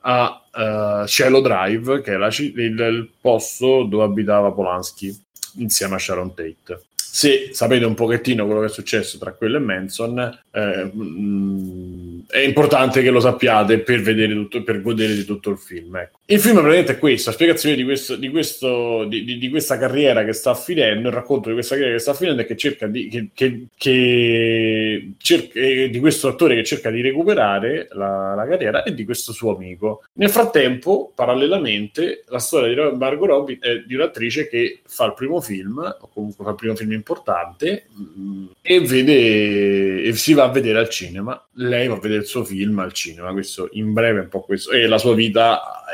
a uh, Cielo Drive, che è la, il, il, posto dove abitava Polanski insieme a Sharon Tate. Se sapete un pochettino quello che è successo tra quello e Manson, eh, mh, mm, è importante che lo sappiate per tutto, per godere di tutto il film. Ecco. Il film praticamente è questo, la spiegazione di, questo, di, questo, di, di, questa carriera che sta finendo, il racconto di questa carriera che sta finendo e che cerca di, che, che, che cerca, di questo attore che cerca di recuperare la, la, carriera e di questo suo amico. Nel frattempo, parallelamente, la storia di Margot Robbie è di un'attrice che fa il primo film, o comunque fa il primo film importante, mh, e vede e si va a vedere al cinema. Lei va a vedere il suo film al cinema, questo in breve è un po' questo, e la sua vita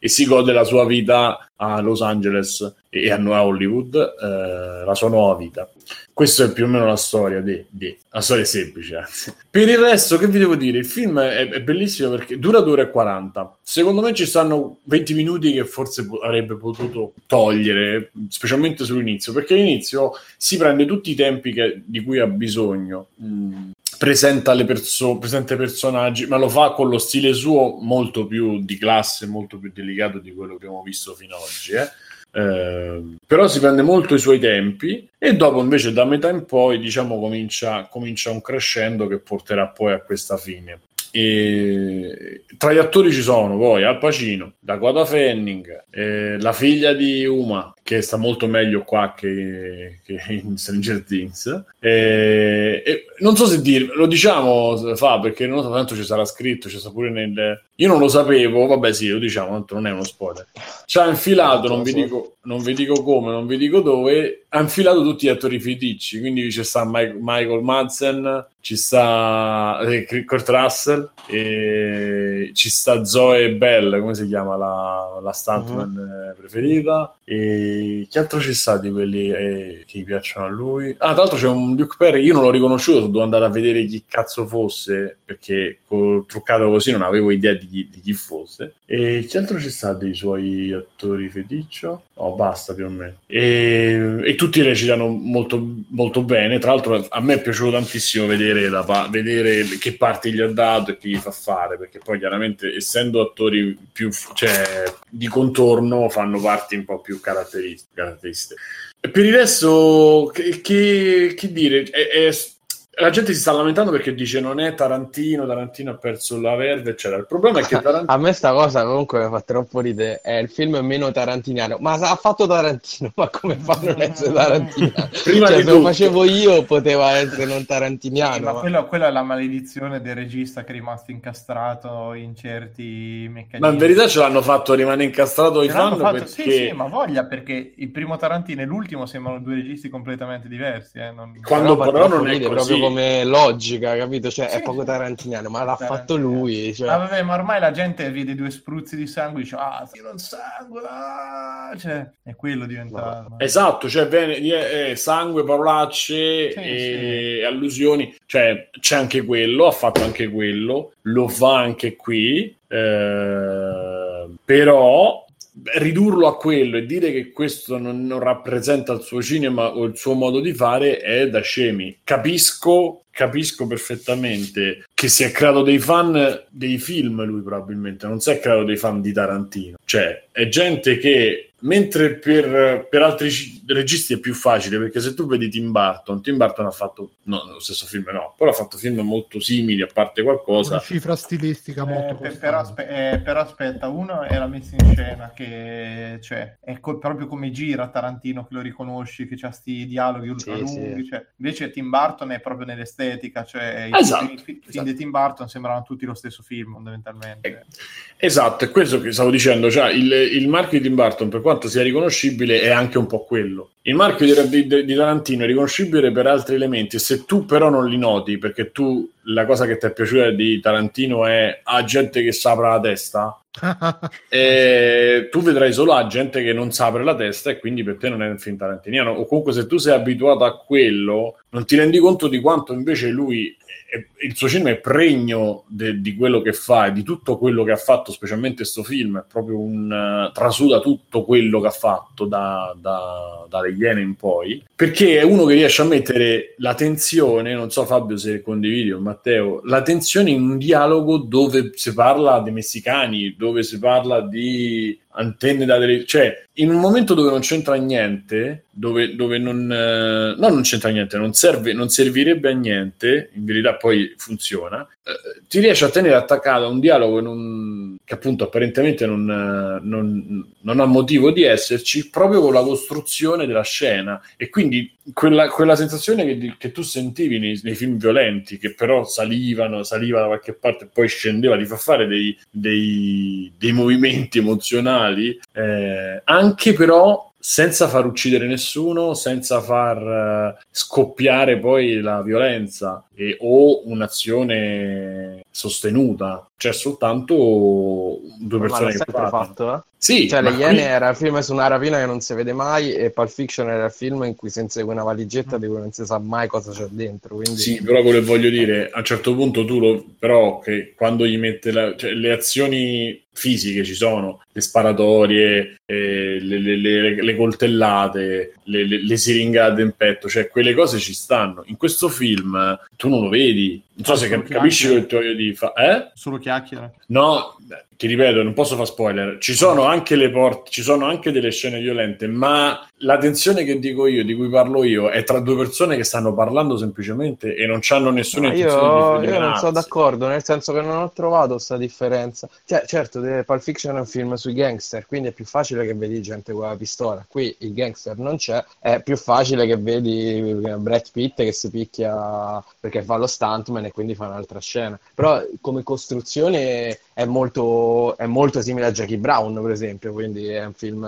e, si gode la sua vita a Los Angeles e a Nuova Hollywood, eh, la sua nuova vita. Questa è più o meno la storia di, di la storia è semplice. Anzi. Per il resto, che vi devo dire? Il film è, è bellissimo perché dura 2 ore e 40. Secondo me ci stanno 20 minuti che forse avrebbe potuto togliere, specialmente sull'inizio, perché all'inizio si prende tutti i tempi che, di cui ha bisogno. Mm, presenta le persone, presenta i personaggi, ma lo fa con lo stile suo molto più di classe, molto più delicato di quello che abbiamo visto fino ad oggi. Eh? Eh, però si prende molto i suoi tempi e dopo invece da metà in poi diciamo comincia, comincia un crescendo che porterà poi a questa fine e tra gli attori ci sono poi Al Pacino, Dakota Fanning, eh, la figlia di Uma, che sta molto meglio qua che, che in Stranger Things. E, e non so se dire, lo diciamo fa perché non so, tanto ci sarà scritto, ci sta pure nel. Io non lo sapevo, vabbè, sì, lo diciamo, tanto non è uno spoiler. Ci ha infilato, non vi, dico, non vi dico come, non vi dico dove, ha infilato tutti gli attori feticci. Quindi ci sta Mike, Michael Madsen, ci sta eh, Kurt Russell, e ci sta Zoe Bell, come si chiama la, la stuntman uh-huh. preferita. E chi altro ci sta di quelli eh, che piacciono a lui? Ah, tra l'altro c'è un Luke Perry, io non l'ho riconosciuto, devo andare a vedere chi cazzo fosse, perché col truccato così non avevo idea di chi, di chi fosse. E chi altro ci sta dei suoi attori feticcio? Oh, basta più o meno. E, e tutti recitano molto, molto bene. Tra l'altro, a me è piaciuto tantissimo vedere, la, vedere che parti gli ha dato e che gli fa fare, perché poi chiaramente, essendo attori più cioè, di contorno, fanno parti un po' più caratteristiche. Per il resto, che, che, che dire, è, è la gente si sta lamentando perché dice non è Tarantino, Tarantino ha perso la verve, eccetera. Il problema è che Tarantino... A me sta cosa comunque mi fa troppo ridere, è il film meno tarantiniano, ma ha fatto Tarantino, ma come fa a non essere Tarantino? Prima cioè, se tutto. lo facevo io poteva essere non tarantiniano. ma, ma... Quello, quella è la maledizione del regista che è rimasto incastrato in certi meccanismi. Ma in verità ce l'hanno fatto rimanere incastrato i fan fatto... perché... Sì, sì, ma voglia, perché il primo Tarantino e l'ultimo sembrano due registi completamente diversi. Eh? Non... Quando però, però non è così come logica, capito? Cioè, sì. è poco tarantiniano, ma l'ha fatto lui. Cioè... Ah, vabbè, ma ormai la gente vede due spruzzi di sangue e dice, ah, tiro il sangue, ah! cioè, è quello diventato. No. Esatto, cioè, bene, eh, sangue, parolacce sì, e sì. allusioni, cioè, c'è anche quello, ha fatto anche quello, lo fa anche qui, eh, però ridurlo a quello e dire che questo non, non rappresenta il suo cinema o il suo modo di fare è da scemi. Capisco capisco perfettamente che si è creato dei fan dei film lui probabilmente, non si è creato dei fan di Tarantino. Cioè, è gente che mentre per, per altri registi è più facile perché se tu vedi Tim Burton, Tim Burton ha fatto no, lo stesso film no, però ha fatto film molto simili a parte qualcosa. Una cifra stilistica Eh, molto per- costante. però, aspe- eh, però aspetta, uno è la messa in scena che cioè, è co- proprio come gira Tarantino che lo riconosci, che c'ha sti dialoghi ultra Sì, lunghi, sì. cioè, invece Tim Burton è proprio nell'estetica, cioè i Esatto, film, i film esatto. di Tim Burton sembrano tutti lo stesso film fondamentalmente. Esatto, è questo che stavo dicendo, cioè il, il marchio di Tim Burton per quanto sia riconoscibile è anche un po' quello. Il marchio di, di- di Tarantino è riconoscibile per altri elementi se tu però non li noti perché tu la cosa che ti è piaciuta di Tarantino è a gente che s'apre la testa, e tu vedrai solo a gente che non s'apre la testa e quindi per te non è un film tarantiniano. O comunque se tu sei abituato a quello non ti rendi conto di quanto invece lui è- il suo cinema è pregno de- di quello che fa e di tutto quello che ha fatto specialmente questo film è proprio un eh, trasuda tutto quello che ha fatto da, da, dalle Iene in poi perché è uno che riesce a mettere la tensione non so Fabio se condividi o Matteo la tensione in un dialogo dove si parla dei messicani dove si parla di antenne da tele- cioè in un momento dove non c'entra niente dove, dove non eh, no non c'entra niente non serve non servirebbe a niente in verità poi funziona eh, ti riesce a tenere attaccato a un dialogo non- che appunto apparentemente non, non- non ha motivo di esserci proprio con la costruzione della scena. E quindi quella, quella sensazione che, che tu sentivi nei, nei film violenti che però salivano saliva da qualche parte e poi scendeva ti fa fare dei, dei- dei movimenti emozionali eh, anche però senza far uccidere nessuno, senza far eh, scoppiare poi la violenza e- o un'azione sostenuta, c'è soltanto due Ma l'ha persone che sempre fatto, eh? Sì, Cioè, ma Le Iene qui- era il film su una rapina che non si vede mai e Pulp Fiction era il film in cui si insegue una valigetta di cui non si sa mai cosa c'è dentro. Quindi... Sì, però quello che voglio dire, a un certo punto tu lo, però che quando gli mette la- cioè, le azioni fisiche ci sono, le sparatorie, eh, le, le- le- le coltellate, le, siringate in petto, cioè quelle cose ci stanno. In questo film eh, tu non lo vedi. Non so Ah, se cap- capisci quello che ti voglio dire. Fa- eh? Solo chiacchiere. No, ti ripeto, non posso fare spoiler. Ci sono anche le porte, ci sono anche delle scene violente, ma la tensione che dico io, di cui parlo io, è tra due persone che stanno parlando semplicemente e non hanno nessuna No, intenzione io, di io non sono d'accordo, nel senso che non ho trovato questa differenza. Cioè, certo, The Pulp Fiction è un film sui gangster, quindi è più facile che vedi gente con la pistola. Qui il gangster non c'è, è più facile che vedi eh, Brad Pitt che si picchia perché fa lo stuntman e quindi fa un'altra scena. Però come costruzione è molto, è molto simile a Jackie Brown, per esempio, quindi è un film...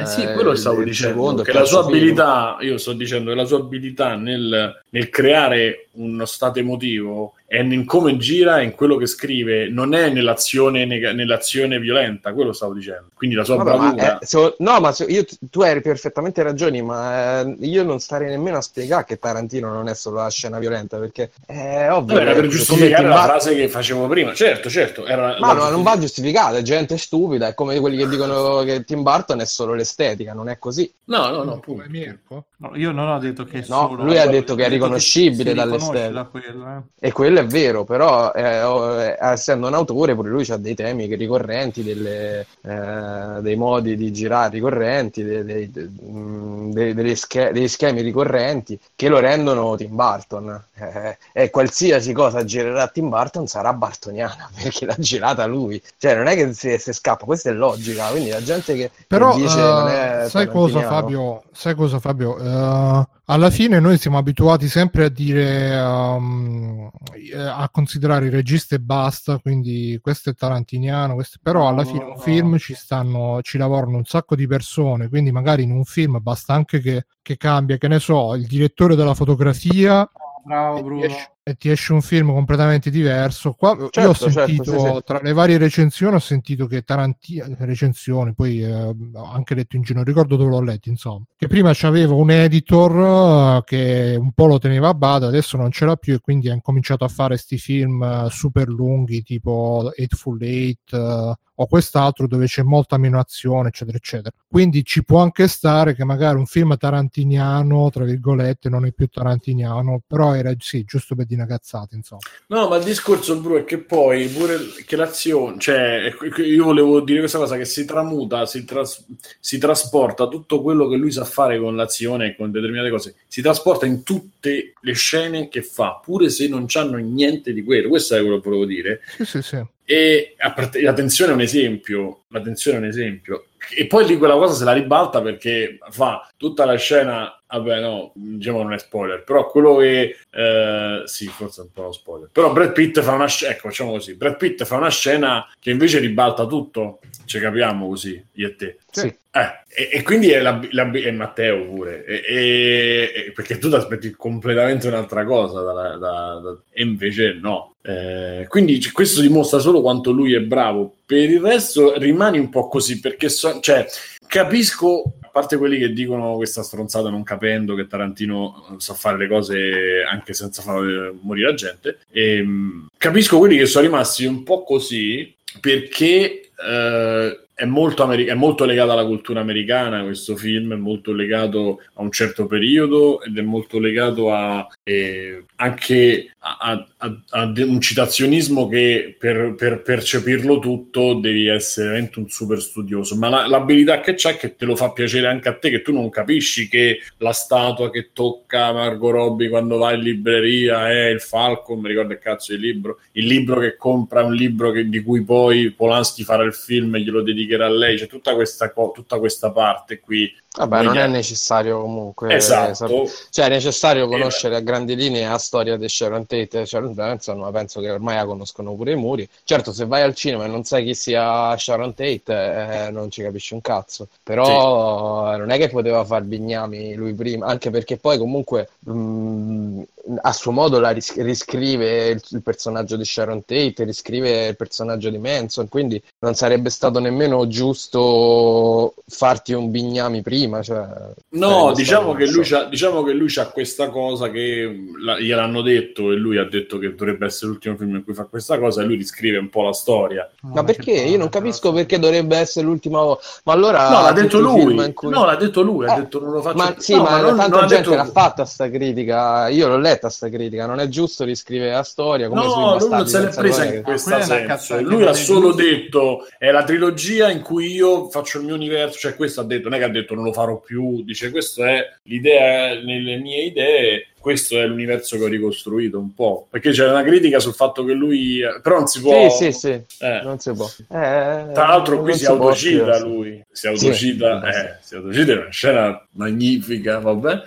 Eh sì, quello il- stavo dicendo, secondo, che la sua film. abilità, io sto dicendo che la sua abilità nel, nel creare uno stato emotivo è in come gira in quello che scrive, non è nell'azione, nega- nell'azione violenta, quello stavo dicendo. Quindi la sua Vabbè, ma bravura... è- se- no, ma se- io- tu hai perfettamente ragione, ma eh, io non starei nemmeno a spiegare che Tarantino non è solo la scena violenta, perché è ovvio Vabbè, era che per come giustificare la Bur- frase che facevo prima, certo, certo. Era Ma no, non va giustificato, è gente stupida, è come quelli che dicono che Tim Burton è solo l'estetica, non è così. No, no, no. Mirko? No, io non ho detto che è No, solo... lui ha detto che è riconoscibile dall'estetica. da quello, eh. E quello è vero, però eh, eh, essendo un autore pure lui ha dei temi che ricorrenti, delle, eh, dei modi di girare ricorrenti, dei, dei- de- mm, dei- degli sche- degli schemi ricorrenti che lo rendono Tim Burton. Eh, e qualsiasi cosa girerà Tim Burton sarà bartoniana perché l'ha girata lui. Cioè non è che si, si scappa, questa è logica. Quindi la gente che, che Però dice eh, non è sai cosa Fabio? Sai cosa Fabio? Eh, alla fine noi siamo abituati sempre a dire eh, a considerare il regista e basta, quindi questo è tarantiniano, questo- però alla fine un film ci stanno ci lavorano un sacco di persone, quindi magari in un film basta anche che, che cambia, che ne so, il direttore della fotografia Bravo Bruno. riesce, e ti esce un film completamente diverso. Qua Certo, io ho certo, sentito sì, sì. tra le varie recensioni, ho sentito che Tarantino, recensioni, poi eh, ho anche letto in giro, non ricordo dove l'ho letto, insomma, che prima c'aveva un editor eh, che un po' lo teneva a bada, adesso non ce l'ha più e quindi ha incominciato a fare sti film eh, super lunghi tipo Eightful Eight eh, o quest'altro dove c'è molta meno azione, eccetera, eccetera. Quindi ci può anche stare che magari un film tarantiniano, tra virgolette, non è più tarantiniano, però era sì, giusto per dire una cazzata, insomma. No, ma il discorso, Bru, è che poi pure che l'azione, cioè, io volevo dire questa cosa che si tramuta, si, tras- si trasporta tutto quello che lui sa fare con l'azione e con determinate cose, si trasporta in tutte le scene che fa, pure se non c'hanno niente di quello. Questo è quello che volevo dire. Sì, sì, sì. E a parte- è un esempio, la tensione è un esempio. E poi lì quella cosa se la ribalta perché fa tutta la scena, vabbè no, diciamo non è spoiler, però quello che, eh, sì, forse è un po' uno spoiler, però Brad Pitt fa una scena, ecco, facciamo così, Brad Pitt fa una scena che invece ribalta tutto, ci capiamo così, io e te. Sì. Eh, e, e quindi è, la, la- è Matteo pure, e, e- e- perché tu ti aspetti completamente un'altra cosa, da- da- da- e invece no. Eh, quindi c- questo dimostra solo quanto lui è bravo. Per il resto rimani un po' così, perché so- cioè, capisco, a parte quelli che dicono questa stronzata non capendo che Tarantino eh, sa fare le cose anche senza far eh, morire la gente, ehm, capisco quelli che sono rimasti un po' così perché eh, è, molto ameri- è molto legato alla cultura americana questo film, è molto legato a un certo periodo ed è molto legato a eh, anche a, a- a- un citazionismo che per, per percepirlo tutto devi essere veramente un super studioso, ma la- l'abilità che c'è è che te lo fa piacere anche a te, che tu non capisci che la statua che tocca Margot Robbie quando va in libreria è il Falcon, mi ricordo il cazzo del libro, il libro che compra un libro che- di cui poi Polanski farà il film e glielo dedicherà a lei, c'è tutta questa, co- tutta questa parte qui. Vabbè, non è necessario comunque. Esatto. sap- Cioè, è necessario conoscere a grandi linee la storia di Sharon Tate Sharon Benson, ma penso che ormai la conoscono pure i muri. Certo, se vai al cinema e non sai chi sia Sharon Tate, eh, non ci capisci un cazzo. Però eh, non è che poteva far bignami lui prima, anche perché poi comunque mh, a suo modo la ris- riscrive il, il personaggio di Sharon Tate, riscrive il personaggio di Manson, quindi non sarebbe stato nemmeno giusto farti un bignami prima. Cioè, No, sarebbe diciamo stato- che, lui c'ha, diciamo che lui c'ha questa cosa che la- gliel'hanno detto e lui ha detto che dovrebbe essere l'ultimo film in cui fa questa cosa e lui riscrive un po' la storia. Ma perché? Io non capisco perché dovrebbe essere l'ultima volta. Ma allora No, l'ha detto lui. cui- No, l'ha detto lui, ha Eh, detto non lo faccio Ma più. sì, No, ma, non- tanta non ha gente detto- l'ha fatta sta critica. Io l'ho letta sta critica. Non è giusto riscrivere la storia come No, lui non se l'è presa in è una senso. Lui ha solo detto è la trilogia in cui io faccio il mio universo, cioè questo ha detto, non è che ha detto non lo farò più, dice questo è l'idea nelle mie idee, questo è l'universo che ho ricostruito un po', perché c'è una critica sul fatto che lui però non si può Sì, sì, sì. Eh. Non si può. Eh, Tra l'altro qui si può autocita lui, si autocita, Sì. eh, si autocita, è una scena magnifica, vabbè.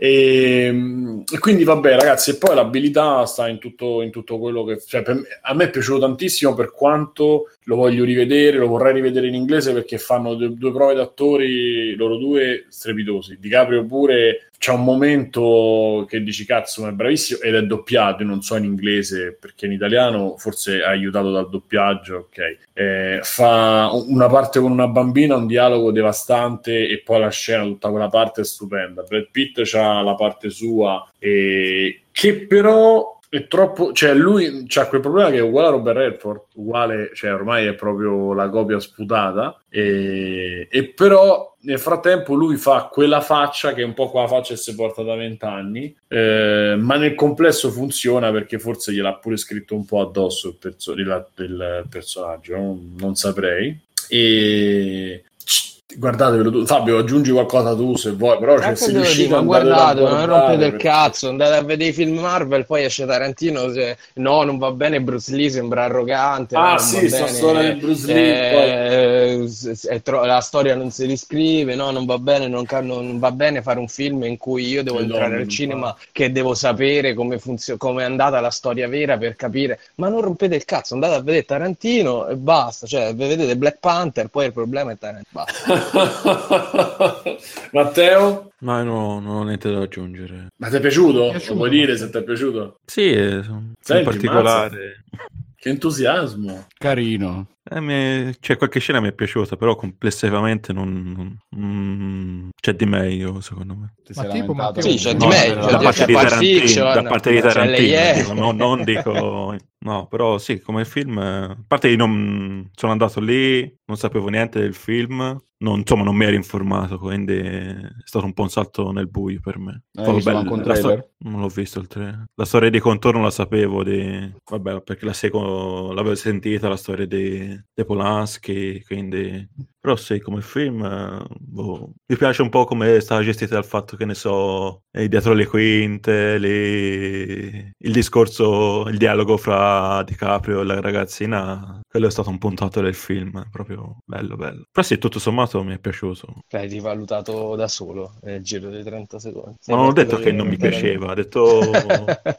E, e quindi vabbè ragazzi, e poi l'abilità sta in tutto, in tutto quello che... Cioè, me- a me è piaciuto tantissimo per quanto lo voglio rivedere, lo vorrei rivedere in inglese perché fanno due, due prove d'attori, loro due strepitosi. Di Caprio pure c'è un momento che dici cazzo ma è bravissimo ed è doppiato, io non so in inglese perché in italiano forse è aiutato dal doppiaggio, ok. Eh, fa una parte con una bambina, un dialogo devastante e poi la scena, tutta quella parte è stupenda. Brad Pitt ha la parte sua e che però è troppo, cioè lui c'ha quel problema che è uguale a Robert Redford, uguale, cioè ormai è proprio la copia sputata e, e però nel frattempo lui fa quella faccia che è un po' quella faccia che si porta da vent'anni, eh, ma nel complesso funziona perché forse gliel'ha pure scritto un po' addosso il, perso- il- il personaggio, non, non saprei. E guardatevelo tu. Fabio, aggiungi qualcosa tu se vuoi, però Anche se riuscite guardate, a non guardare, rompete il cazzo, andate a vedere i film Marvel, poi esce Tarantino, se- no, non va bene, Bruce Lee sembra arrogante, Ah, no, non sì, sta storia di Bruce Lee, eh, è tro- la storia non si riscrive, no, non va bene, non, ca- non va bene fare un film in cui io devo Le entrare al non cinema, che devo sapere come funziona, come è andata la storia vera per capire, ma non rompete il cazzo, andate a vedere Tarantino e basta, cioè vedete Black Panther, poi il problema è Tarantino, basta. Matteo? Ma no, non ho niente da aggiungere. Ma ti è piaciuto? piaciuto. Lo vuoi dire se ti è piaciuto? Sì, eh, in particolare... Che entusiasmo. Carino. Eh, mi Cioè, qualche scena mi è piaciuta, però complessivamente non, mm, c'è di meglio, secondo me. Ti Ma tipo? Matteo- Sì, c'è di No, meglio. da parte di Tarantino, Fiction, da parte di Tarantino, no, non dico no, però sì, come film, eh, a parte di non sono andato lì, non sapevo niente del film, non, insomma, non mi ero informato, quindi è stato un po' un salto nel buio per me. Un la sto- non l'ho visto il trailer. La storia di contorno la sapevo, di... vabbè, perché la seguo, l'avevo sentita, la storia di, di Polanski, quindi... Però sì, come film, boh, mi piace un po' come è stata gestita dal fatto che ne so, eh, dietro le quinte, le- il discorso, il dialogo fra DiCaprio e la ragazzina, quello è stato un puntato del film, proprio bello, bello. Però sì, tutto sommato mi è piaciuto. L'hai rivalutato da solo nel giro di 30 secondi. Ma non ho detto che non mi piaceva, ho detto...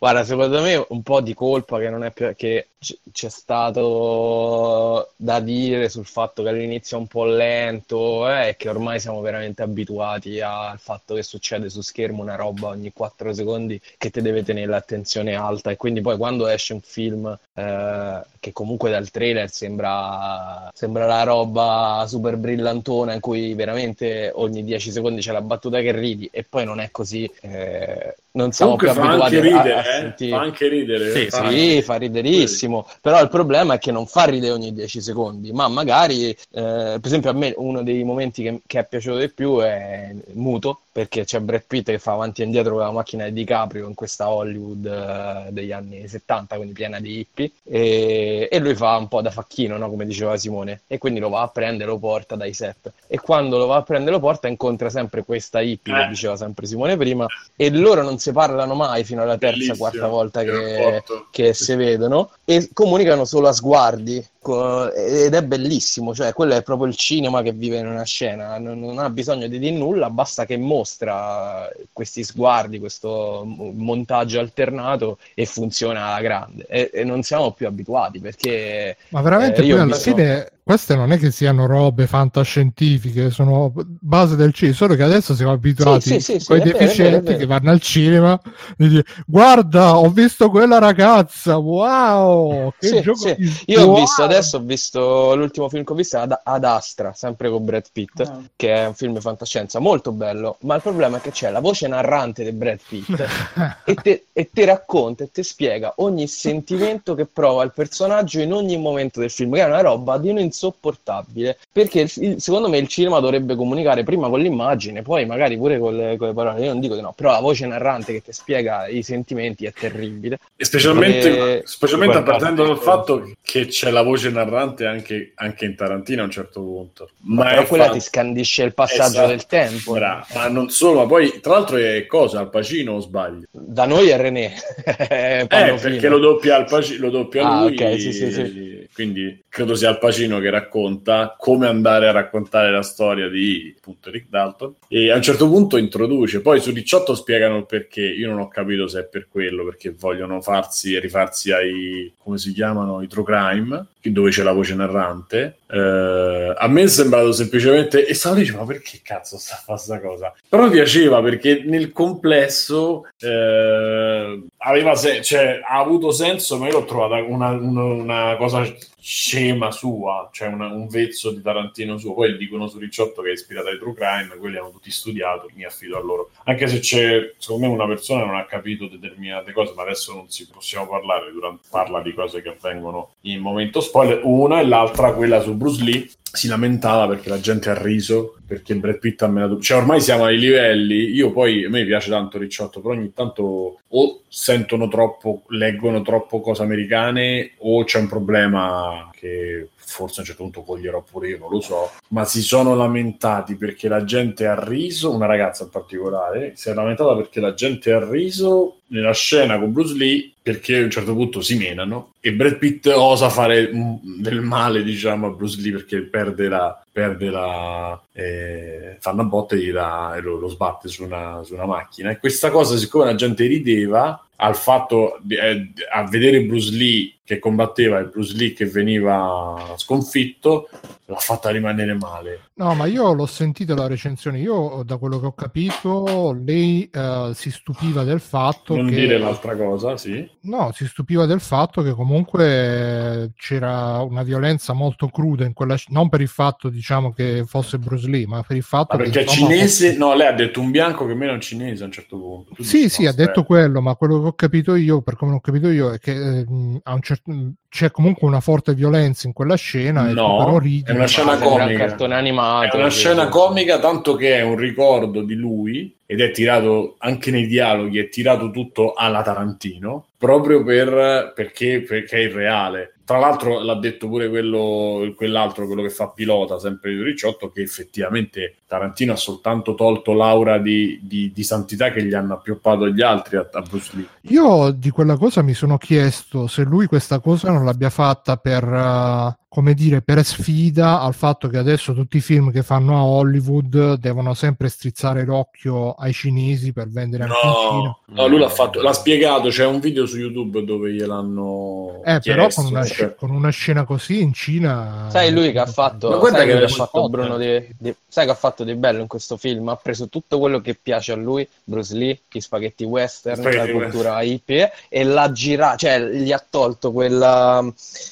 Guarda, secondo me un po' di colpa che non è che c'è stato da dire sul fatto che all'inizio è un po' lento eh, e che ormai siamo veramente abituati al fatto che succede su schermo una roba ogni 4 secondi che ti deve tenere l'attenzione alta. E quindi poi quando esce un film eh, che comunque dal trailer sembra, sembra la roba super brillantona in cui veramente ogni 10 secondi c'è la battuta che ridi e poi non è così, eh, non siamo Comunque più fa abituati anche a- ridere, a, eh? sentire. Fa anche ridere. Sì, fa- Sì, fa riderissimo, però il problema è che non fa ridere ogni 10 secondi, ma magari, eh, per esempio a me uno dei momenti che, che è piaciuto di più è muto, perché c'è Brad Pitt che fa avanti e indietro con la macchina di DiCaprio in questa Hollywood eh, degli anni 70, quindi piena di hippie, e, e lui fa un po' da facchino, no? come diceva Simone, e quindi lo va a prendere, lo porta dai set, e quando lo va a prendere, lo porta, incontra sempre questa hippie, Eh. che diceva sempre Simone prima, e loro non si parlano mai fino alla terza, Bellissimo, quarta volta che, che si vedono e comunicano solo a sguardi co- ed è bellissimo, cioè quello è proprio il cinema che vive in una scena, non, non ha bisogno di dire nulla, basta che mostra questi sguardi, questo montaggio alternato e funziona alla grande. E, e non siamo più abituati perché Ma veramente Eh, poi alla visto- fine queste non è che siano robe fantascientifiche, sono base del cinema, solo che adesso siamo abituati Sì, sì, sì, sì, deficienti vero, che vanno al cinema e dicono guarda ho visto quella ragazza, wow, che Sì, gioco sì. di- Io ho wow!" visto adesso, ho visto l'ultimo film che ho visto ad, Ad Astra, sempre con Brad Pitt, Ah. che è un film di fantascienza molto bello, ma il problema è che c'è la voce narrante di Brad Pitt e te, e te racconta e ti spiega ogni sentimento che prova il personaggio in ogni momento del film, che è una roba di un insopportabile, perché il- secondo me il cinema dovrebbe comunicare prima con l'immagine, poi magari pure con le, con le parole, io non dico di no, però la voce narrante che ti spiega i sentimenti è terribile. E specialmente, Eh, specialmente partendo dal eh, fatto che c'è la voce narrante anche, anche in Tarantino a un certo punto. Ma però è quella fatto- ti scandisce il passaggio Esatto. del tempo. Bravo. Ma non solo, ma poi tra l'altro è cosa? Al Pacino o sbaglio? Da noi è René. Eh, perché lo doppia, al Paci- lo doppia Ah, lui, ok, sì, sì, e- quindi credo sia Al Pacino che racconta come andare a raccontare la storia di appunto Rick Dalton. E a un certo punto introduce, poi su 18 spiegano il perché, io non ho capito se è per quello, perché vogliono farsi rifarsi ai, come si chiamano, i true crime, dove c'è la voce narrante. Eh, a me è sembrato semplicemente, e stavo dicendo, ma perché cazzo sta a fare sta cosa? Però piaceva perché nel complesso eh, aveva se- cioè, ha avuto senso, ma io l'ho trovata una, una- una cosa scema sua, cioè una- un vezzo di Tarantino suo. Poi dicono su Ricciotto che è ispirata ai True Crime, quelli hanno tutti studiato, mi affido a loro. Anche se c'è, secondo me, una persona che non ha capito determinate cose, ma adesso non si possiamo parlare, durante, parla di cose che avvengono in momento spoiler. Una e l'altra, quella su Bruce Lee, si lamentava perché la gente ha riso perché Brad Pitt ha menato cioè ormai siamo ai livelli io poi a me piace tanto Ricciotto però ogni tanto o sentono troppo leggono troppo cose americane o c'è un problema che forse a un certo punto coglierò pure io non lo so. Ma si sono lamentati perché la gente ha riso una ragazza in particolare si è lamentata perché la gente ha riso nella scena con Bruce Lee perché a un certo punto si menano e Brad Pitt osa fare mm, del male diciamo a Bruce Lee perché perde la, perde la... Eh, fa una botta e, la, e lo, lo, sbatte su una, su una macchina. E questa cosa, siccome la gente rideva, al fatto di, eh, a vedere Bruce Lee che combatteva e Bruce Lee che veniva sconfitto l'ha fatta rimanere male. No ma io l'ho sentito la recensione. Io da quello che ho capito lei uh, si stupiva del fatto non che... dire l'altra cosa sì. No si stupiva del fatto che comunque c'era una violenza molto cruda in quella non per il fatto diciamo che fosse Bruce Lee ma per il fatto ma perché che insomma, cinese no lei ha detto un bianco che meno è un cinese a un certo punto tu sì dici, sì ha detto quello ma quello che ho capito io, per come ho capito io, è che eh, a un certo, c'è comunque una forte violenza in quella scena. No, però ridi, è una scena comica. Un animato, è una scena comica, tanto che è un ricordo di lui ed è tirato anche nei dialoghi, è tirato tutto alla Tarantino, proprio per, perché, perché è irreale. Tra l'altro l'ha detto pure quello, quell'altro, quello che fa pilota, sempre di Ricciotto, che effettivamente Tarantino ha soltanto tolto l'aura di, di, di santità che gli hanno appioppato gli altri a, a, Bruce Lee. Io di quella cosa mi sono chiesto se lui questa cosa non l'abbia fatta per... Uh come dire, per sfida al fatto che adesso tutti i film che fanno a Hollywood devono sempre strizzare l'occhio ai cinesi per vendere no, anche in Cina. No, lui l'ha fatto, l'ha spiegato, c'è un video su YouTube dove gliel'hanno Eh, chiesto, però con una, cioè. con una, scena così in Cina Sai lui che ha fatto, Ma guarda che, che ha fatto Bruno di, di, sai che ha fatto di bello in questo film? Ha preso tutto quello che piace a lui, Bruce Lee, gli spaghetti western, spaghetti la cultura hippie e l'ha girato, cioè gli ha tolto quella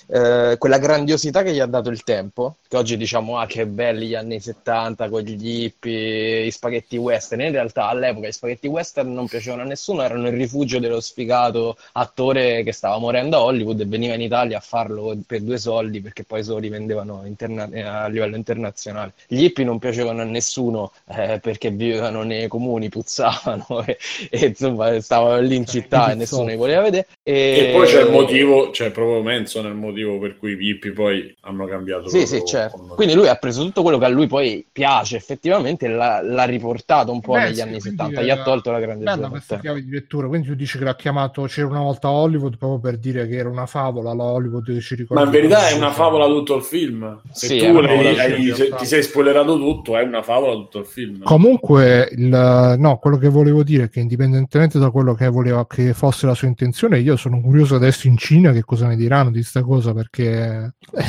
eh, quella grandiosità che gli ha dato il tempo, che oggi diciamo ah che belli gli anni 70 con gli hippie, gli spaghetti western, in realtà all'epoca gli spaghetti western non piacevano a nessuno, erano il rifugio dello sfigato attore che stava morendo a Hollywood e veniva in Italia a farlo per due soldi perché poi se lo rivendevano interna- eh, a livello internazionale. Gli hippie non piacevano a nessuno eh, perché vivevano nei comuni, puzzavano e, e insomma stavano lì in città e nessuno li voleva vedere. E, e poi c'è il motivo, cioè proprio è il motivo per cui i hippie poi hanno cambiato. Sì, sì, certo. Quindi lui ha preso tutto quello che a lui poi piace effettivamente e l'ha, l'ha riportato un po' Beh, negli sì, anni 70, gli ha tolto la grande Bella questa chiave di lettura, quindi tu dici che l'ha chiamato C'era una volta Hollywood proprio per dire che era una favola, la Hollywood che ci ricorda. Ma in verità è una favola tutto il film. Se sì, tu hai, hai, se ti sei spoilerato tutto, è una favola tutto il film. Comunque, il, no, quello che volevo dire è che indipendentemente da quello che voleva che fosse la sua intenzione, io sono curioso adesso in Cina che cosa ne diranno di questa cosa perché eh,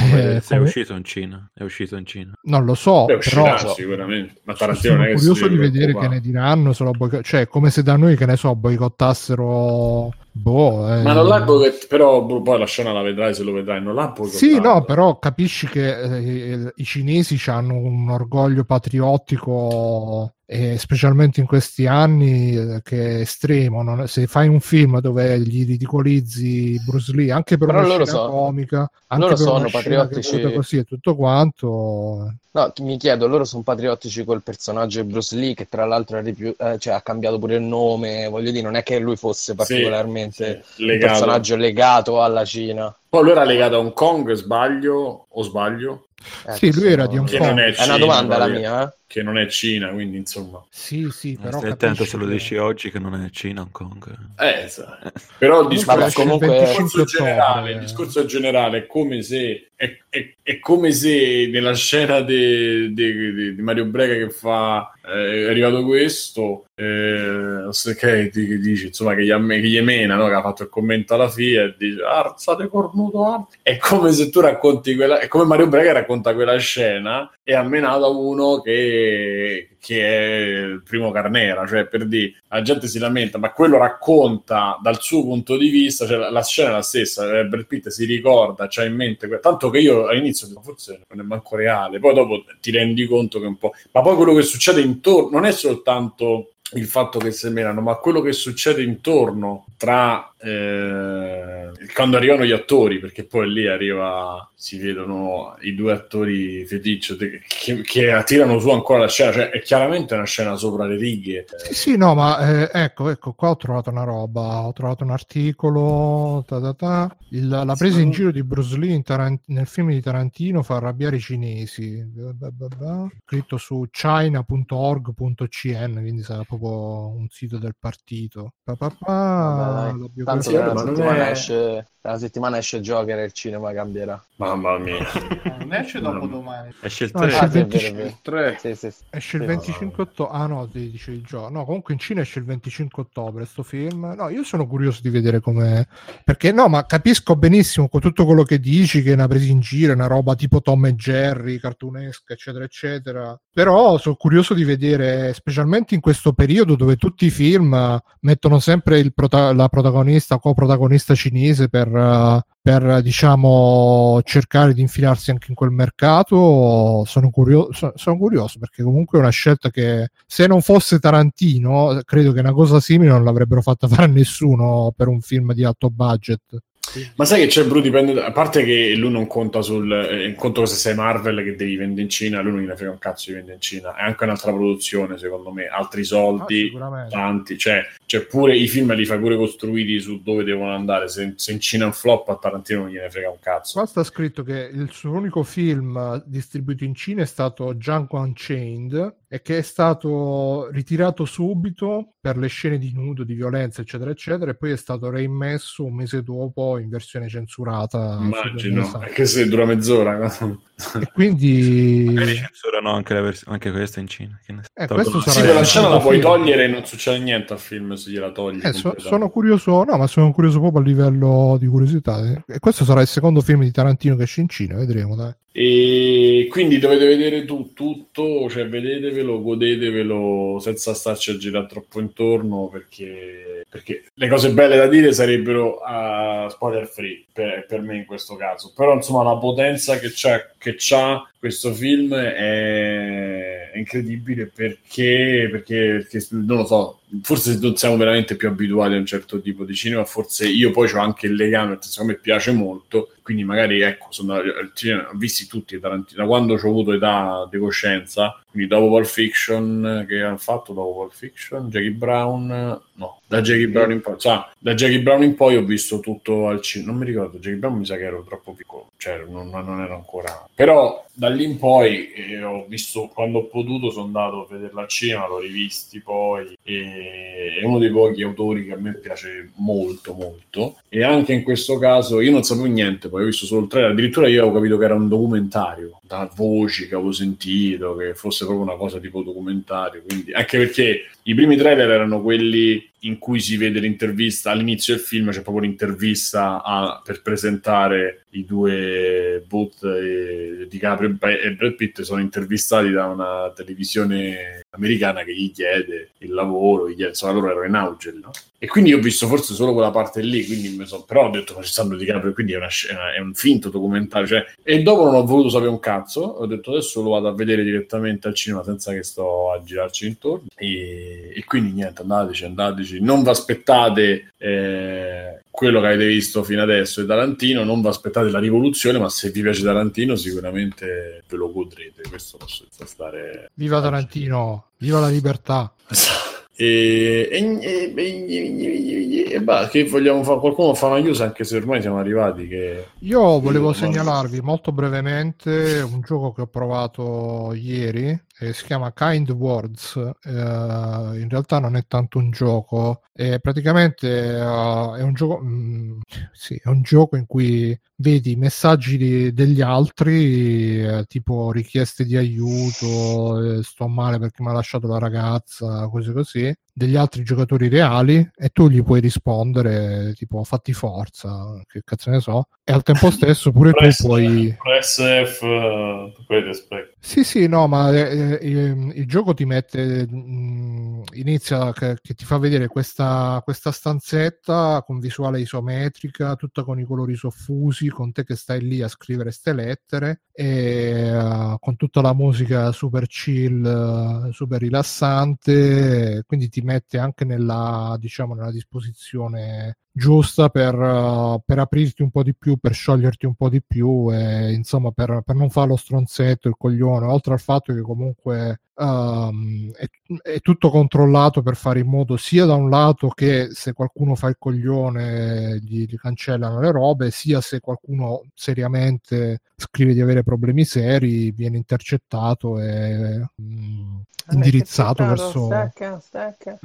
è uscito in Cina è uscito in Cina non lo so Beh, uscirà, però sicuramente ma sono curioso di vedere che ne diranno se lo boic- cioè come se da noi che ne so boicottassero Boh, eh. Ma non l'ha boicottato, però boh, poi la scena la vedrai se lo vedrai, non l'ha boicottato. Sì, no, però capisci che eh, i cinesi hanno un orgoglio patriottico e specialmente in questi anni eh, che è estremo non, se fai un film dove gli ridicolizzi Bruce Lee anche per Però una scena so. comica anche loro per sono patriottici. così e tutto quanto no mi chiedo loro sono patriottici col personaggio di Bruce Lee che tra l'altro ripiu- eh, cioè, ha cambiato pure il nome voglio dire non è che lui fosse particolarmente sì, sì, un personaggio legato alla Cina poi lui era legato a Hong Kong sbaglio o sbaglio eh, sì, lui era di Hong Kong. È, è, una domanda la mia, eh? Che non è Cina, quindi insomma. Sì, sì, però. Stai attento se lo dici oggi che non è Cina Hong Kong. Eh, esatto. Però il discorso, comunque... il discorso generale, il discorso generale è come se è, è, è come se nella scena di Mario Brega che fa eh, è arrivato questo eh, che ti dice insomma che gli, che gli mena no? che ha fatto il commento alla fine e dice arzate cornuto ar-". è come se tu racconti quella è come Mario Brega racconta quella scena e ha menato uno che che è il primo Carnera, cioè per dire, la gente si lamenta, ma quello racconta dal suo punto di vista, cioè la, scena è la stessa, eh, Brad Pitt si ricorda, c'ha in mente, tanto che io all'inizio dico, forse non è manco reale, poi dopo ti rendi conto che un po'... Ma poi quello che succede intorno non è soltanto il fatto che seminano, ma quello che succede intorno tra eh, quando arrivano gli attori, perché poi lì arriva, si vedono i due attori feticcio che, che attirano su ancora la scena, cioè è chiaramente una scena sopra le righe. Sì, sì no, ma eh, ecco, ecco, qua ho trovato una roba, ho trovato un articolo, ta ta ta. Il, la presa sì. in giro di Bruce Lee Tarant- nel film di Tarantino fa arrabbiare i cinesi, scritto su china.org.cn, quindi sarà proprio proprio un sito del partito. Pa, Vabbè, Tanto la settimana, è... esce, la settimana esce Joker e il cinema cambierà. Mamma mia. non esce dopo domani. Esce il 3. No, esce il 25... Sì, sì, sì. Esce il 25 ottobre. Ah no, ti dice il gioco. No, comunque in Cina esce il 25 ottobre sto film. No, io sono curioso di vedere come perché no, ma capisco benissimo con tutto quello che dici che è una presa in giro, è una roba tipo Tom e Jerry, cartunesca, eccetera, eccetera. Però sono curioso di vedere, specialmente in questo periodo dove tutti i film mettono sempre prota- la protagonista coprotagonista cinese per, uh, per diciamo cercare di infilarsi anche in quel mercato sono curioso, sono curioso perché comunque è una scelta che se non fosse Tarantino credo che una cosa simile non l'avrebbero fatta fare a nessuno per un film di alto budget ma sai che c'è Bru dipende a parte che lui non conta sul eh, conto se sei Marvel che devi vendere in Cina lui non gliene frega un cazzo di vendere in Cina. È anche un'altra produzione secondo me. Altri soldi ah, tanti. Cioè, cioè, pure i film li fai pure costruiti su dove devono andare. Se, se in Cina è un flop a Tarantino non gliene frega un cazzo. Qua sta scritto che il suo unico film distribuito in Cina è stato Django Unchained e che è stato ritirato subito per le scene di nudo, di violenza, eccetera, eccetera, e poi è stato reimmesso un mese dopo in versione censurata. Immagino, anche se dura mezz'ora. e quindi... Magari censurano anche, vers- anche questa in Cina. Eh, questo sarà sì, quella scena la puoi togliere e non succede niente al film se gliela togli. Eh, so, sono curioso, no, ma sono curioso proprio a livello di curiosità. E questo sarà il secondo film di Tarantino che esce in Cina, vedremo, dai. E quindi dovete vedere tu, tutto, cioè vedetevelo, godetevelo senza starci a girare troppo intorno perché, perché le cose belle da dire sarebbero uh, spoiler free per, per, me in questo caso. Però insomma la potenza che c'ha, che c'ha questo film è, incredibile perché, perché, perché non lo so, forse non siamo veramente più abituati a un certo tipo di cinema, forse io poi ho anche il legame, perché secondo me piace molto, quindi magari ecco, sono al cinema, ho visti tutti Tarantino, da quando ho avuto età di coscienza, quindi dopo Pulp Fiction che hanno fatto, dopo Pulp Fiction, Jackie Brown, no, da Jackie Brown in poi, cioè, da Jackie Brown in poi ho visto tutto al cinema, non mi ricordo, Jackie Brown mi sa che ero troppo piccolo, cioè non, non ero ancora, però da lì in poi eh, ho visto, quando ho potuto sono andato a vederla al cinema, l'ho rivisti poi e è uno dei pochi autori che a me piace molto molto e anche in questo caso io non sapevo niente, poi ho visto solo il trailer, addirittura io avevo capito che era un documentario, da voci che avevo sentito, che fosse proprio una cosa tipo documentario, quindi anche perché i primi trailer erano quelli in cui si vede l'intervista all'inizio del film, c'è proprio l'intervista a, per presentare i due Booth e DiCaprio e Brad Pitt sono intervistati da una televisione americana che gli chiede il lavoro, gli chiede, insomma loro erano in auge, no? E quindi ho visto forse solo quella parte lì, quindi so, però ho detto ma ci stanno DiCaprio, quindi è, una, è, un finto documentario, cioè, e dopo non ho voluto sapere un cazzo, ho detto adesso lo vado a vedere direttamente al cinema senza che sto a girarci intorno e, e quindi niente, andateci, andateci, non vi aspettate eh, quello che avete visto fino adesso di Tarantino, non vi aspettate la rivoluzione, ma se vi piace Tarantino sicuramente ve lo godrete, questo posso stare... Viva Tarantino, viva la libertà! E, e, e, e, e bah, che vogliamo fare? Qualcuno fa una chiusa anche se ormai siamo arrivati. Che... Io volevo segnalarvi molto brevemente un gioco che ho provato ieri eh, si chiama Kind Words, eh, in realtà non è tanto un gioco, è praticamente uh, è un gioco, mh, mm, sì, è un gioco in cui vedi messaggi di, degli altri, eh, tipo richieste di aiuto, eh, sto male perché mi ha lasciato la ragazza, cose così, degli altri giocatori reali e tu gli puoi rispondere tipo fatti forza, che cazzo ne so, e al tempo stesso pure press, tu puoi... Press F, uh, sì, sì, no, ma eh, eh, il gioco ti mette, mh, mm, inizia che, che, ti fa vedere questa, questa stanzetta con visuale isometrica, tutta con i colori soffusi, con te che stai lì a scrivere ste lettere e uh, con tutta la musica super chill, super rilassante, quindi ti mette anche nella, diciamo, nella disposizione giusta per, uh, per, aprirti un po' di più, per scioglierti un po' di più e insomma per, per non fare lo stronzetto, il coglione, oltre al fatto che comunque um, è, è, tutto controllato per fare in modo sia da un lato che se qualcuno fa il coglione gli, gli cancellano le robe, sia se qualcuno seriamente scrive di avere problemi seri viene intercettato e mm, indirizzato verso stacca, stacca.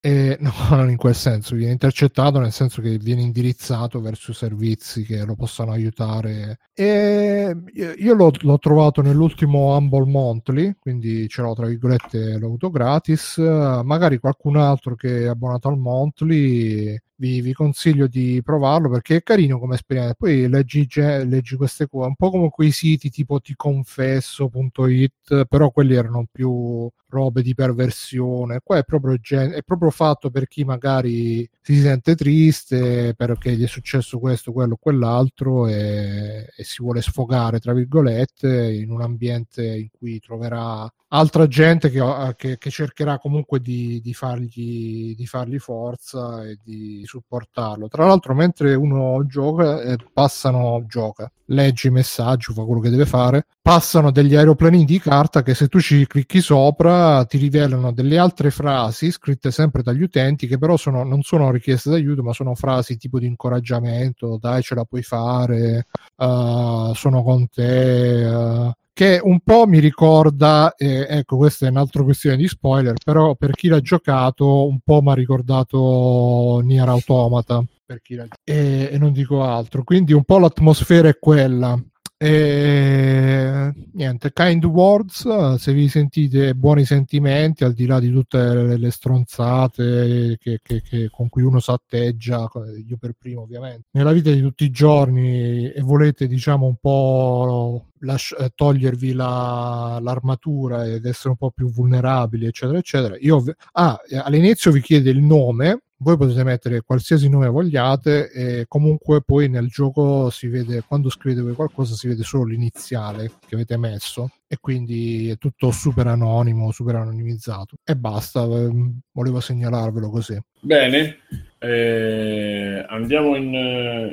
E, no, non in quel senso viene intercettato nel senso che viene indirizzato verso servizi che lo possano aiutare. E io l'ho, l'ho trovato nell'ultimo Humble Monthly quindi ce l'ho tra virgolette l'ho avuto gratis. Magari qualcun altro che è abbonato al Monthly vi, vi, consiglio di provarlo perché è carino come esperienza. Poi leggi, leggi queste cose, un po' come quei siti tipo ticonfesso.it, però quelli erano più robe di perversione. Qua è proprio, gen- è proprio fatto per chi magari si sente triste perché gli è successo questo, quello, quell'altro e, e si vuole sfogare, tra virgolette, in un ambiente in cui troverà altra gente che, che, che cercherà comunque di, di, fargli, di, fargli, forza e di supportarlo. Tra l'altro, mentre uno gioca, eh, passano, gioca, legge i messaggi, fa quello che deve fare, passano degli aeroplani di carta che se tu ci clicchi sopra ti rivelano delle altre frasi scritte sempre dagli utenti che però sono, non sono richieste d'aiuto, ma sono frasi tipo di incoraggiamento, dai ce la puoi fare, uh, sono con te. Uh, che un po' mi ricorda, eh, ecco questa è un'altra questione di spoiler, però per chi l'ha giocato un po' mi ha ricordato Nier Automata, per chi l'ha e, e non dico altro, quindi un po' l'atmosfera è quella. E niente, kind words, se vi sentite buoni sentimenti, al di là di tutte le, le stronzate che, che, che, con cui uno si atteggia, io per primo ovviamente, nella vita di tutti i giorni e volete diciamo un po' lasci- eh, togliervi la, l'armatura ed essere un po' più vulnerabili, eccetera, eccetera, io ah, all'inizio vi chiede il nome voi potete mettere qualsiasi nome vogliate e comunque poi nel gioco si vede quando scrivete qualcosa si vede solo l'iniziale che avete messo e quindi è tutto super anonimo, super anonimizzato e basta, ehm, volevo segnalarvelo così. Bene, eh, andiamo in,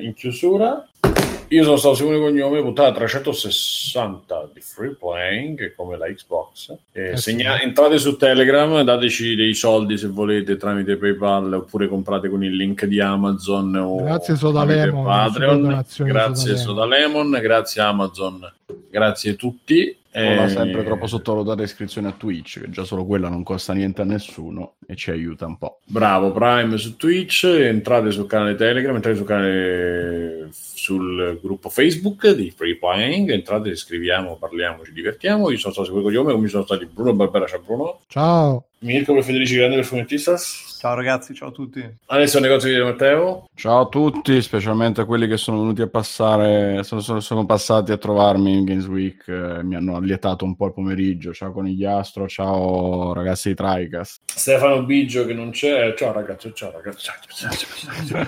in chiusura. Io sono stato Simone Cognome, puntata 360 di Free Playing, come la Xbox. Eh, segna- entrate su Telegram, dateci dei soldi se volete tramite PayPal oppure comprate con il link di Amazon o grazie Sodalemon, Patreon. Grazie Sodalemon, grazie Amazon, grazie a tutti. Non eh... sempre troppo sottovalutare iscrizione a Twitch, che già solo quella non costa niente a nessuno e ci aiuta un po'. Bravo, Prime su Twitch, entrate sul canale Telegram, entrate sul canale sul gruppo Facebook di Free Playing, entrate, scriviamo, parliamo, ci divertiamo. Io sono stato Seguito Coglione, come sono stati Bruno Barbera, ciao Bruno. Ciao. Mirko per Federici Grande per Fumettistas. Ciao ragazzi, ciao a tutti. Adesso negozio di Matteo. Ciao a tutti, specialmente a quelli che sono venuti a passare, sono, sono, sono passati a trovarmi in Games Week, eh, mi hanno allietato un po' il pomeriggio. Ciao Conigliastro, ciao ragazzi di Tricast. Stefano Biggio che non c'è, ciao ragazzi, ciao ragazzi. Ciao, ciao,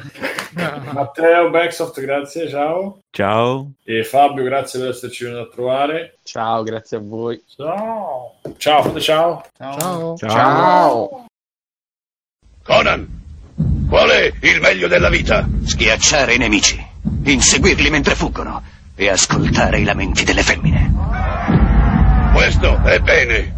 ciao, Matteo Backsoft, grazie, ciao. Ciao. E Fabio, grazie per esserci venuto a trovare. Ciao, grazie a voi. Ciao. Ciao, fate ciao. Ciao. Ciao. ciao. Conan, qual è il meglio della vita? Schiacciare i nemici, inseguirli mentre fuggono e ascoltare i lamenti delle femmine. Questo è bene.